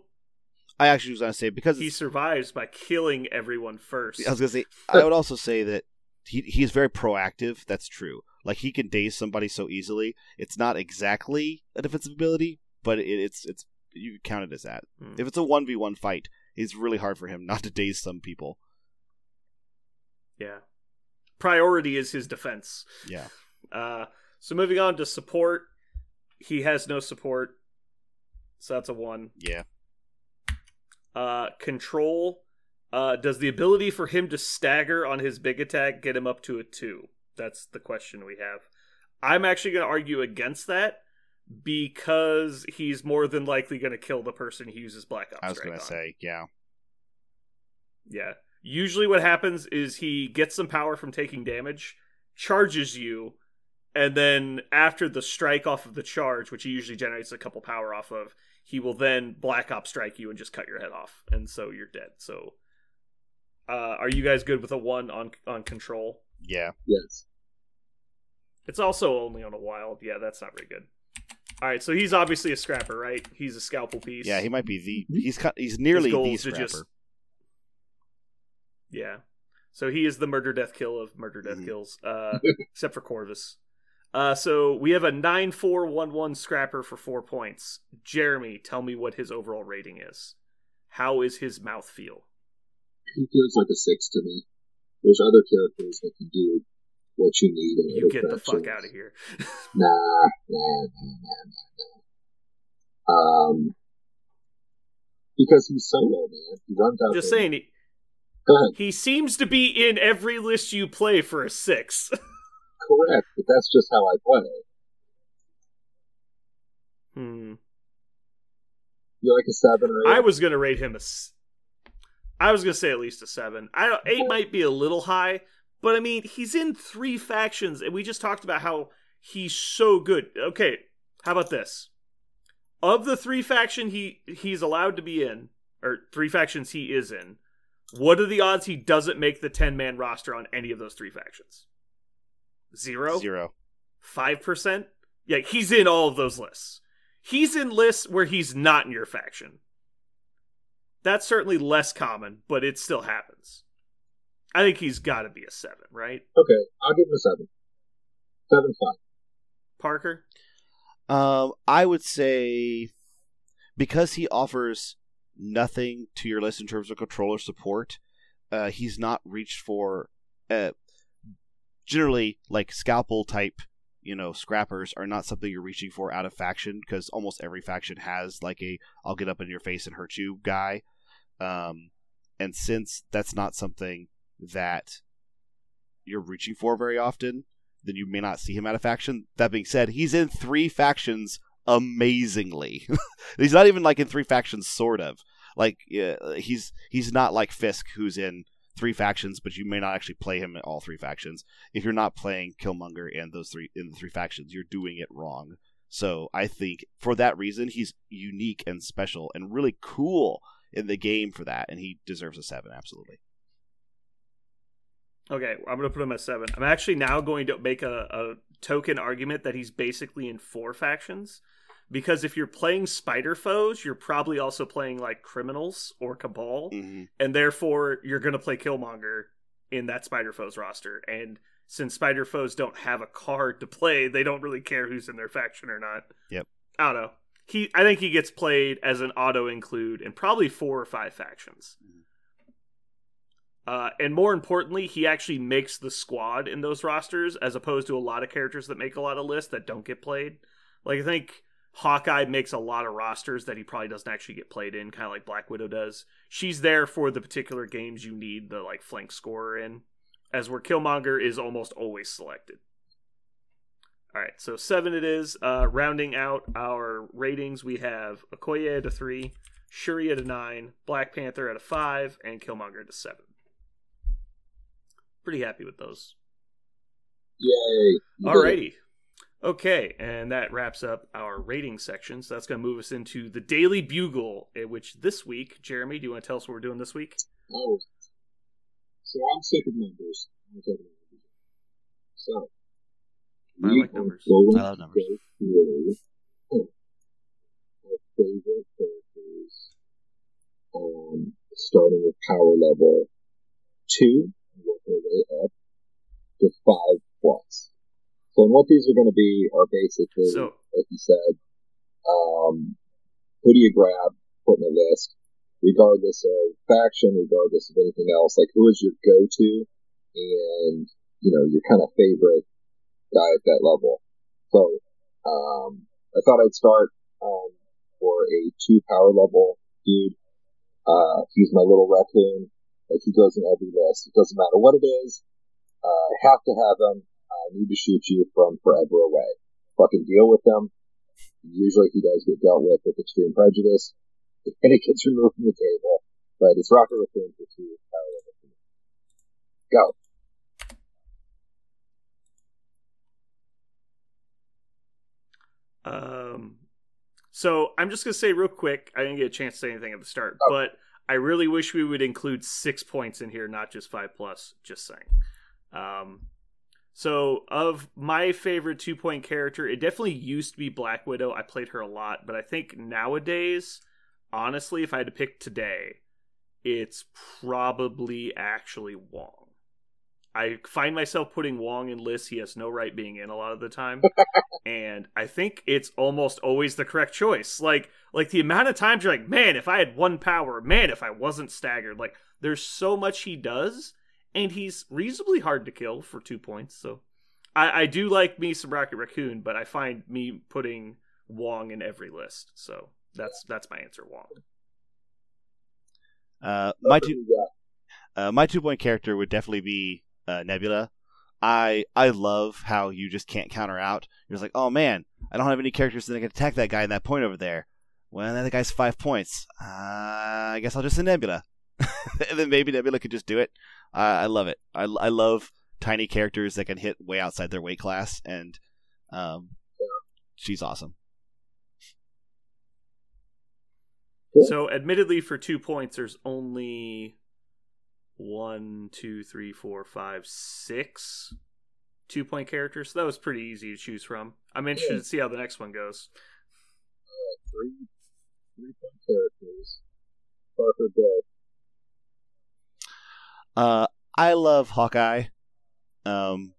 I actually was going to say because He survives by killing everyone first. I was gonna say I would also say that he he's very proactive. That's true. Like he can daze somebody so easily. It's not exactly a defensive ability, but it, it's it's you count it as that. Hmm. If it's a one v one fight, it's really hard for him not to daze some people. Yeah. Priority is his defense. Yeah, Uh, so moving on to support, he has no support, so that's a one. yeah. Uh, control, uh, does the ability for him to stagger on his big attack get him up to a two? That's the question we have. I'm actually going to argue against that because he's more than likely going to kill the person he uses Black Ops. I was gonna say yeah. Yeah. Usually what happens is he gets some power from taking damage, charges you, and then after the strike off of the charge, which he usually generates a couple power off of, he will then black ops strike you and just cut your head off, and so you're dead. So uh, are you guys good with a one on on control? Yeah, Yes. It's also only on a wild. Yeah, that's not very good. All right, so he's obviously a scrapper, right? He's a scalpel piece. yeah. He might be the he's cut, he's nearly the scrapper. just- Yeah. So he is the murder death kill of murder death Mhm. kills, uh, except for Corvus. Uh, so we have a nine four one one scrapper for four points. Jeremy, tell me what his overall rating is. How is his mouth feel? He feels like a six to me. There's other characters that can do what you need. in You get the fuck out of here. Nah, nah, nah, nah, nah, nah. Um, because he's solo, man. He runs out. Just saying, he, Go ahead. he seems to be in every list you play for a six. Correct, but that's just how I play. hmm. You like a seven or eight? I was gonna rate him a. I was gonna say at least a seven. I eight might be a little high, but I mean he's in three factions, and we just talked about how he's so good. Okay, how about this? Of the three faction he he's allowed to be in, or three factions he is in, what are the odds he doesn't make the ten man roster on any of those three factions? Zero. Zero. Five percent? Yeah, he's in all of those lists. He's in lists where he's not in your faction. That's certainly less common, but it still happens. I think he's got to be a seven, right, Okay, I'll give him a seven. Seven's fine. Parker? Um, I would say because he offers nothing to your list in terms of controller support, uh, he's not reached for. Uh, generally, like scalpel type, you know, scrappers are not something you're reaching for out of faction because almost every faction has like a "I'll get up in your face and hurt you" guy. Um, and since that's not something that you're reaching for very often, then you may not see him out of faction. That being said, he's in three factions amazingly. he's not even like in three factions, sort of. Like uh, he's he's not like Fisk, who's in three factions, but you may not actually play him in all three factions. If you're not playing Killmonger in those three in the three factions, you're doing it wrong. So I think for that reason, he's unique and special and really cool in the game for that, and he deserves a seven absolutely. Okay, I'm gonna put him at seven. I'm actually now going to make a, a token argument that he's basically in four factions, because if you're playing spider foes, you're probably also playing like criminals or cabal, Mm-hmm. and therefore you're gonna play Killmonger in that spider foes roster. And since spider foes don't have a card to play, they don't really care who's in their faction or not. Yep. I don't know. He, I think he gets played as an auto include in probably four or five factions. Uh, and more importantly, he actually makes the squad in those rosters, as opposed to a lot of characters that make a lot of lists that don't get played. Like I think Hawkeye makes a lot of rosters that he probably doesn't actually get played in, kind of like Black Widow does. She's there for the particular games you need the like flank scorer in, as where Killmonger is almost always selected. All right, so seven it is. Uh, rounding out our ratings, we have Okoye at a three, Shuri at a nine, Black Panther at a five, and Killmonger at a seven. Pretty happy with those. Yay! Alrighty. Okay, and that wraps up our rating section. So that's going to move us into the Daily Bugle, in which this week, Jeremy, do you want to tell us what we're doing this week? Oh, so I'm sick of numbers. I'm sick of numbers. So I like numbers. I love numbers. go our favorite characters, um, starting with power level two, our way up to five plus. So, and what these are going to be are basically, So, like you said, um, who do you grab, put in a list, regardless of faction, regardless of anything else. Like, who is your go-to, and you know your kind of favorite guy at that level. So, um, I thought I'd start um, for a two power level dude. Uh, he's my little raccoon. Like he goes in every list. It doesn't matter what it is. Uh, I have to have him. I need to shoot you from forever away. Fucking deal with him. Usually he does get dealt with with extreme prejudice, and it gets removed from the table. But it's Rocket Raccoon for two. Go. um, so I'm just going to say real quick, I didn't get a chance to say anything at the start, Oh. but I really wish we would include six points in here, not just five plus, just saying. Um, so, of my favorite two point character, it definitely used to be Black Widow. I played her a lot, but I think nowadays, honestly, if I had to pick today, it's probably actually Wong. I find myself putting Wong in lists he has no right being in a lot of the time, and I think it's almost always the correct choice. Like, like the amount of times you're like, man, if I had one power, man, if I wasn't staggered. Like, there's so much he does, and he's reasonably hard to kill for two points. So, I, I do like me some Rocket Raccoon, but I find me putting Wong in every list. So that's that's my answer, Wong. Uh, my two uh, my two point character would definitely be uh, Nebula. I I love how you just can't counter out. You're just like, oh man, I don't have any characters that can attack that guy in that point over there. Well, that guy's five points. Uh, I guess I'll just send Nebula, and then maybe Nebula could just do it. Uh, I love it. I, I love tiny characters that can hit way outside their weight class, and um, she's awesome. So, admittedly, for two points, there's only one, two, three, four, five, six two point characters. So that was pretty easy to choose from. I'm interested to see how the next one goes. three three point characters. Parker Bill. Uh, I love Hawkeye, um,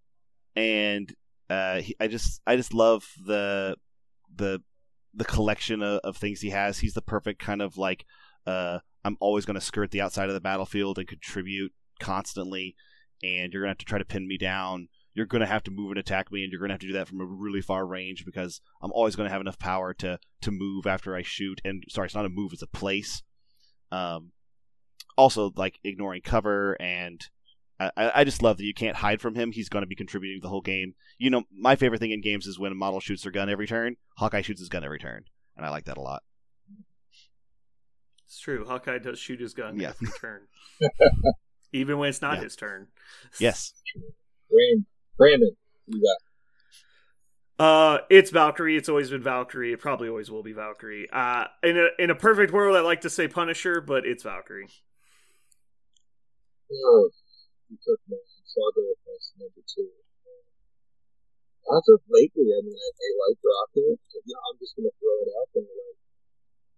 and uh, he, I just I just love the the the collection of, of things he has. He's the perfect kind of like uh, I'm always going to skirt the outside of the battlefield and contribute constantly, and you're going to have to try to pin me down. You're going to have to move and attack me, and you're going to have to do that from a really far range because I'm always going to have enough power to to move after I shoot. And sorry, it's not a move; it's a place. Um, also like ignoring cover and I, I just love that you can't hide from him. He's going to be contributing the whole game. You know, my favorite thing in games is when a model shoots their gun every turn. Hawkeye shoots his gun every turn, and I like that a lot. It's true. Hawkeye does shoot his gun Yeah. every turn, even when it's not Yeah. his turn. Yes, Brandon, Brandon, you got Uh, it's Valkyrie. It's always been Valkyrie. It probably always will be Valkyrie. Uh, in a in a perfect world, I like to say Punisher, but it's Valkyrie. oh, you took my Saga as number two. As of lately, I mean, I, I like Rocket. and, You know, I'm just gonna throw it out there. Like,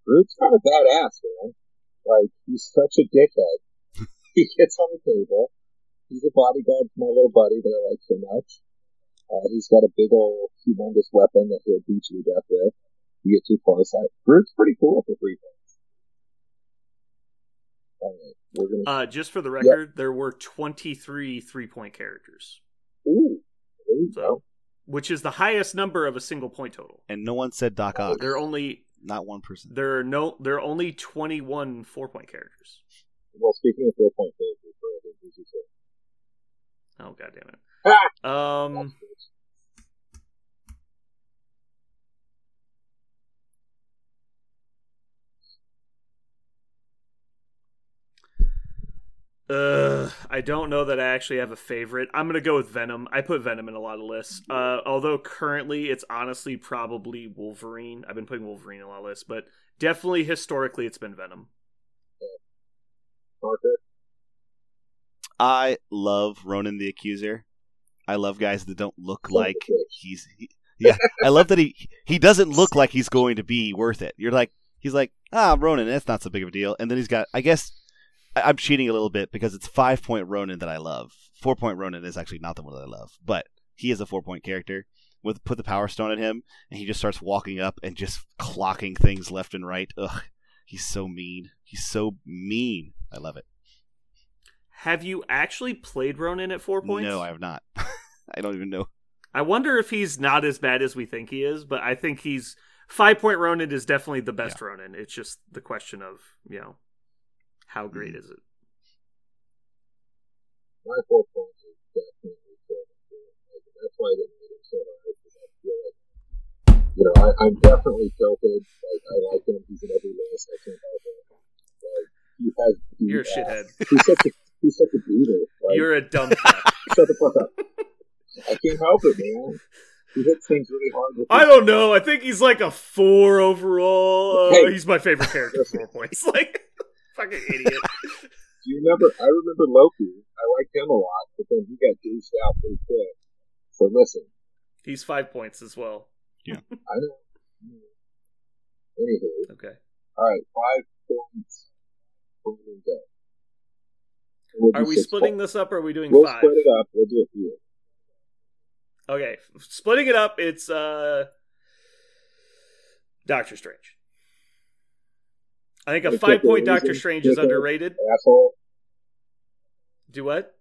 Groot's kind of badass, man. Like, he's such a dickhead. he gets on the table. He's a bodyguard for my little buddy that I like so much. Uh, he's got a big old humongous weapon that he'll beat you to death with. You get too close. I, Groot's pretty cool for three points. Alright, we're gonna. Uh, just for the record, there were twenty three three point characters, Ooh, there you so go. which is the highest number of a single point total. and no one said Doc Ock. There are only Not one person. there are no there are only twenty one four point characters. Well, speaking of four point favorites, Brandon, who's your? Oh god damn it. Ah! Um, Uh, I don't know that I actually have a favorite. I'm gonna go with Venom. I put Venom in a lot of lists. Uh, although currently it's honestly probably Wolverine. I've been putting Wolverine in a lot of lists, but definitely historically it's been Venom. Parker? I love Ronan the Accuser. I love guys that don't look like he's. He, yeah, I love that he he doesn't look like he's going to be worth it. You're like he's like ah Ronan, that's not so big of a deal. And then he's got I guess I, I'm cheating a little bit because it's five point Ronan that I love. Four point Ronan is actually not the one that I love, but he is a four point character. With put the power stone at him, and he just starts walking up and just clocking things left and right. Ugh, he's so mean. He's so mean. I love it. Have you actually played Ronan at four points? No, I have not. I don't even know. I wonder if he's not as bad as we think he is, but I think he's five point Ronan is definitely the best Ronan. It's just the question of you know how Mm-hmm. great is it? My four points is definitely Durant. Like, that's why I didn't rate him so high, because I feel like, you know, I, I'm definitely tilted. Like, I like him. He's in every list. I can't help it. Like, he has. beat You're a shithead. He's such a, he's such a beater. Like, You're a dumb fuck. shut the fuck up. I can't help it, man. He hits things really hard. With I don't know. I think he's like a four overall. Uh, Hey. he's my favorite character. Four points. Like fucking idiot. Do you remember? I remember Loki. I liked him a lot, but then he got douched out pretty quick. So listen, He's five points as well. Yeah. I know. Anywho, Okay. all right, five points. Boom, boom, go. We'll Are we splitting points. this up or are we doing We'll five? split it up. We'll do it here. Okay. Splitting it up, it's uh Doctor Strange. I think a five point Doctor? Strange is underrated. Asshole. Do what?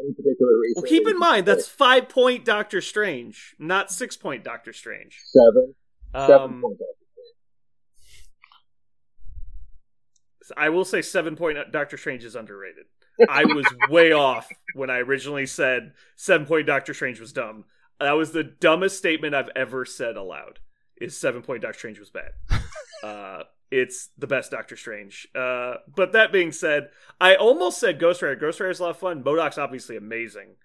Any particular reason? Well, keep in mind that's five point Doctor Strange, not six point Doctor Strange. seven. Seven Um, points. I will say seven point Doctor Strange is underrated. I was way off when I originally said seven point Doctor Strange was dumb. That was the dumbest statement I've ever said aloud. Is seven point Doctor Strange was bad. Uh, it's the best Doctor Strange. Uh, but that being said, I almost said Ghost Rider. Ghost Rider's a lot of fun. MODOK's obviously amazing.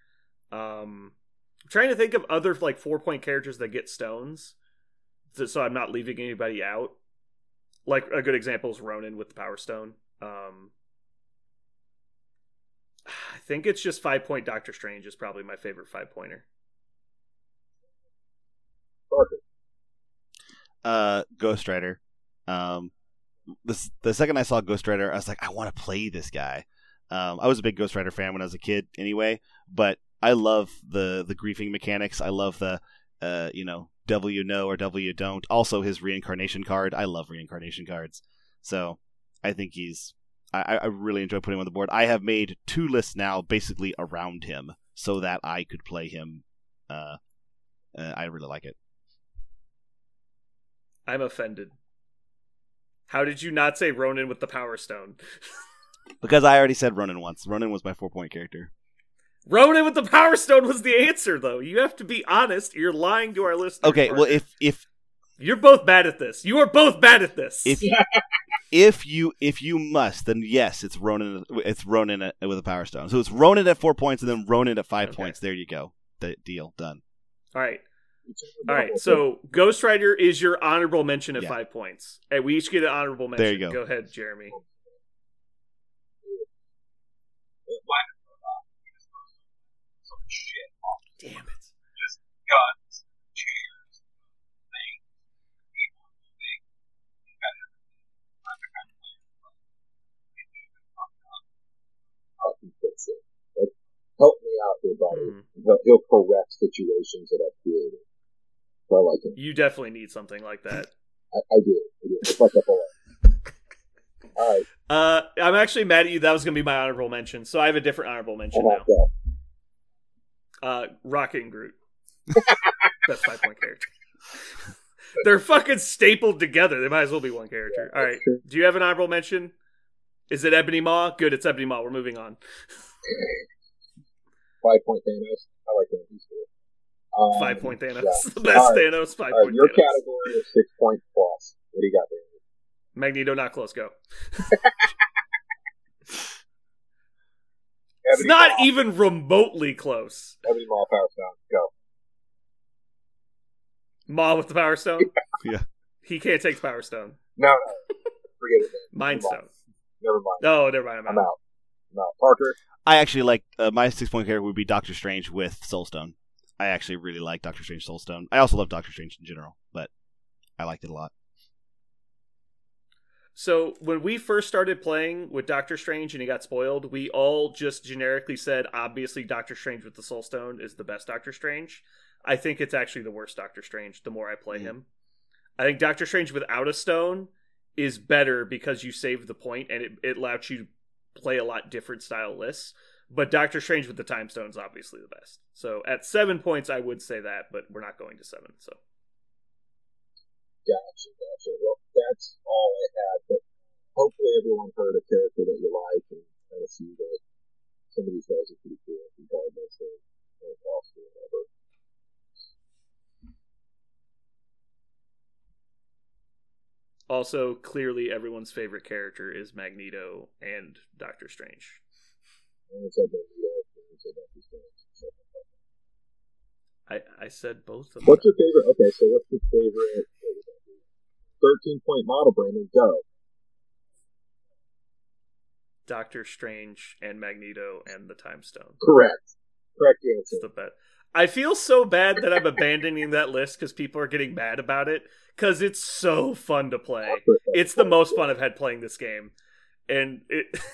Um, I'm trying to think of other like four point characters that get stones, so, I'm not leaving anybody out. Like a good example is Ronan with the Power Stone. Um, I think it's just five point Doctor Strange is probably my favorite five pointer. Parker. Uh, Ghost Rider. Um, this the second I saw Ghost Rider, I was like, I want to play this guy. Um, I was a big Ghost Rider fan when I was a kid, anyway. But I love the the griefing mechanics. I love the uh, you know, W no or W don't. Also, his reincarnation card. I love reincarnation cards. So I think he's. I, I really enjoy putting him on the board. I have made two lists now, basically around him, so that I could play him. Uh, uh I really like it. I'm offended. How did you not say Ronan with the Power Stone? Because I already said Ronan once. Ronan was my four point character. Ronan with the Power Stone was the answer, though. You have to be honest. You're lying to our listeners. Okay, well if if you're both bad at this, you are both bad at this. if if you if you must, then yes, it's Ronan. It's Ronan at, with a power stone. So it's Ronan at four points, and then Ronan at five Okay. points. There you go. The deal done. all right, all right. So Ghost Rider is your honorable mention at Yeah. five points, and we each get an honorable mention. There you go. Go ahead, Jeremy. Why not? So much shit. Damn it. Just Guns, chairs, things, people, things. You got everything. I'm the kind of player who loves it. I can fix it. Help me out here, buddy. Mhm. He'll, he'll correct situations that I've created. I like him. You definitely need something like that. I, I do. I do. It's like a bullet. All right. Uh, I'm actually mad at you. That was going to be my honorable mention, so I have a different honorable mention How now. that? Uh, Rocket and Groot. That's five point character. They're fucking stapled together. They might as well be one character. All right. Do you have an honorable mention? Is it Ebony Maw? Good, it's Ebony Maw. We're moving on. Five point Thanos. I like that. He's. Um, Five point Thanos. yeah. The best All right. Thanos, five All right, point your Thanos. category is six point plus. What do you got there? Magneto, not close. Go. Ebony It's not Maw. even remotely close. Ebony Maw Power Stone. Go. Maw with the Power Stone? Yeah. He can't take the Power Stone. No, no. Forget it. Man. Mind Never mind. Stone. Never mind. Oh, never mind. I'm I'm out. out. I'm out. Parker. I actually like uh, my six point character would be Doctor Strange with Soulstone. I actually really like Doctor Strange Soulstone. I also love Doctor Strange in general, but I liked it a lot. So when we first started playing with Doctor Strange and he got spoiled, we all just generically said, obviously, Doctor Strange with the Soul Stone is the best Doctor Strange. I think it's actually the worst Doctor Strange. The more I play Mhm. him, I think Doctor Strange without a stone is better because you save the point and it, it allowed you to play a lot different style lists. But Doctor Strange with the Time Stone is obviously the best. So at seven points, I would say that, but we're not going to seven. So Gotcha, gotcha. Well, that's all I had, but hopefully everyone heard a character that you like and kind of see that some of these guys are pretty cool, regardless of their cost or whatever. also clearly everyone's favorite character is Magneto and Doctor Strange. And it's like, you know, it's like, it's like, I, I said both of them. What's your favorite? Okay, so what's your favorite? Thirteen point model, Brandon. Go. Doctor Strange and Magneto and the Time Stone. Correct. Correct It's answer. the best. I feel so bad that I'm abandoning that list because people are getting mad about it because it's so fun to play. It's the most fun I've had playing this game, and it.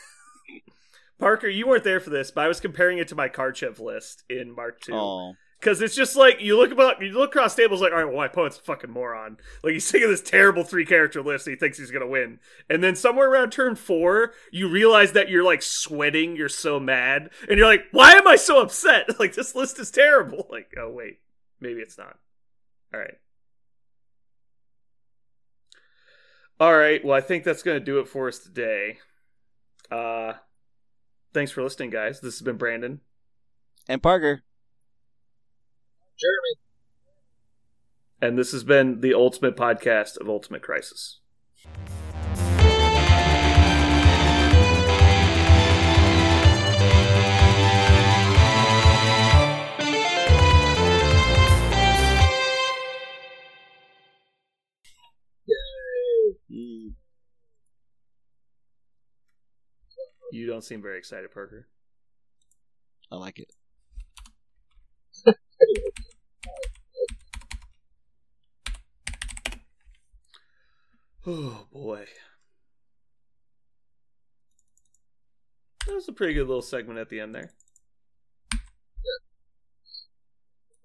Parker, you weren't there for this, but I was comparing it to my Karchev list in Mark Two. Oh, Because it's just like you look about, you look across tables like, all right, well, my opponent's a fucking moron. Like he's taking this terrible three character list, and he thinks he's gonna win. And then somewhere around turn four, you realize that you're like sweating, you're so mad, and you're like, why am I so upset? Like this list is terrible. Like, oh wait, maybe it's not. All right. All right. Well, I think that's gonna do it for us today. Uh, thanks for listening, guys. This has been Brandon. and Parker. Jeremy. And this has been the ultimate podcast of Ultimate Crisis. You don't seem very excited, Parker. I like it. Oh boy. That was a pretty good little segment at the end there.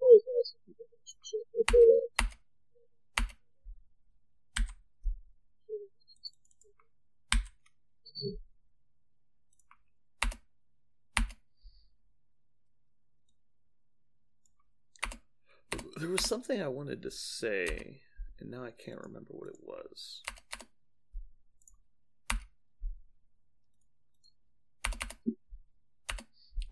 Always nice when people mention shit. If they're, uh, There was something I wanted to say, and now I can't remember what it was.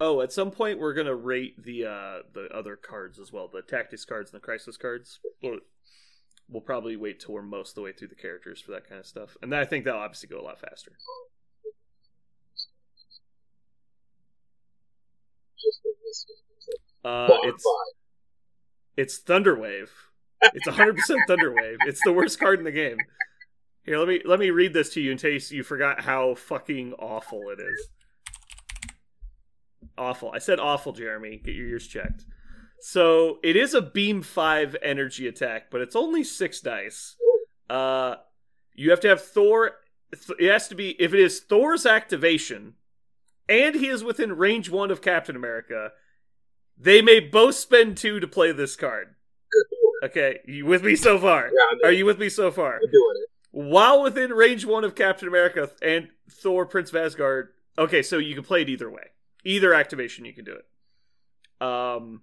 Oh, at some point we're gonna rate the uh the other cards as well, the tactics cards and the crisis cards. We'll, probably wait till we're most of the way through the characters for that kind of stuff, and I think that'll obviously go a lot faster. Uh, it's. It's Thunderwave. It's 100 percent Thunderwave. It's the worst card in the game. Here, let me let me read this to you in case you forgot how fucking awful it is. Awful. I said awful, Jeremy. Get your ears checked. So it is a beam five energy attack, but it's only six dice. Uh, you have to have Thor. th- It has to be if it is Thor's activation, and he is within range one of Captain America. They may both spend two to play this card. Okay, you with me so far? Yeah, Are you with me so far? I'm doing it. While within range one of Captain America and Thor, Prince of Asgard. Okay, so you can play it either way. Either activation, you can do it. Um,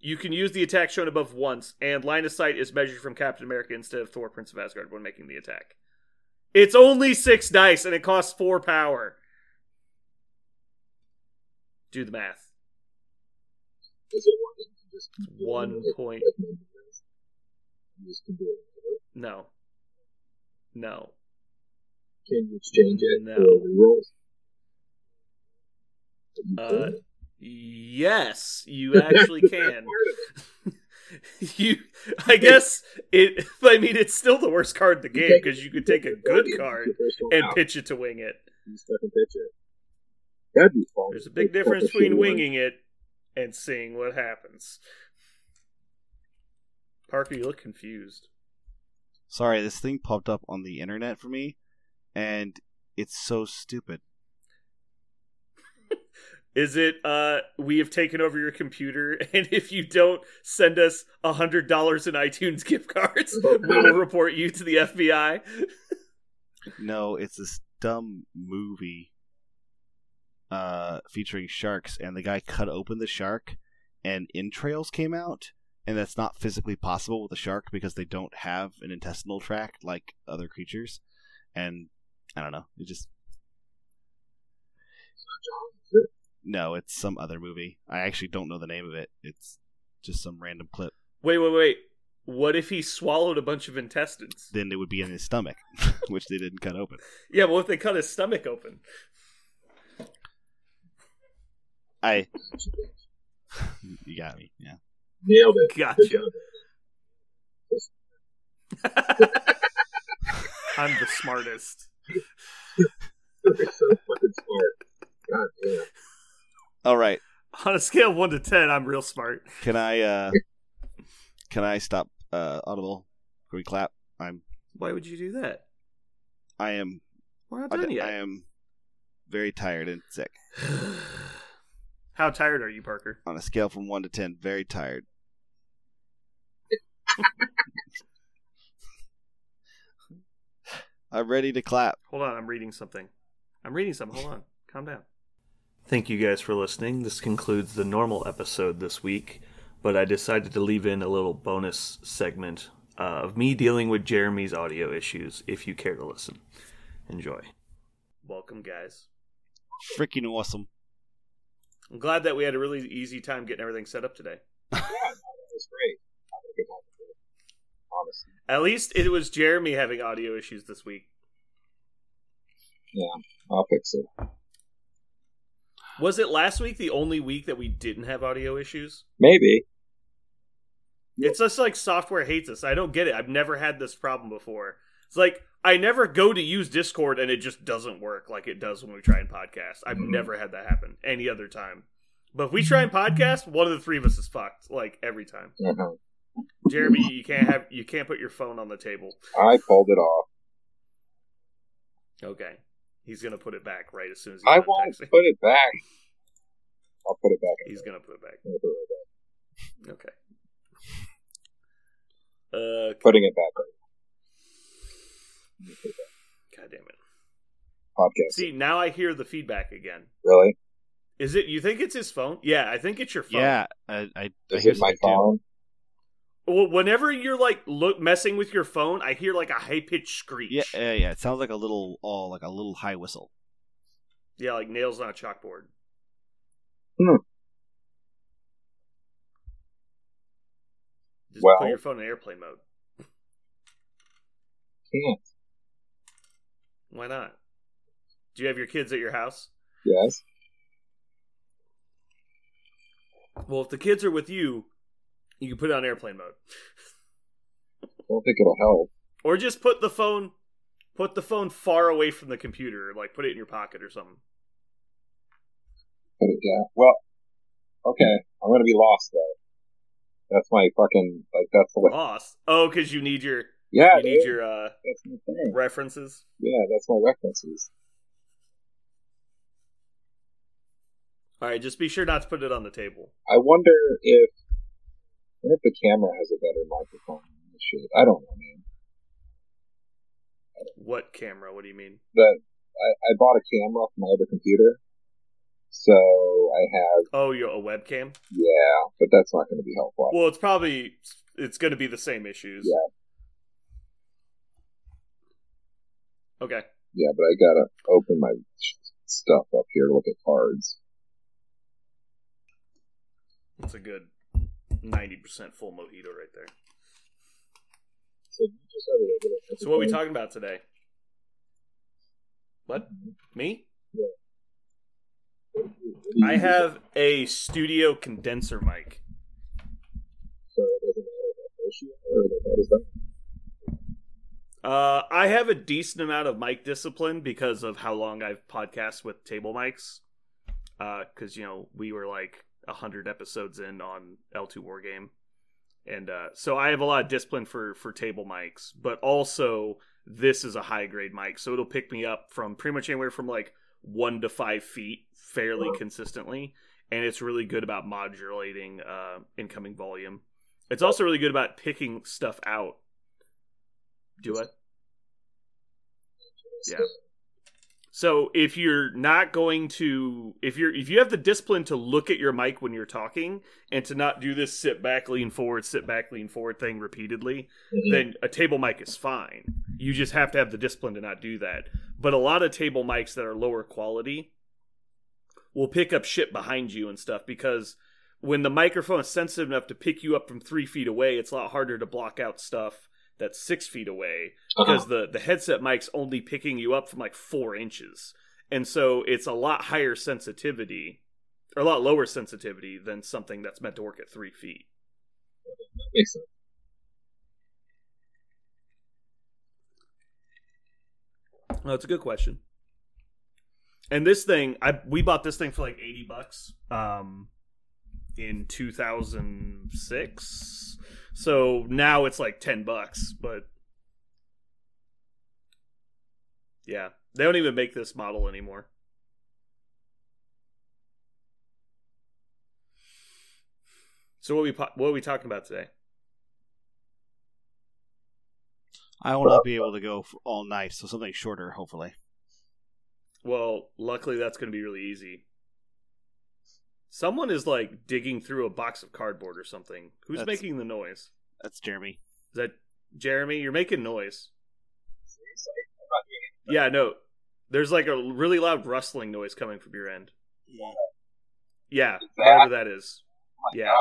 you can use the attack shown above once, and line of sight is measured from Captain America instead of Thor, Prince of Asgard when making the attack. It's only six dice, and it costs four power. Do the math. Is it one that you can just One it point. like maybe this? You just can do it. No. No. Can you exchange it No. for Uh. Yes, you actually can. part of it. you, I guess it. I mean, it's still the worst card in the game because you could take a good card Your first one and pitch it to wing it. You fucking pitch it. That'd be fun. There's a big difference between winging it and seeing what happens. Parker, you look confused. Sorry, this thing popped up on the internet for me, and it's so stupid. Is it uh we have taken over your computer and if you don't send us a hundred dollars in iTunes gift cards, we will report you to the FBI? No, it's this dumb movie uh, featuring sharks, and the guy cut open the shark, and entrails came out, and that's not physically possible with a shark because they don't have an intestinal tract like other creatures, and I don't know, it just no, it's some other movie. I actually don't know the name of it. It's just some random clip. Wait, wait, wait. What if he swallowed a bunch of intestines? Then it would be in his stomach, which they didn't cut open. Yeah, but what if they cut his stomach open? I, you got me. Yeah. Nailed it. Gotcha. I'm the smartest. You're so fucking smart. God damn. All right. On a scale of one to ten, I'm real smart. Can I uh can I stop uh audible? Can we clap? I'm Why would you do that? I am We're not I, done I yet. am very tired and sick. How tired are you, Parker? On a scale from 1 to 10, very tired. I'm ready to clap. Hold on, I'm reading something. I'm reading something. Hold on. Calm down. Thank you guys for listening. This concludes the normal episode this week, but I decided to leave in a little bonus segment uh, of me dealing with Jeremy's audio issues if you care to listen. Enjoy. Welcome, guys. Freaking awesome. I'm glad that we had a really easy time getting everything set up today. Yeah, that was great. I had a good time. Honestly. At least it was Jeremy having audio issues this week. Yeah, I'll fix it. Was it last week the only week that we didn't have audio issues? Maybe. It's just like software hates us. I don't get it. I've never had this problem before. It's like I never go to use Discord and it just doesn't work like it does when we try and podcast. I've Mhm. never had that happen any other time. But if we try and podcast, one of the three of us is fucked like every time. Uh-huh. Jeremy, you can't have you can't put your phone on the table. I pulled it off. Okay. He's gonna put it back right as soon as I won't texting. put it back. I'll put it back. He's gonna put it back. Put it back. Okay. Uh, Putting it back right. God damn it. Podcast. See, now I hear the feedback again. Really? Is it? You think it's his phone? Yeah, I think it's your phone. Yeah, I, I, I Is hear my something, too. phone? Well, whenever you're like look messing with your phone, I hear like a high pitched screech. Yeah, yeah, yeah. It sounds like a little, all like a little high whistle. Yeah, like nails on a chalkboard. Hmm. Just Well- put your phone in airplane mode. Can't. Why not? Do you have your kids at your house? Yes. Well, if the kids are with you, you can put it on airplane mode. I don't think it'll help. Or just put the phone put the phone far away from the computer, like put it in your pocket or something. Put it down. Well, okay. I'm gonna be lost though. That's my fucking like. That's the way. Lost. Oh, because you need your Yeah, you need dude, your uh that's my thing. references. Yeah, that's my references. Alright, just be sure not to put it on the table. I wonder if, I wonder if the camera has a better microphone than this shit. I don't know, man. What camera? What do you mean? That I, I bought a camera for my other computer, so I have Oh, you're a webcam? yeah, but that's not going to be helpful. Well, it's probably it's going to be the same issues. Yeah. Okay. Yeah, but I gotta open my stuff up here to look at cards. That's a good 90% full mojito right there. So you just have a little bit of So what are we talking about today? What? Me? I have a studio condenser mic. So it doesn't matter about ratio or that that is that. Uh, I have a decent amount of mic discipline because of how long I've podcast with table mics. Because you know we were like hundred episodes in on L2 War Game, and uh, so I have a lot of discipline for for table mics. But also, this is a high grade mic, so it'll pick me up from pretty much anywhere from like one to five feet fairly consistently, and it's really good about modulating uh, incoming volume. It's also really good about picking stuff out. Do it. Yeah. So if you're not going to if you're if you have the discipline to look at your mic when you're talking and to not do this sit back lean forward sit back lean forward thing repeatedly, Mhm. then a table mic is fine. You just have to have the discipline to not do that. But a lot of table mics that are lower quality will pick up shit behind you and stuff because when the microphone is sensitive enough to pick you up from three feet away, it's a lot harder to block out stuff that's six feet away because the the headset mic's only picking you up from like four inches, and so it's a lot higher sensitivity or a lot lower sensitivity than something that's meant to work at three feet. Makes sense. No, it's a good question. And this thing, I we bought this thing for like eighty bucks, um, in two thousand six. So now it's like ten bucks, but yeah, they don't even make this model anymore. So what we what are we talking about today? I will not be able to go all night, so something shorter, hopefully. Well, luckily that's going to be really easy. Someone is like digging through a box of cardboard or something. Who's That's- making the noise? That's Jeremy. Is that Jeremy? You're making noise. Seriously, I'm not doing it. Yeah, no. There's like a really loud rustling noise coming from your end. Yeah, Is that- whatever that is. Oh my Yeah.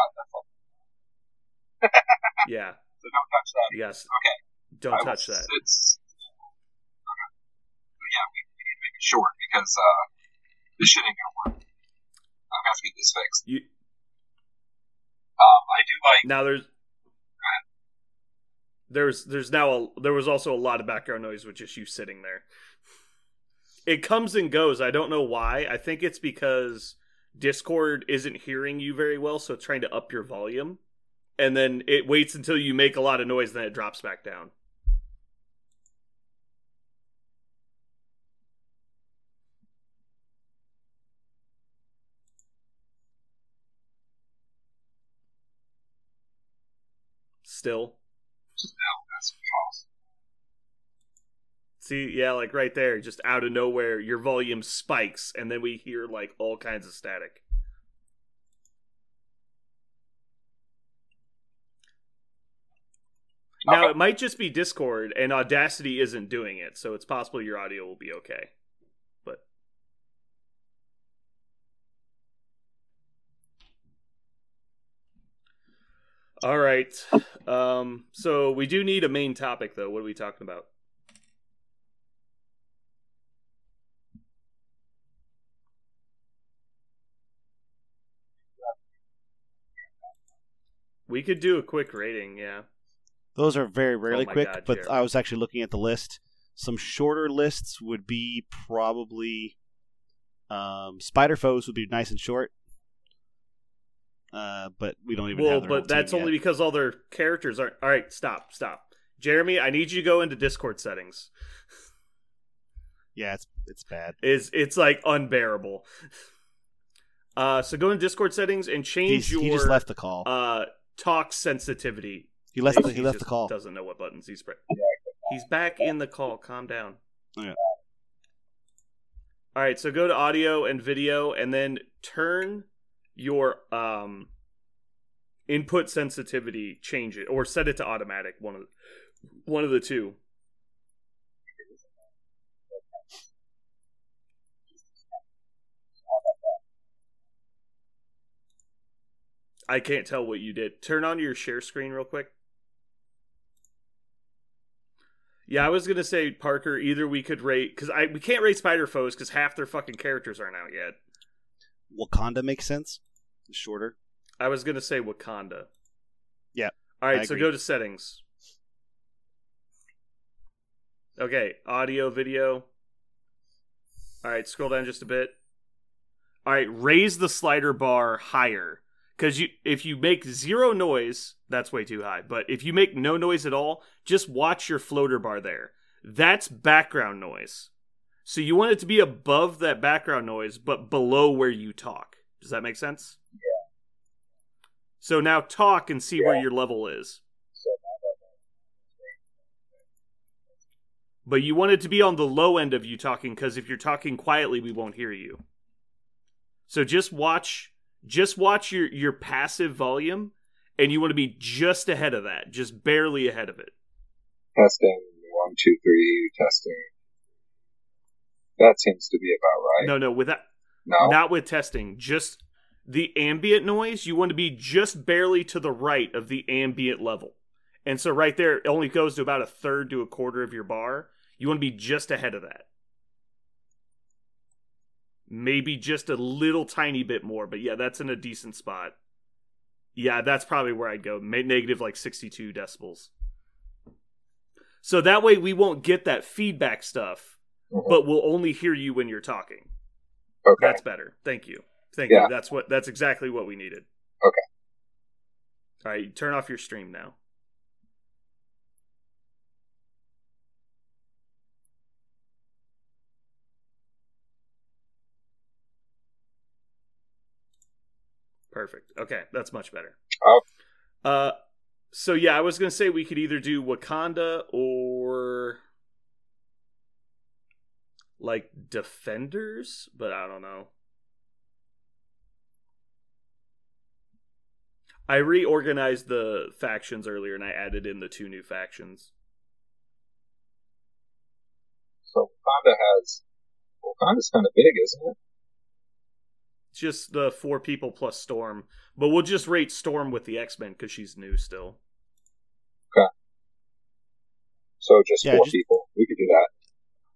God. Yeah. So don't touch that. Yes. Okay. Don't I will touch that. It's, okay. But yeah, we, we need to make it short because uh, this shit ain't gonna work. I'm gonna have to get this fixed. You Um, I do like. now there's there's there's now a there was also a lot of background noise with just you sitting there. It comes and goes. I don't know why. I think it's because Discord isn't hearing you very well, so it's trying to up your volume, and then it waits until you make a lot of noise, then it drops back down. Still. See, yeah, like right there, just out of nowhere, your volume spikes, and then we hear like all kinds of static. Now Okay. it might just be Discord, and Audacity isn't doing it, so it's possible your audio will be okay. All right. Um, so we do need a main topic, though. What are we talking about? We could do a quick rating, yeah. Those are very rarely Oh quick, God, but Jared. I was actually looking at the list. Some shorter lists would be probably um, Spider Foes would be nice and short. Uh, but we don't even Well, have their whole but that's only yet. because all their characters aren't. All right, stop, stop. Jeremy, I need you to go into Discord settings. yeah, it's it's bad. Is it's like unbearable. Uh, so go in Discord settings and change He's, your he just left the call. uh talk sensitivity. he left the, He he left the call. Doesn't know what buttons he's pressing. He's back in the call. Calm down. Yeah. All right, so go to audio and video, and then turn your um input sensitivity. Change it or set it to automatic. One of one of the two. I can't tell what you did. Turn on your share screen real quick. Yeah, I was gonna say Parker. Either we could rate because I we can't rate Spider Foes because half their fucking characters aren't out yet. Wakanda makes sense. Shorter. I was gonna say Wakanda. Yeah, All right, so go to settings. Okay, audio, video. All right, scroll down just a bit. All right, raise the slider bar higher because you if you make zero noise, that's way too high. But if you make no noise at all, just watch your floater bar there. That's background noise. So you want it to be above that background noise, but below where you talk. Does that make sense? Yeah. So now talk and see where your level is. So now that But you want it to be on the low end of you talking because if you're talking quietly, we won't hear you. So just watch, just watch your your passive volume, and you want to be just ahead of that, just barely ahead of it. testing one, two, three, testing. That seems to be about right. No, no, with that, No, not with testing. Just the ambient noise. You want to be just barely to the right of the ambient level, and so right there, it only goes to about a third to a quarter of your bar. You want to be just ahead of that. Maybe just a little tiny bit more, but yeah, that's in a decent spot. Yeah, that's probably where I'd go. Negative like 62 decibels. So that way we won't get that feedback stuff, Mhm. but we'll only hear you when you're talking. Okay. That's better. Thank you. Thank Yeah. you. That's what that's exactly what we needed. Okay. All right, turn off your stream now. Perfect. Okay, that's much better. Oh. Uh so yeah, I was going to say we could either do Wakanda or like defenders, but I don't know. I reorganized the factions earlier and I added in the two new factions. So Wakanda has. Wakanda's kind of big, isn't it? It's just the four people plus Storm, but we'll just rate Storm with the X Men because she's new still. Okay. So just Yeah, four just- people. We could do that.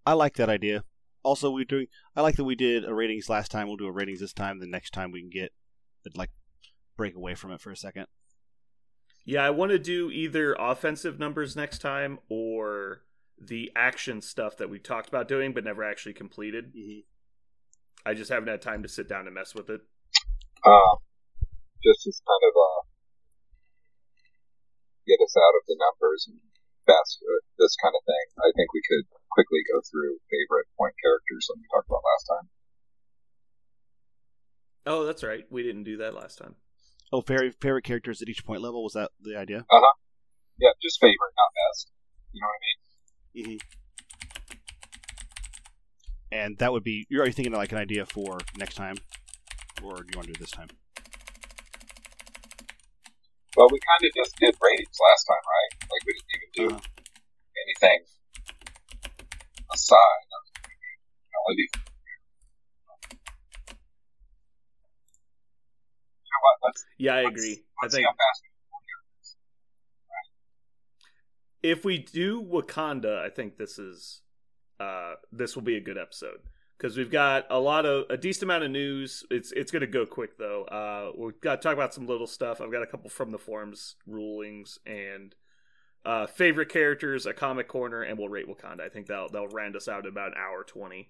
I like that idea. Also, we're doing. I like that we did a ratings last time. We'll do a ratings this time. The next time we can get like break away from it for a second. Yeah, I want to do either offensive numbers next time or the action stuff that we talked about doing but never actually completed. Mm-hmm. I just haven't had time to sit down and mess with it. Um, just as kind of uh, get us out of the numbers and fast uh, this kind of thing. I think we could quickly go through favorite point characters like we talked about last time. Oh, that's right. We didn't do that last time. Oh, favorite favorite characters at each point level was that the idea? Uh huh. Yeah, just favorite, not best. You know what I mean? Mm-hmm. And that would be. You're already thinking of like an idea for next time, or do you want to do it this time? Well, we kind of just did ratings last time, right? Like we didn't even do Uh, anything aside. You know, maybe- You know what? Let's, Yeah, I let's- agree. I Let's think see how fast we can get if we do Wakanda, I think this is uh this will be a good episode because we've got a lot of a decent amount of news. It's it's going to go quick though. Uh, we've got to talk about some little stuff. I've got a couple from the forums rulings and uh, favorite characters, a comic corner, and we'll rate Wakanda. I think that'll that'll round us out about an hour twenty.